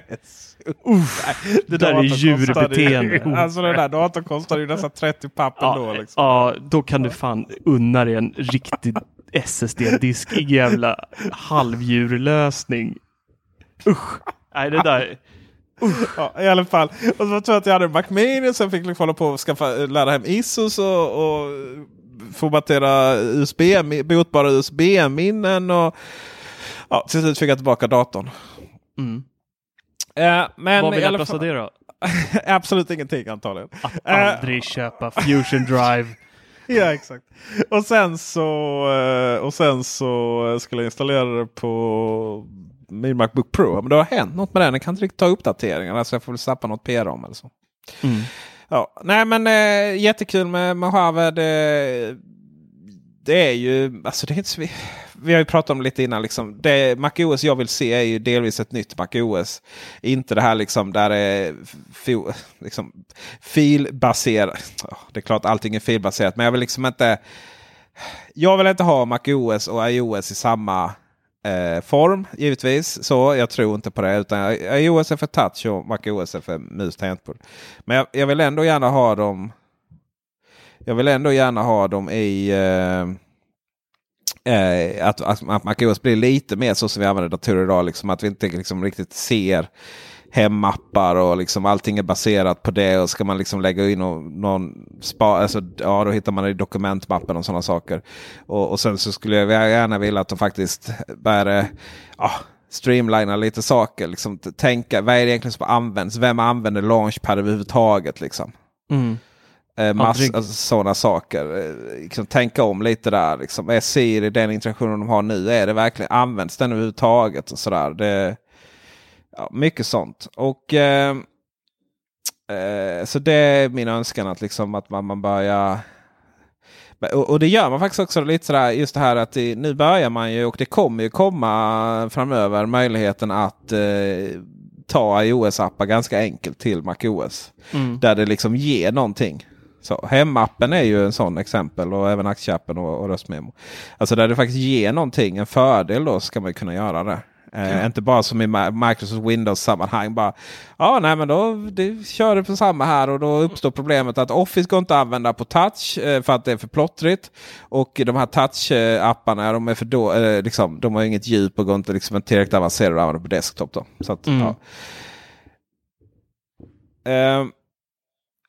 Uff, det där är kostade ju- djurbeteende. Alltså den där datorn kostade ju nästan 30 papp Ja, ändå. Liksom. ja, då kan du fan unna dig en riktig SSD-diskig jävla halvdjurlösning. Usch! Nej, det där. Ja, I alla fall. Och så tror jag att jag hade en Mac Mini. Sen fick jag hålla på och skaffa, lära hem ISOs och, och formatera USB, botbara USB-minnen. Och ja, till slut fick jag tillbaka datorn. Mm. Eh, men Vad vill jag fall, det då? absolut ingenting antagligen. Att aldrig köpa Fusion Drive. Ja exakt. Och sen så, eh, och sen så skulle jag installera det på min Macbook Pro. Men det har hänt något med den. Den kan inte riktigt ta uppdateringarna. Så jag får väl zappa något PR-rom eller så. Mm. Ja, nej men eh, jättekul med Mojave. Det, det är ju, alltså det är inte vi, vi har ju pratat om det lite innan. Liksom. Det MacOS jag vill se är ju delvis ett nytt MacOS. Inte det här liksom där det är fi, liksom, filbaserat. Det är klart allting är filbaserat. Men jag vill liksom inte. Jag vill inte ha MacOS och iOS i samma eh, form givetvis. Så jag tror inte på det. Utan iOS är för touch och MacOS är för mus tangentbord. Men jag, jag vill ändå gärna ha dem. Jag vill ändå gärna ha dem i eh, eh, att, att, att MacOS blir lite mer så som vi använder datorer idag. Liksom, att vi inte liksom riktigt ser hemmappar och liksom allting är baserat på det. Och ska man liksom lägga in och, någon spa, alltså, ja, då hittar man det i dokumentmappen och sådana saker. Och, och sen så skulle jag gärna vilja att de faktiskt börjar ja, streamlina lite saker. Liksom, tänka, vad är det egentligen som används? Vem använder Launchpad överhuvudtaget? Liksom? Mm. Eh, mass, Aldrig. alltså, sådana saker. Eh, liksom, tänka om lite där. Liksom. Är Siri den interaktionen de har nu? Är det verkligen används den överhuvudtaget? Och sådär. Det, ja, mycket sånt. Och eh, eh, Så det är min önskan att, liksom, att man, man börjar och, och det gör man faktiskt också lite sådär just det här att det, nu börjar man ju och det kommer ju komma framöver möjligheten att eh, ta iOS-appar ganska enkelt till MacOS. Mm. Där det liksom ger någonting. Så Hemappen är ju en sån exempel och även aktieappen och, och röstmemo. Alltså där det faktiskt ger någonting, en fördel då ska man kunna göra det. Eh, Inte bara som i Microsoft Windows-sammanhang. bara Ja, nej men då det, kör det på samma här och då uppstår problemet att Office går inte att använda på touch eh, för att det är för plottrigt. Och de här touch-apparna de är för då, eh, liksom, de har inget djup och går inte liksom tillräckligt avancerade att använda på desktop. Då. Så att, Mm. ja. Eh,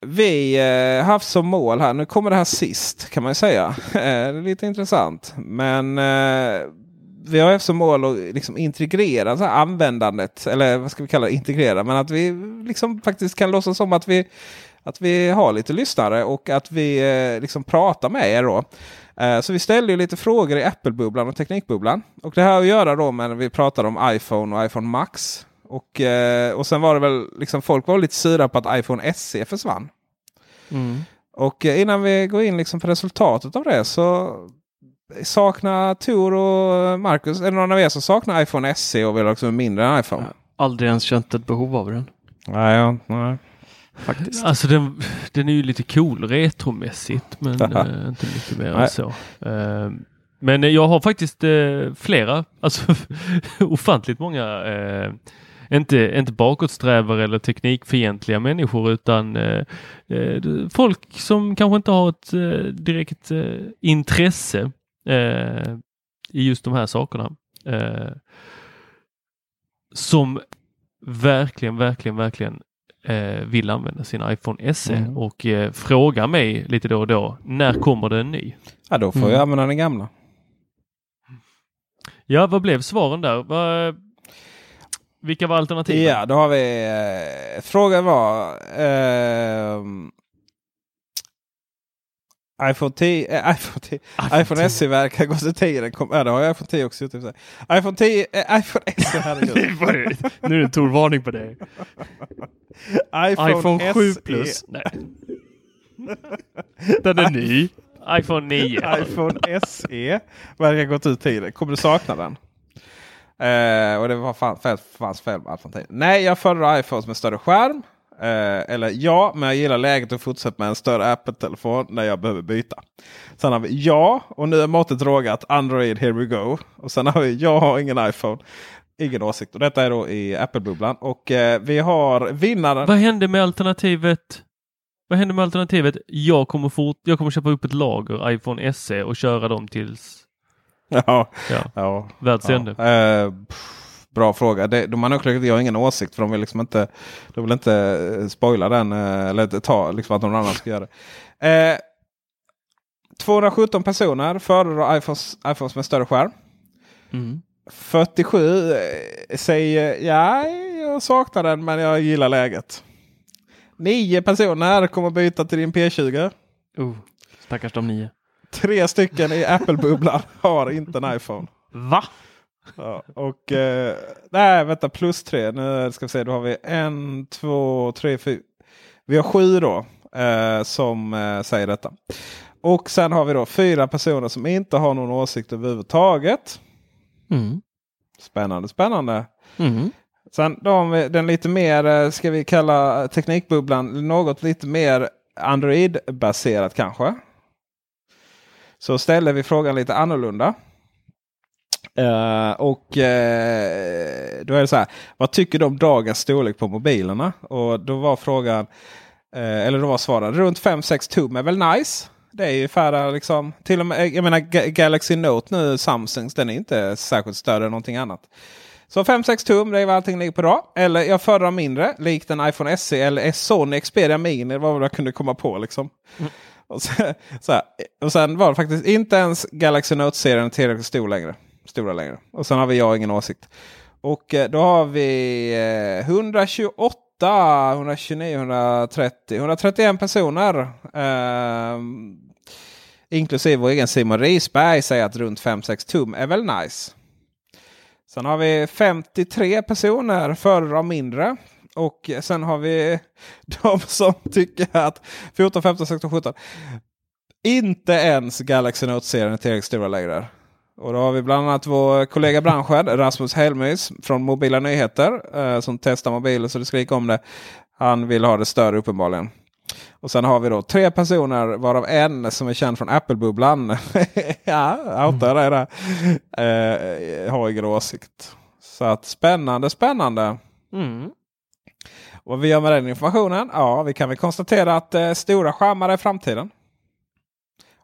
vi har haft som mål här, nu kommer det här sist kan man säga. Eh, det är lite intressant. Men eh, vi har som mål att liksom integrera så här användandet. Eller vad ska vi kalla det? Integrera. Men att vi liksom faktiskt kan låtsas som att vi, att vi har lite lyssnare och att vi eh, liksom pratar med er. då. Eh, Så vi ställde ju lite frågor i Apple-bubblan och Teknikbubblan. Och det här har att göra då med när vi pratar om iPhone och iPhone Max. Och, eh, och sen var det väl liksom folk var lite sura på att iPhone SE försvann. Mm. Och innan vi går in liksom på resultatet av det så saknar Tor och Marcus, är det någon av er som saknar iPhone SE och vill också en mindre än iPhone? Aldrig ens känt ett behov av den. Nej, ja, nej. Faktiskt. Alltså den, den är ju lite cool retromässigt men eh, inte mycket mer än så. Eh, men eh, jag har faktiskt eh, flera, alltså ofantligt många, eh, inte, inte bakåtsträvare eller teknikfientliga människor utan eh, eh, folk som kanske inte har ett eh, direkt eh, intresse eh, i just de här sakerna. Eh, som verkligen, verkligen, verkligen eh, vill använda sin iPhone SE Mm. och eh, frågar mig lite då och då, när kommer det en ny? Ja, då får Mm. jag använda den gamla. Ja, vad blev svaren där? Vad, vilka var alternativen? Ja, då har vi... Eh, frågan var... ehm, iPhone 10, eh, iPhone 10, iPhone SE verkar gå till 10. Den kom, ja, det har jag iPhone 10 också gjort. sig. iPhone 10, eh, iPhone SE, herregud. nu är det en torvarning på dig. iPhone, iPhone 7 SE. plus. Nej. Den är ny. iPhone 9. iPhone SE verkar gått ut tiden. Kommer du sakna den? Eh, och det var fan, fanns fel med iPhone 10. Nej, jag föredrar iPhones med större skärm. Eh, eller ja, men jag gillar läget att fortsätta med en större Apple-telefon när jag behöver byta. Sen har vi ja, och nu är måttet rågat. Android, here we go. Och sen har vi jag har ingen iPhone. Ingen åsikt. Och detta är då i Apple-bubblan. Och eh, vi har vinnaren. Vad hände med alternativet? Vad hände med alternativet? Jag kommer, fort, jag kommer köpa upp ett lager iPhone SE och köra dem tills Ja, Ja. ja. Världsände. Ja. Eh, bra fråga. Det, de har nog jag har ingen åsikt för de vill liksom inte, de vill inte eh, spoila den eh, eller ta liksom att någon annan ska göra det. Eh, 217 personer föredrar iPhones, iPhones med större skärm. Mm. 47 eh, säger ja, jag saknar den men jag gillar läget. 9 personer kommer byta till din P20. Oh, stackars de nio. Tre stycken i Apple-bubblan har inte en iPhone. Va? Ja, och eh, nej, vänta, plus tre. Nu ska vi se, då har vi en, två, tre, fyra. Vi har sju då eh, som eh, säger detta. Och sen har vi då fyra personer som inte har någon åsikt överhuvudtaget. Mm. Spännande, spännande. Mm. Sen då har vi den lite mer, eh, ska vi kalla teknikbubblan, något lite mer Android-baserat kanske. Så ställer vi frågan lite annorlunda. Eh, och eh, då är det så här. Vad tycker du om dagens storlek på mobilerna? Och då var frågan, eh, eller då var svaren runt 5-6 tum är väl nice. Det är ju ungefär liksom, till och med, jag menar Ga- Galaxy Note nu, Samsungs, den är inte särskilt större än någonting annat. Så 5-6 tum, det är vad allting ligger på idag. Eller jag föredrar mindre, likt en iPhone SE eller Sony Xperia Mini. Det var vad jag kunde komma på liksom. Och, sen, så här, och sen var det faktiskt inte ens Galaxy Note-serien tillräckligt stor längre. Stora längre. Och sen har vi jag ingen åsikt. Och eh, då har vi 128, 129, 130, 131 personer. Eh, inklusive vår egen Simon Risberg säger att runt 5-6 tum är väl nice. Sen har vi 53 personer föredrar mindre. Och sen har vi de som tycker att 14, 15, 16, 17 inte ens Galaxy Note-serien är tillräckligt stora längre. Och då har vi bland annat vår kollega branschen Rasmus Helmys från Mobila Nyheter eh, som testar mobiler så det skriker om det. Han vill ha det större uppenbarligen. Och sen har vi då tre personer varav en som är känd från Apple-bubblan. ja, outar dig där. Eh, har ingen åsikt. Så att spännande, spännande. Mm. Vad vi gör med den informationen? Ja, vi kan väl konstatera att eh, stora skärmar är framtiden.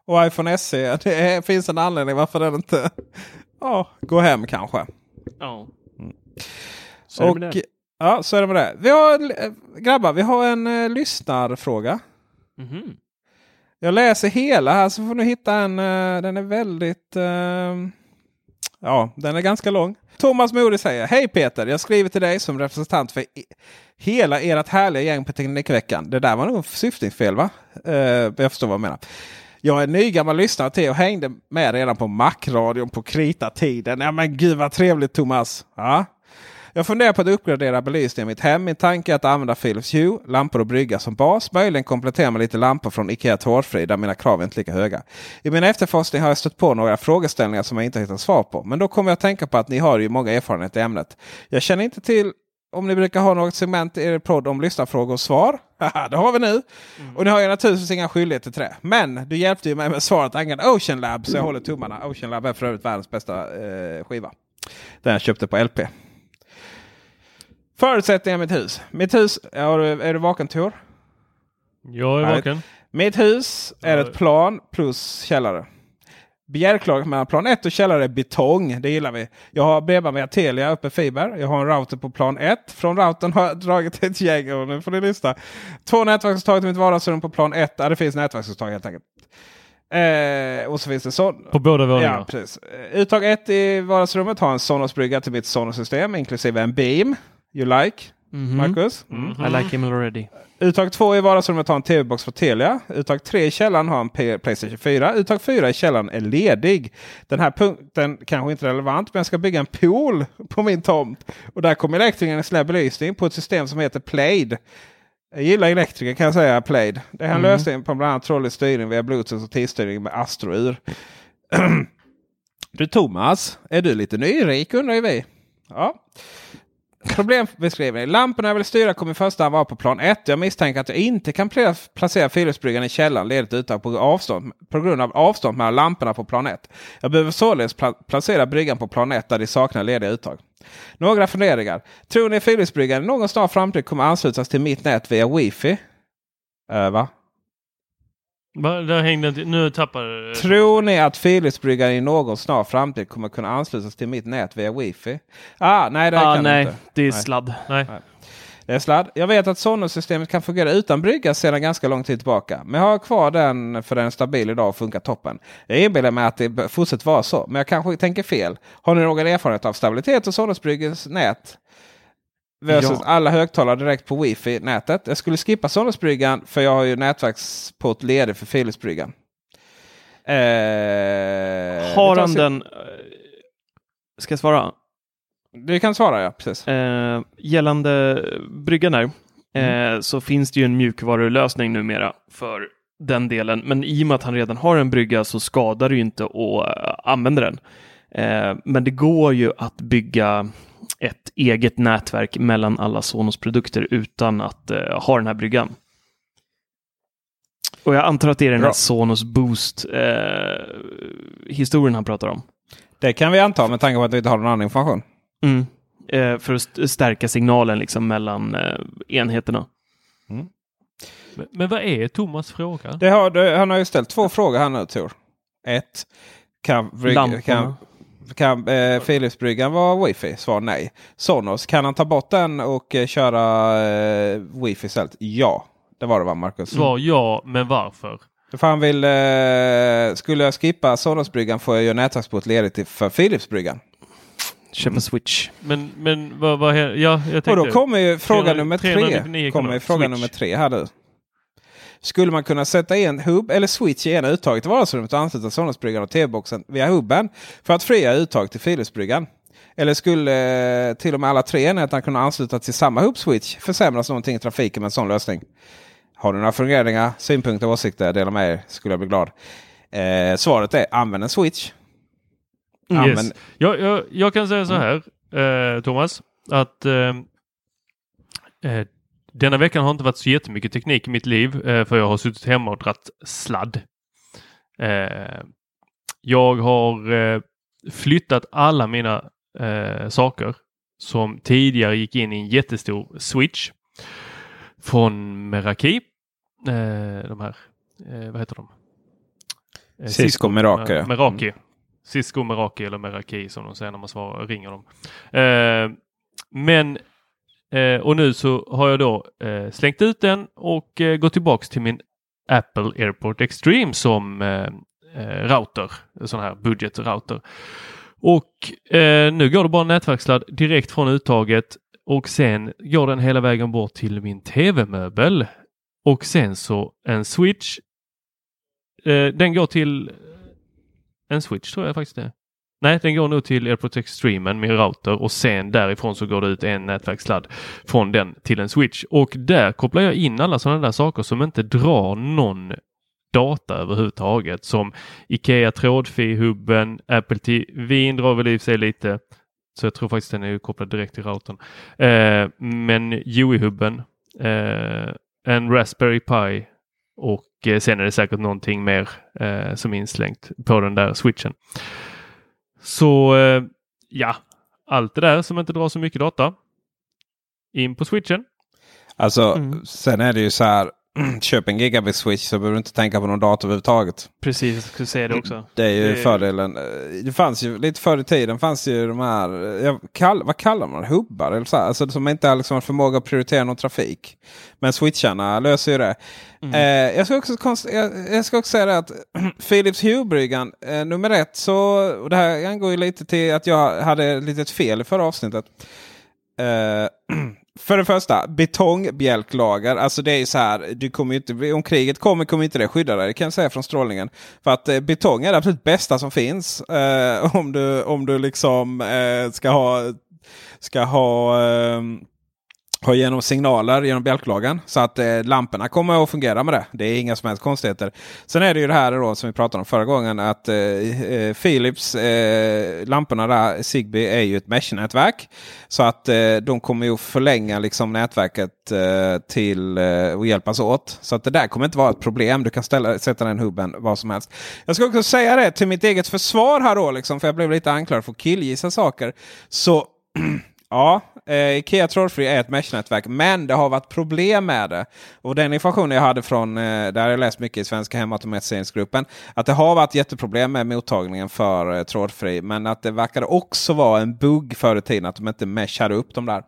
Och iPhone SE, det är, finns en anledning varför den inte ja, går hem kanske. Ja. Så är det Och, ja, så är det med det. Vi har, grabbar, vi har en eh, lyssnarfråga. Mhm. Jag läser hela här så får ni hitta en. eh, den är väldigt... eh, ja, den är ganska lång. Thomas Modi säger Hej Peter! Jag skriver till dig som representant för hela ert härliga gäng på Teknikveckan. Det där var nog syftningsfel va? Eh, jag förstår vad jag menar. Jag är nygammal lyssnare till och hängde med redan på Mac-radion på krita-tiden. Ja men gud vad trevligt Thomas! Ja. Jag funderar på att uppgradera belysningen i mitt hem. Min tanke är att använda Philips Hue, lampor och brygga som bas. Möjligen komplettera med lite lampor från Ikea Tårtfri där mina krav är inte lika höga. I min efterforskning har jag stött på några frågeställningar som jag inte hittat svar på. Men då kommer jag att tänka på att ni har ju många erfarenheter i ämnet. Jag känner inte till om ni brukar ha något segment i er podd om lyssnarfrågor och svar. Haha, det har vi nu. Och ni har ju naturligtvis inga skyldigheter till det. Men du hjälpte ju mig med svaret angående Ocean Lab. Så jag håller tummarna. Ocean Lab är för övrigt världens bästa eh, skiva. Den jag köpte på LP. Förutsättningar mitt hus. Mitt hus, är du, är du vaken Tor? Jag är vaken. Mitt hus är ett plan plus källare. Begärklaget mellan plan 1 och källare är betong. Det gillar vi. Jag har bredband via Telia uppe fiber. Jag har en router på plan 1. Från routern har jag dragit ett gäng. Och nu får ni lyssna. Två nätverksuttag till mitt vardagsrum på plan 1. Ja, det finns nätverksuttag helt enkelt. Eh, och så finns det så. På båda våningarna. Ja, precis. Eh, Uttag 1 i vardagsrummet har en Sonos-brygga till mitt Sonos-system inklusive en Beam. You like? Mhm. Marcus? I like him already. Uttag 2 i vardagsrummet har en tv-box från Telia. Uttag 3 i källaren har en Playstation 4. Uttag 4 i källaren är ledig. Den här punkten kanske inte är relevant men jag ska bygga en pool på min tomt. Och där kommer elektrikern installera belysning på ett system som heter Plaid. Jag gillar elektriker kan jag säga, Plaid. Det är en Mm. lösning på bland annat trådlös styrning via Bluetooth och tidsstyrning med Astrour. du Thomas, är du lite nyrik undrar ju vi. Ja. Problembeskrivning. Lamporna jag vill styra kommer i första hand vara på plan 1. Jag misstänker att jag inte kan placera Philipsbryggan i källaren ledigt uttag på, avstånd, på grund av avstånd mellan lamporna på plan 1. Jag behöver således pla- placera bryggan på plan 1 där de saknar lediga uttag. Några funderingar. Tror ni Philipsbryggan i någon snar framtid kommer anslutas till mitt nät via wifi? Äh, va? Där hängde inte, nu tappar Tror ni att Philipsbryggan i någon snar framtid kommer kunna anslutas till mitt nät via wifi? Ah, nej, det ah, kan nej, inte. det är Nej. sladd. Nej. Det är sladd. Jag vet att Sonos-systemet kan fungera utan brygga sedan ganska lång tid tillbaka. Men jag har kvar den för den är stabil idag och funkar toppen. Jag inbillar mig att det fortsätter vara så. Men jag kanske tänker fel. Har ni någon erfarenhet av stabilitet och Sonos-bryggens nät? Versus Ja. alla högtalare direkt på wifi-nätet. Jag skulle skippa Sonos-bryggan för jag har ju nätverksport ledig för Philips-bryggan. Eh, Har han den... eh, Ska jag svara? Du kan svara ja, precis. Eh, gällande bryggan där, Mm. eh, så finns det ju en mjukvarulösning numera för den delen. Men i och med att han redan har en brygga så skadar det ju inte att eh, använda den. Eh, men det går ju att bygga ett eget nätverk mellan alla Sonos-produkter utan att eh, ha den här bryggan. Och jag antar att det är den Bra. här Sonos Boost-historien han pratar om. Det kan vi anta med tanke på att vi inte har någon annan information. Mm. Eh, för att st- stärka signalen liksom mellan eh, enheterna. Men, men vad är Thomas fråga? Det har, det, han har ju ställt två frågor här nu Tor. Ett. Kan, kan, kan eh, Philipsbryggan vara wifi? Svar nej. Sonos, kan han ta bort den och eh, köra eh, wifi istället? Ja. Det var det va Marcus? Svar ja, men varför? För han vill, eh, skulle jag skippa Sonos-bryggan får jag göra nätverksport ledigt till- för Philips-bryggan. Köpa switch. Men, men vad, vad ja, jag tänkte... Och då kommer ju fråga 300 nummer 399 tre. Kommer ju fråga Switch. nummer tre här nu. Skulle man kunna sätta in hubb eller switch i ena uttaget i vardagsrummet och ansluta Sonos-bryggan och TV-boxen via hubben för att fria uttag till Philips-bryggan? Eller skulle eh, till och med alla tre enheterna kunna ansluta till samma hubb-switch? Försämras någonting i trafiken med en sån lösning? Har du några funderingar, synpunkter, åsikter? Dela med er, skulle jag bli glad. Eh, svaret är använd en switch. Yes. Använd, Jag, jag, jag kan säga så Mm. här, eh, Thomas, att eh, eh, denna veckan har inte varit så jättemycket teknik i mitt liv, eh, för jag har suttit hemma och dratt sladd. Eh, jag har eh, flyttat alla mina saker som tidigare gick in i en jättestor switch från Meraki. De här, vad heter de? Cisco Meraki, eh, Meraki. Cisco Meraki eller Meraki som de säger när man svarar, ringer dem. Men eh, och nu så har jag då eh, slängt ut den och eh, gått tillbaks till min Apple AirPort Extreme som eh, eh router, sån här budget-router. Och eh, nu går det bara nätverksladd direkt från uttaget och sen går den hela vägen bort till min tv-möbel. Och sen så en switch. Eh, den går till en switch tror jag faktiskt det. Nej, den går nog till AirPort Extremen, min router och sen därifrån så går det ut en nätverkssladd från den till en switch. Och där kopplar jag in alla sådana där saker som inte drar någon data överhuvudtaget som Ikea trådfi-hubben, Apple TV drar väl i och för sig lite. Så jag tror faktiskt den är kopplad direkt till routern. Eh, men UI-hubben, eh, en Raspberry Pi och eh, sen är det säkert någonting mer eh, som är inslängt på den där switchen. Så eh, ja, allt det där som inte drar så mycket data. In på switchen. Alltså, Mm. sen är det ju så här. Köp en gigabit switch så behöver du inte tänka på någon dator överhuvudtaget. Precis, jag skulle säga det också. Det är ju Det- fördelen. Eh, Det fanns ju lite förr i tiden fanns ju de här, eh, jag kall, vad kallar man det? Hubbar? Eller så här, alltså, som inte har liksom förmåga att prioritera någon trafik. Men switcharna löser ju det. Mm. Eh, jag, ska också konst- jag, jag ska också säga det att Philips Hue-bryggan, eh, nummer ett, så, och det här angår ju lite till att jag hade ett litet fel i förra avsnittet. Eh, för det första, betongbjälklager. Alltså det är så här, du kommer inte, om kriget kommer kommer inte det skydda dig. Det kan jag säga från strålningen. För att eh, betong är det absolut bästa som finns. Eh, om, du, om du liksom eh, ska ha, ska ha ehm, har genom signaler genom bjälklagen. Så att eh, lamporna kommer att fungera med det. Det är inga som helst konstigheter. Sen är det ju det här då som vi pratade om förra gången. Att eh, eh, Philips eh, lamporna där, Zigbee, är ju ett mesh-nätverk. Så att eh, de kommer ju förlänga liksom, nätverket eh, till eh, och hjälpas åt. Så att det där kommer inte vara ett problem. Du kan ställa, sätta den hubben var som helst. Jag ska också säga det till mitt eget försvar här då. Liksom, för jag blev lite anklagad för att killgissa saker. Så Ja, eh, Ikea trådfri är ett mesh-nätverk, men det har varit problem med det. Och den informationen jag hade från, eh, där jag läst mycket i Svenska Hemautomatiseringsgruppen, att det har varit jätteproblem med mottagningen för eh, trådfri. Men att det verkade också vara en bugg förr i tiden, att de inte meshade upp de där.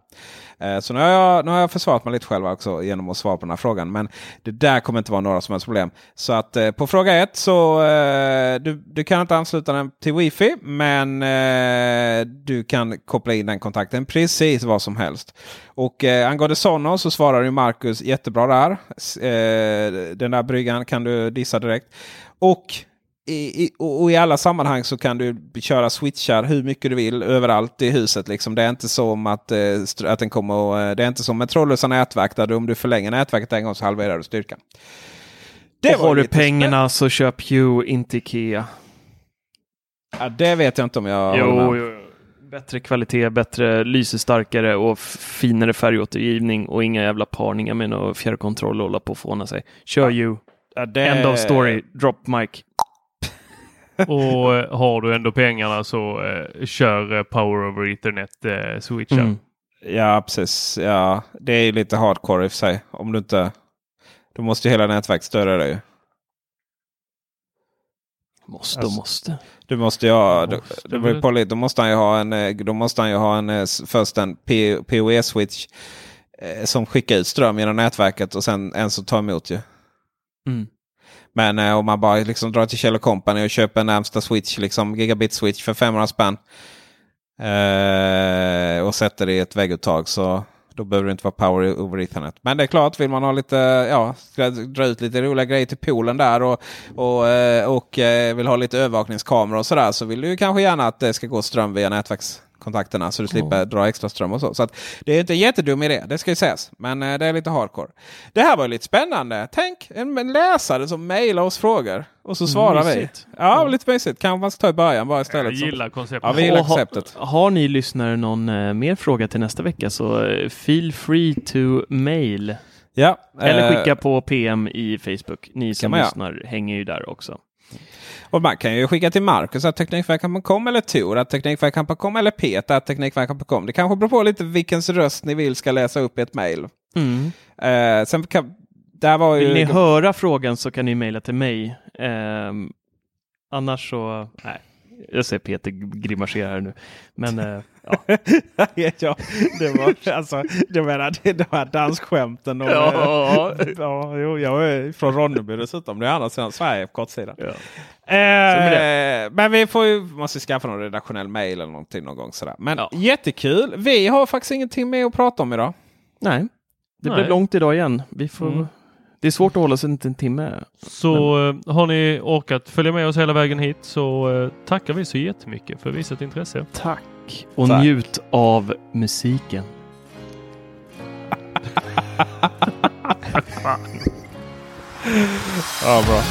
Eh, så nu har, jag, nu har jag försvarat mig lite själv också genom att svara på den här frågan. Men det där kommer inte vara några som helst problem. Så att eh, på fråga ett så eh, du, du kan inte ansluta den till wifi. Men du kan koppla in den kontakten precis vad som helst. Och eh, angående Sonos så svarar ju Marcus jättebra där. Eh, den där bryggan kan du dissa direkt. Och i, i, och i alla sammanhang så kan du köra switchar hur mycket du vill överallt i huset. Liksom. Det är inte som att, eh, att den kommer eh, Det är inte som med trådlösa nätverk där du, om du förlänger nätverket en gång så halverar du styrkan. Det och har du pengarna så köp Hue, inte Ikea. Ja, det vet jag inte om jag jo, jo, Bättre kvalitet, bättre lysestarkare och finare färgåtergivning och inga jävla parningar med någon fjärrkontroll och hålla på och fåna sig. Kör. Hue. Ja, det... End of story. Drop mic. Och eh, har du ändå pengarna så eh, kör eh, Power over Ethernet eh, switchar. Mm. Ja, precis. Ja, det är lite hardcore i och för sig. Om du inte... Då måste ju hela nätverket stödja dig. Måste och alltså, måste. Du måste ju ha, då, då, då måste han ju ha en, då måste han ju ha en, först en PoE-switch som skickar ut ström genom nätverket och sen en som tar emot ju. Mm. Men eh, om man bara liksom drar till Kjell Company och köper en närmsta switch, liksom gigabit switch för 500 spänn. Eh, och sätter det i ett vägguttag så då behöver det inte vara power over ethernet. Men det är klart, vill man ha lite, ja, dra ut lite roliga grejer till poolen där och, och, eh, och, och vill ha lite övervakningskameror och sådär så vill du kanske gärna att det ska gå ström via nätverks kontakterna så du slipper oh. dra extra ström och så. Så det är inte en jättedum idé, det ska ju sägas. Men eh, det är lite hardcore. Det här var lite spännande. Tänk en, en läsare som mejlar oss frågor och så svarar mysigt. vi. Ja, mm. lite mysigt. Kanske man ska ta i början bara istället. Jag gillar konceptet. Ja, vi gillar konceptet. Har, har ni lyssnare någon eh, mer fråga till nästa vecka så eh, feel free to mail. Ja, Eller skicka eh, på PM i Facebook. Ni som lyssnar hänger ju där också. Och man kan ju skicka till Marcus att Teknikveckan.com eller Tor att Teknikveckan.com eller Peter att Teknikveckan.com. Det kanske beror på lite vilkens röst ni vill ska läsa upp i ett mejl. Mm. Sen kan, där var Vill ju... ni höra frågan så kan ni mejla till mig. Um, annars så, nej. Jag ser Peter grimasera här nu. Men äh, ja. ja. Det var alltså, det menar, det, de här dansskämten. Och, ja. ja, jo, jag är från Ronneby dessutom. Det är andra sidan Sverige på kortsidan. Ja. Eh, men vi får ju, måste skaffa någon redaktionell mail eller någonting någon gång. Sådär. Men ja. jättekul. Vi har faktiskt ingenting mer att prata om idag. Nej, det Nej. blev långt idag igen. Vi får mm. Det är svårt att hålla sig en timme. Så Men... Eh, har ni orkat följa med oss hela vägen hit så uh, tackar vi så jättemycket för visat intresse. Tack och Tack. njut av musiken. ja, bra.